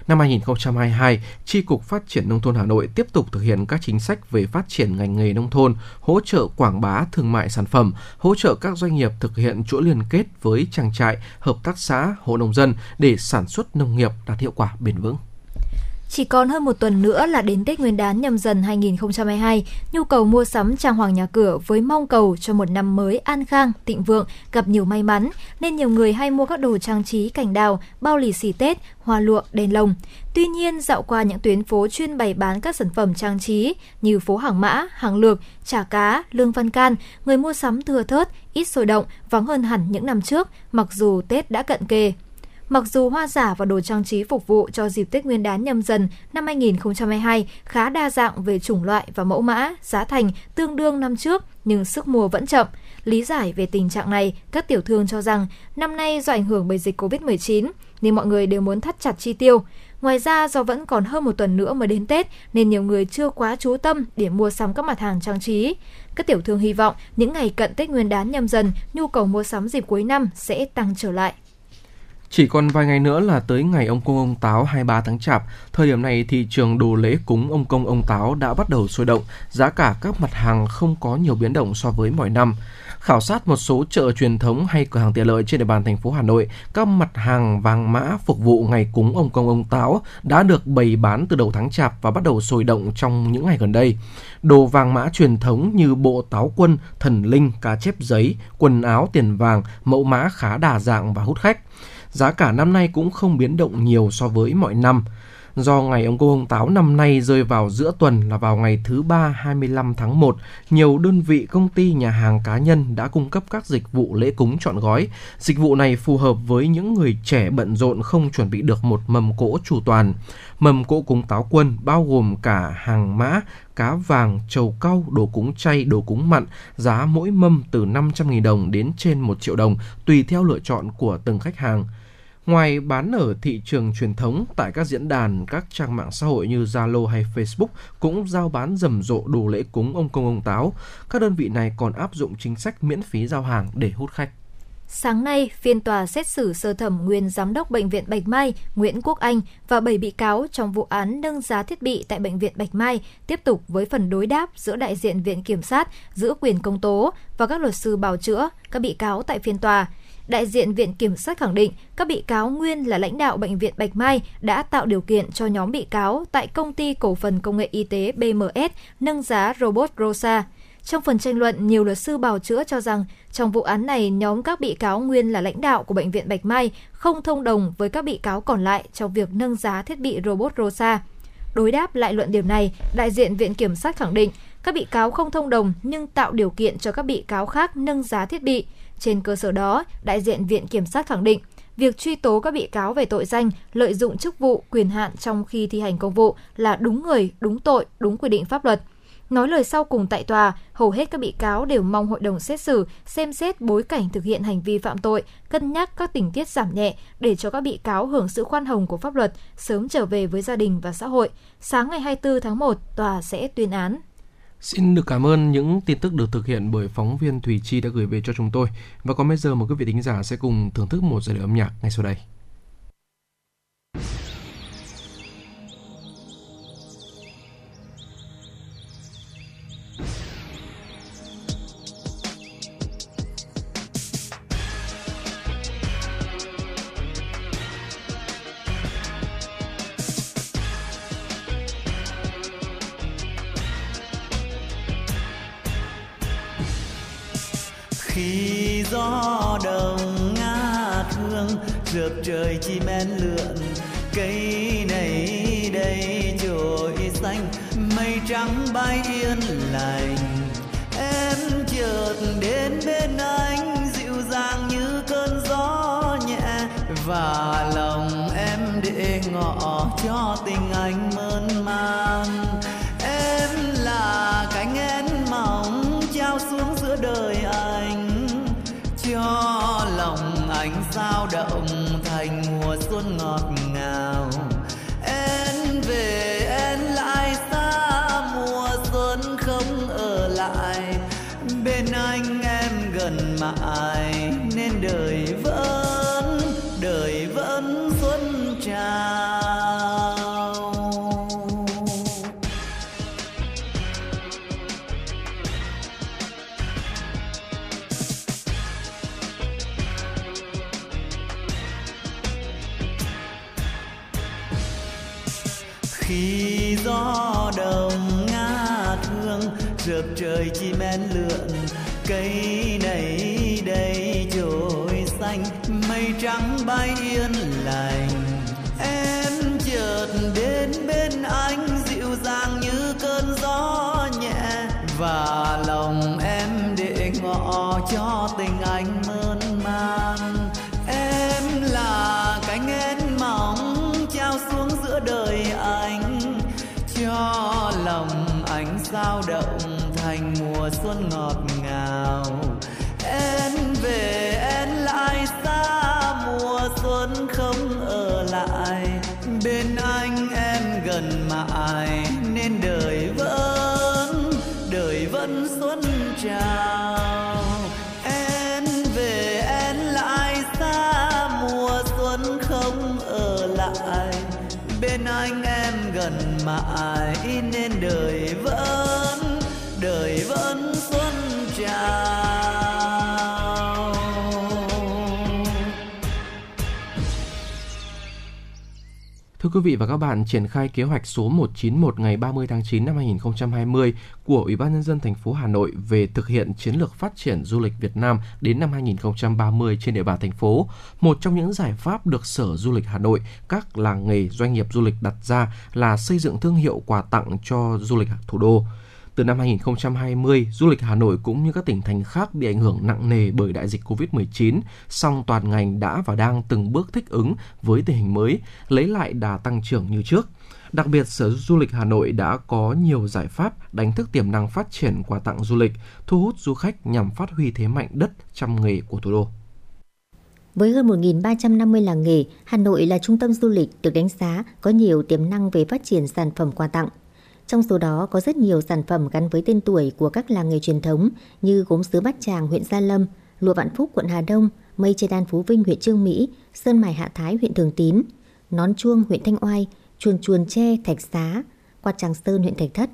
Năm 2022, Tri Cục Phát triển Nông thôn Hà Nội tiếp tục thực hiện các chính sách về phát triển ngành nghề nông thôn, hỗ trợ quảng bá thương mại sản phẩm, hỗ trợ các doanh nghiệp thực hiện chuỗi liên kết với trang trại, hợp tác xã, hộ nông dân để sản xuất nông nghiệp đạt hiệu quả bền vững. Chỉ còn hơn một tuần nữa là đến Tết Nguyên đán nhâm dần 2022, nhu cầu mua sắm trang hoàng nhà cửa với mong cầu cho một năm mới an khang, thịnh vượng, gặp nhiều may mắn, nên nhiều người hay mua các đồ trang trí cảnh đào, bao lì xì Tết, hoa lụa, đèn lồng. Tuy nhiên, dạo qua những tuyến phố chuyên bày bán các sản phẩm trang trí như phố Hàng Mã, Hàng Lược, Chả Cá, Lương Văn Can, người mua sắm thừa thớt, ít sôi động, vắng hơn hẳn những năm trước, mặc dù Tết đã cận kề. Mặc dù hoa giả và đồ trang trí phục vụ cho dịp Tết Nguyên đán nhâm dần năm 2022 khá đa dạng về chủng loại và mẫu mã, giá thành tương đương năm trước, nhưng sức mua vẫn chậm. Lý giải về tình trạng này, các tiểu thương cho rằng năm nay do ảnh hưởng bởi dịch Covid-19 nên mọi người đều muốn thắt chặt chi tiêu. Ngoài ra do vẫn còn hơn một tuần nữa mới đến Tết nên nhiều người chưa quá chú tâm để mua sắm các mặt hàng trang trí. Các tiểu thương hy vọng những ngày cận Tết Nguyên đán nhâm dần, nhu cầu mua sắm dịp cuối năm sẽ tăng trở lại. Chỉ còn vài ngày nữa là tới ngày ông công ông táo 23 tháng chạp, thời điểm này thị trường đồ lễ cúng ông công ông táo đã bắt đầu sôi động, giá cả các mặt hàng không có nhiều biến động so với mọi năm. Khảo sát một số chợ truyền thống hay cửa hàng tiện lợi trên địa bàn thành phố Hà Nội, các mặt hàng vàng mã phục vụ ngày cúng ông công ông táo đã được bày bán từ đầu tháng chạp và bắt đầu sôi động trong những ngày gần đây. Đồ vàng mã truyền thống như bộ táo quân, thần linh, cá chép giấy, quần áo tiền vàng, mẫu mã khá đa dạng và hút khách giá cả năm nay cũng không biến động nhiều so với mọi năm. Do ngày ông cô ông táo năm nay rơi vào giữa tuần là vào ngày thứ ba 25 tháng 1, nhiều đơn vị công ty nhà hàng cá nhân đã cung cấp các dịch vụ lễ cúng trọn gói. Dịch vụ này phù hợp với những người trẻ bận rộn không chuẩn bị được một mầm cỗ chủ toàn. Mầm cỗ cúng táo quân bao gồm cả hàng mã, cá vàng, trầu cau, đồ cúng chay, đồ cúng mặn, giá mỗi mâm từ 500.000 đồng đến trên 1 triệu đồng, tùy theo lựa chọn của từng khách hàng. Ngoài bán ở thị trường truyền thống, tại các diễn đàn, các trang mạng xã hội như Zalo hay Facebook cũng giao bán rầm rộ đồ lễ cúng ông công ông táo. Các đơn vị này còn áp dụng chính sách miễn phí giao hàng để hút khách. Sáng nay, phiên tòa xét xử sơ thẩm nguyên giám đốc bệnh viện Bạch Mai Nguyễn Quốc Anh và 7 bị cáo trong vụ án nâng giá thiết bị tại bệnh viện Bạch Mai tiếp tục với phần đối đáp giữa đại diện viện kiểm sát, giữa quyền công tố và các luật sư bào chữa các bị cáo tại phiên tòa đại diện Viện Kiểm sát khẳng định các bị cáo nguyên là lãnh đạo Bệnh viện Bạch Mai đã tạo điều kiện cho nhóm bị cáo tại công ty cổ phần công nghệ y tế BMS nâng giá robot Rosa. Trong phần tranh luận, nhiều luật sư bào chữa cho rằng trong vụ án này, nhóm các bị cáo nguyên là lãnh đạo của Bệnh viện Bạch Mai không thông đồng với các bị cáo còn lại trong việc nâng giá thiết bị robot Rosa. Đối đáp lại luận điểm này, đại diện Viện Kiểm sát khẳng định các bị cáo không thông đồng nhưng tạo điều kiện cho các bị cáo khác nâng giá thiết bị. Trên cơ sở đó, đại diện Viện Kiểm sát khẳng định, việc truy tố các bị cáo về tội danh lợi dụng chức vụ, quyền hạn trong khi thi hành công vụ là đúng người, đúng tội, đúng quy định pháp luật. Nói lời sau cùng tại tòa, hầu hết các bị cáo đều mong hội đồng xét xử xem xét bối cảnh thực hiện hành vi phạm tội, cân nhắc các tình tiết giảm nhẹ để cho các bị cáo hưởng sự khoan hồng của pháp luật, sớm trở về với gia đình và xã hội. Sáng ngày 24 tháng 1, tòa sẽ tuyên án. Xin được cảm ơn những tin tức được thực hiện bởi phóng viên Thùy Chi đã gửi về cho chúng tôi. Và còn bây giờ mời quý vị thính giả sẽ cùng thưởng thức một giai điệu âm nhạc ngay sau đây. Gió đồng nga thương, rượp trời chim én lượn. Cây này đây trồi xanh, mây trắng bay yên lành. Em chợt đến bên anh, dịu dàng như cơn gió nhẹ. Và lòng em để ngỏ cho tình anh mơn man. Em là cánh én mỏng trao xuống giữa đời anh ánh sao động thành mùa xuân ngọt ngào. Em về em lại xa, mùa xuân không ở lại. Bên anh em gần mãi. Được trời chim én lượn, cây này đây trồi xanh. Mây trắng bay yên lành, em chợt đến bên anh, dịu dàng như cơn gió nhẹ. Và lòng em để ngọ cho tình anh mơn man. Em là cánh én mỏng trao xuống giữa đời anh, cho lòng anh sao động thành mùa xuân ngọt ngào. Em về, em lại xa, mùa xuân không ở lại. Bên anh em gần mãi, nên đời vẫn đời vẫn xuân trào. Em về, em lại xa, mùa xuân không ở lại. Bên anh em gần mãi. Thưa quý vị và các bạn, triển khai kế hoạch số 191 ngày 30 tháng 9 năm 2020 của Ủy ban nhân dân thành phố Hà Nội về thực hiện chiến lược phát triển du lịch Việt Nam đến năm 2030 trên địa bàn thành phố. Một trong những giải pháp được Sở Du lịch Hà Nội, các làng nghề doanh nghiệp du lịch đặt ra là xây dựng thương hiệu quà tặng cho du lịch thủ đô. Từ năm 2020, du lịch Hà Nội cũng như các tỉnh thành khác bị ảnh hưởng nặng nề bởi đại dịch Covid-19, song toàn ngành đã và đang từng bước thích ứng với tình hình mới, lấy lại đà tăng trưởng như trước. Đặc biệt, Sở Du lịch Hà Nội đã có nhiều giải pháp đánh thức tiềm năng phát triển quà tặng du lịch, thu hút du khách nhằm phát huy thế mạnh đất trăm nghề của thủ đô. Với hơn 1.350 làng nghề, Hà Nội là trung tâm du lịch được đánh giá có nhiều tiềm năng về phát triển sản phẩm quà tặng. Trong số đó có rất nhiều sản phẩm gắn với tên tuổi của các làng nghề truyền thống như gốm sứ Bát Tràng huyện Gia Lâm, lụa Vạn Phúc quận Hà Đông, mây che đan Phú Vinh huyện Trương Mỹ, sơn mài Hạ Thái huyện Thường Tín, nón chuông huyện Thanh Oai, chuồn chuồn tre Thạch Xá, quạt Tràng Sơn huyện Thạch Thất.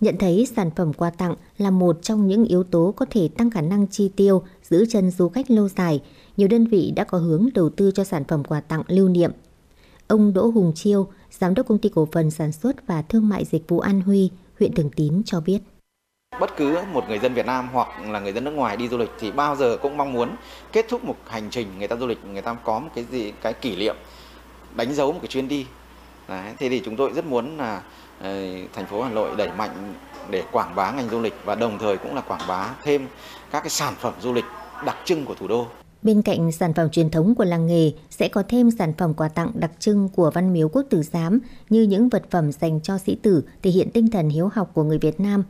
Nhận thấy sản phẩm quà tặng là một trong những yếu tố có thể tăng khả năng chi tiêu, giữ chân du khách lâu dài, nhiều đơn vị đã có hướng đầu tư cho sản phẩm quà tặng lưu niệm. Ông Đỗ Hùng Chiêu, Giám đốc Công ty Cổ phần Sản xuất và Thương mại Dịch vụ An Huy, huyện Thường Tín cho biết. Bất cứ một người dân Việt Nam hoặc là người dân nước ngoài đi du lịch thì bao giờ cũng mong muốn kết thúc một hành trình người ta du lịch, người ta có một cái gì cái kỷ niệm đánh dấu một cái chuyến đi. Đấy, thế thì chúng tôi rất muốn là ờ, thành phố Hà Nội đẩy mạnh để quảng bá ngành du lịch và đồng thời cũng là quảng bá thêm các cái sản phẩm du lịch đặc trưng của thủ đô. Bên cạnh sản phẩm truyền thống của làng nghề sẽ có thêm sản phẩm quà tặng đặc trưng của Văn Miếu Quốc Tử Giám như những vật phẩm dành cho sĩ tử thể hiện tinh thần hiếu học của người Việt Nam.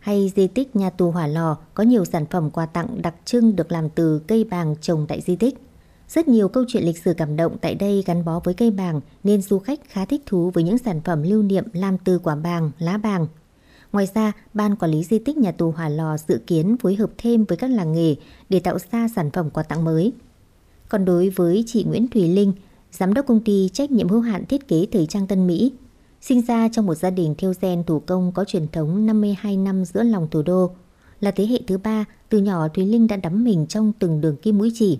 Hay di tích nhà tù Hỏa Lò có nhiều sản phẩm quà tặng đặc trưng được làm từ cây bàng trồng tại di tích. Rất nhiều câu chuyện lịch sử cảm động tại đây gắn bó với cây bàng nên du khách khá thích thú với những sản phẩm lưu niệm làm từ quả bàng, lá bàng. Ngoài ra, Ban Quản lý Di tích Nhà tù hòa Lò dự kiến phối hợp thêm với các làng nghề để tạo ra sản phẩm quà tặng mới. Còn đối với chị Nguyễn Thùy Linh, Giám đốc công ty trách nhiệm hữu hạn thiết kế thời trang Tân Mỹ, sinh ra trong một gia đình theo gen thủ công có truyền thống 52 năm giữa lòng thủ đô. Là thế hệ thứ ba, từ nhỏ Thùy Linh đã đắm mình trong từng đường kim mũi chỉ.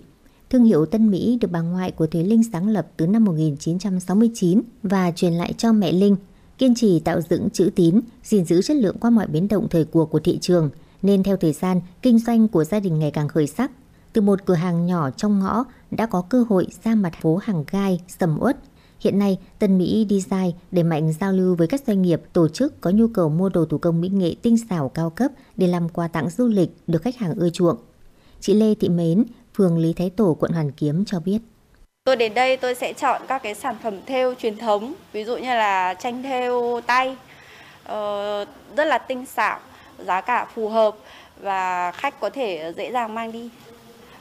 Thương hiệu Tân Mỹ được bà ngoại của Thùy Linh sáng lập từ năm 1969 và truyền lại cho mẹ Linh – kiên trì tạo dựng chữ tín, gìn giữ chất lượng qua mọi biến động thời cuộc của thị trường, nên theo thời gian, kinh doanh của gia đình ngày càng khởi sắc. Từ một cửa hàng nhỏ trong ngõ đã có cơ hội ra mặt phố hàng gai, sầm uất. Hiện nay, Tân Mỹ Design để mạnh giao lưu với các doanh nghiệp, tổ chức có nhu cầu mua đồ thủ công mỹ nghệ tinh xảo cao cấp để làm quà tặng du lịch được khách hàng ưa chuộng. Chị Lê Thị Mến, phường Lý Thái Tổ, quận Hoàn Kiếm cho biết. Tôi đến đây tôi sẽ chọn các cái sản phẩm thêu truyền thống, ví dụ như là tranh thêu tay, ờ, rất là tinh xảo, giá cả phù hợp và khách có thể dễ dàng mang đi.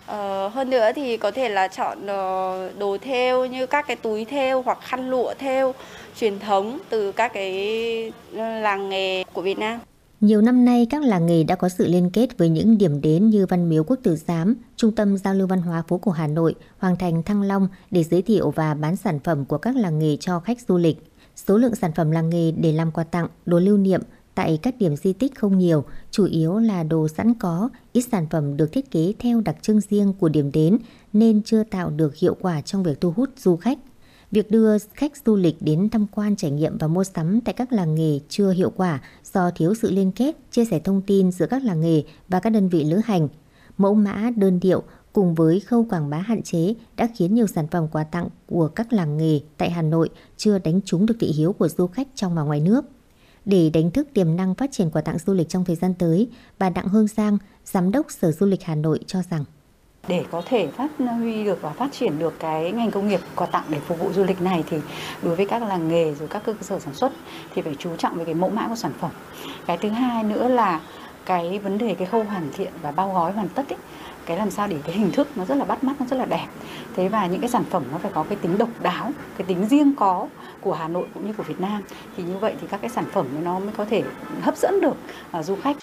Ờ, hơn nữa thì có thể là chọn ờ, đồ thêu như các cái túi thêu hoặc khăn lụa thêu truyền thống từ các cái ờ, làng nghề của Việt Nam. Nhiều năm nay, các làng nghề đã có sự liên kết với những điểm đến như Văn Miếu Quốc Tử Giám, Trung tâm Giao lưu Văn hóa phố cổ Hà Nội, Hoàng thành Thăng Long để giới thiệu và bán sản phẩm của các làng nghề cho khách du lịch. Số lượng sản phẩm làng nghề để làm quà tặng, đồ lưu niệm tại các điểm di tích không nhiều, chủ yếu là đồ sẵn có, ít sản phẩm được thiết kế theo đặc trưng riêng của điểm đến nên chưa tạo được hiệu quả trong việc thu hút du khách. Việc đưa khách du lịch đến tham quan trải nghiệm và mua sắm tại các làng nghề chưa hiệu quả do thiếu sự liên kết, chia sẻ thông tin giữa các làng nghề và các đơn vị lữ hành. Mẫu mã, đơn điệu cùng với khâu quảng bá hạn chế đã khiến nhiều sản phẩm quà tặng của các làng nghề tại Hà Nội chưa đánh trúng được thị hiếu của du khách trong và ngoài nước. Để đánh thức tiềm năng phát triển quà tặng du lịch trong thời gian tới, bà Đặng Hương Giang, Giám đốc Sở Du lịch Hà Nội cho rằng để có thể phát huy được và phát triển được cái ngành công nghiệp quà tặng để phục vụ du lịch này thì đối với các làng nghề rồi các cơ sở sản xuất thì phải chú trọng về cái mẫu mã của sản phẩm. Cái thứ hai nữa là cái vấn đề cái khâu hoàn thiện và bao gói hoàn tất ấy cái làm sao để cái hình thức nó rất là bắt mắt nó rất là đẹp. Thế và những cái sản phẩm nó phải có cái tính độc đáo cái tính riêng có của Hà Nội cũng như của Việt Nam. Thì như vậy thì các cái sản phẩm nó mới có thể hấp dẫn được uh, du khách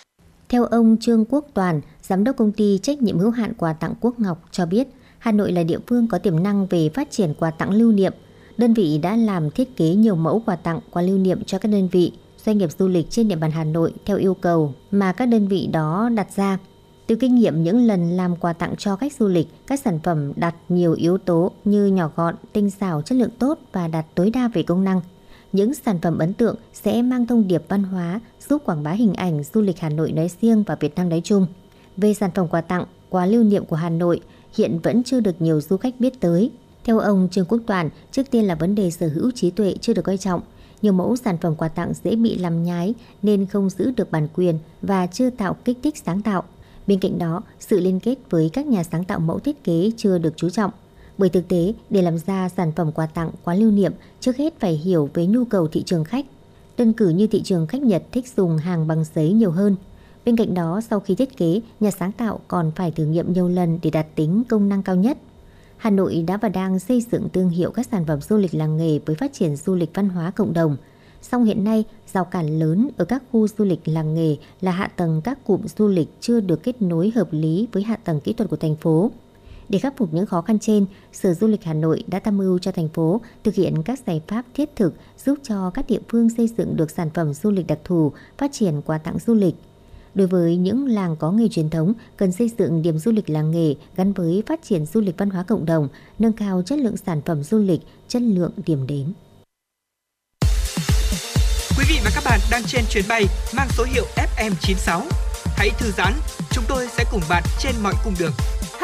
theo ông Trương Quốc Toàn, Giám đốc công ty trách nhiệm hữu hạn quà tặng Quốc Ngọc cho biết, Hà Nội là địa phương có tiềm năng về phát triển quà tặng lưu niệm. Đơn vị đã làm thiết kế nhiều mẫu quà tặng quà lưu niệm cho các đơn vị, doanh nghiệp du lịch trên địa bàn Hà Nội theo yêu cầu mà các đơn vị đó đặt ra. Từ kinh nghiệm những lần làm quà tặng cho khách du lịch, các sản phẩm đặt nhiều yếu tố như nhỏ gọn, tinh xảo, chất lượng tốt và đạt tối đa về công năng. Những sản phẩm ấn tượng sẽ mang thông điệp văn hóa, giúp quảng bá hình ảnh du lịch Hà Nội nói riêng và Việt Nam nói chung. Về sản phẩm quà tặng, quà lưu niệm của Hà Nội hiện vẫn chưa được nhiều du khách biết tới. Theo ông Trương Quốc Toàn, trước tiên là vấn đề sở hữu trí tuệ chưa được coi trọng. Nhiều mẫu sản phẩm quà tặng dễ bị làm nhái nên không giữ được bản quyền và chưa tạo kích thích sáng tạo. Bên cạnh đó, sự liên kết với các nhà sáng tạo mẫu thiết kế chưa được chú trọng. Bởi thực tế, để làm ra sản phẩm quà tặng quá lưu niệm, trước hết phải hiểu về nhu cầu thị trường khách. Đơn cử như thị trường khách Nhật thích dùng hàng bằng giấy nhiều hơn. Bên cạnh đó, sau khi thiết kế, nhà sáng tạo còn phải thử nghiệm nhiều lần để đạt tính công năng cao nhất. Hà Nội đã và đang xây dựng thương hiệu các sản phẩm du lịch làng nghề với phát triển du lịch văn hóa cộng đồng. Song hiện nay, rào cản lớn ở các khu du lịch làng nghề là hạ tầng các cụm du lịch chưa được kết nối hợp lý với hạ tầng kỹ thuật của thành phố. Để khắc phục những khó khăn trên, Sở Du lịch Hà Nội đã tham mưu cho thành phố thực hiện các giải pháp thiết thực giúp cho các địa phương xây dựng được sản phẩm du lịch đặc thù, phát triển quà tặng du lịch. Đối với những làng có nghề truyền thống, cần xây dựng điểm du lịch làng nghề gắn với phát triển du lịch văn hóa cộng đồng, nâng cao chất lượng sản phẩm du lịch, chất lượng điểm đến. Quý vị và các bạn đang trên chuyến bay mang số hiệu FM96. Hãy thư giãn, chúng tôi sẽ cùng bạn trên mọi cung đường.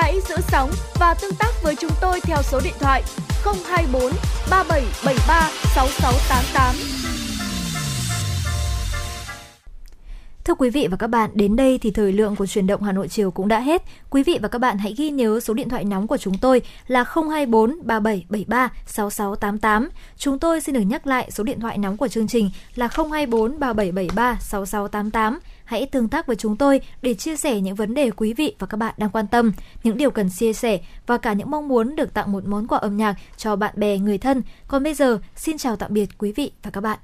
Hãy giữ sóng và tương tác với chúng tôi theo số điện thoại 024 3773 6688. Thưa quý vị và các bạn, đến đây thì thời lượng của chuyển động Hà Nội chiều cũng đã hết. Quý vị và các bạn hãy ghi nhớ số điện thoại nóng của chúng tôi là 024 3773 6688. Chúng tôi xin được nhắc lại số điện thoại nóng của chương trình là 024 3773 6688 hãy tương tác với chúng tôi để chia sẻ những vấn đề quý vị và các bạn đang quan tâm, những điều cần chia sẻ và cả những mong muốn được tặng một món quà âm nhạc cho bạn bè, người thân. Còn bây giờ, xin chào tạm biệt quý vị và các bạn.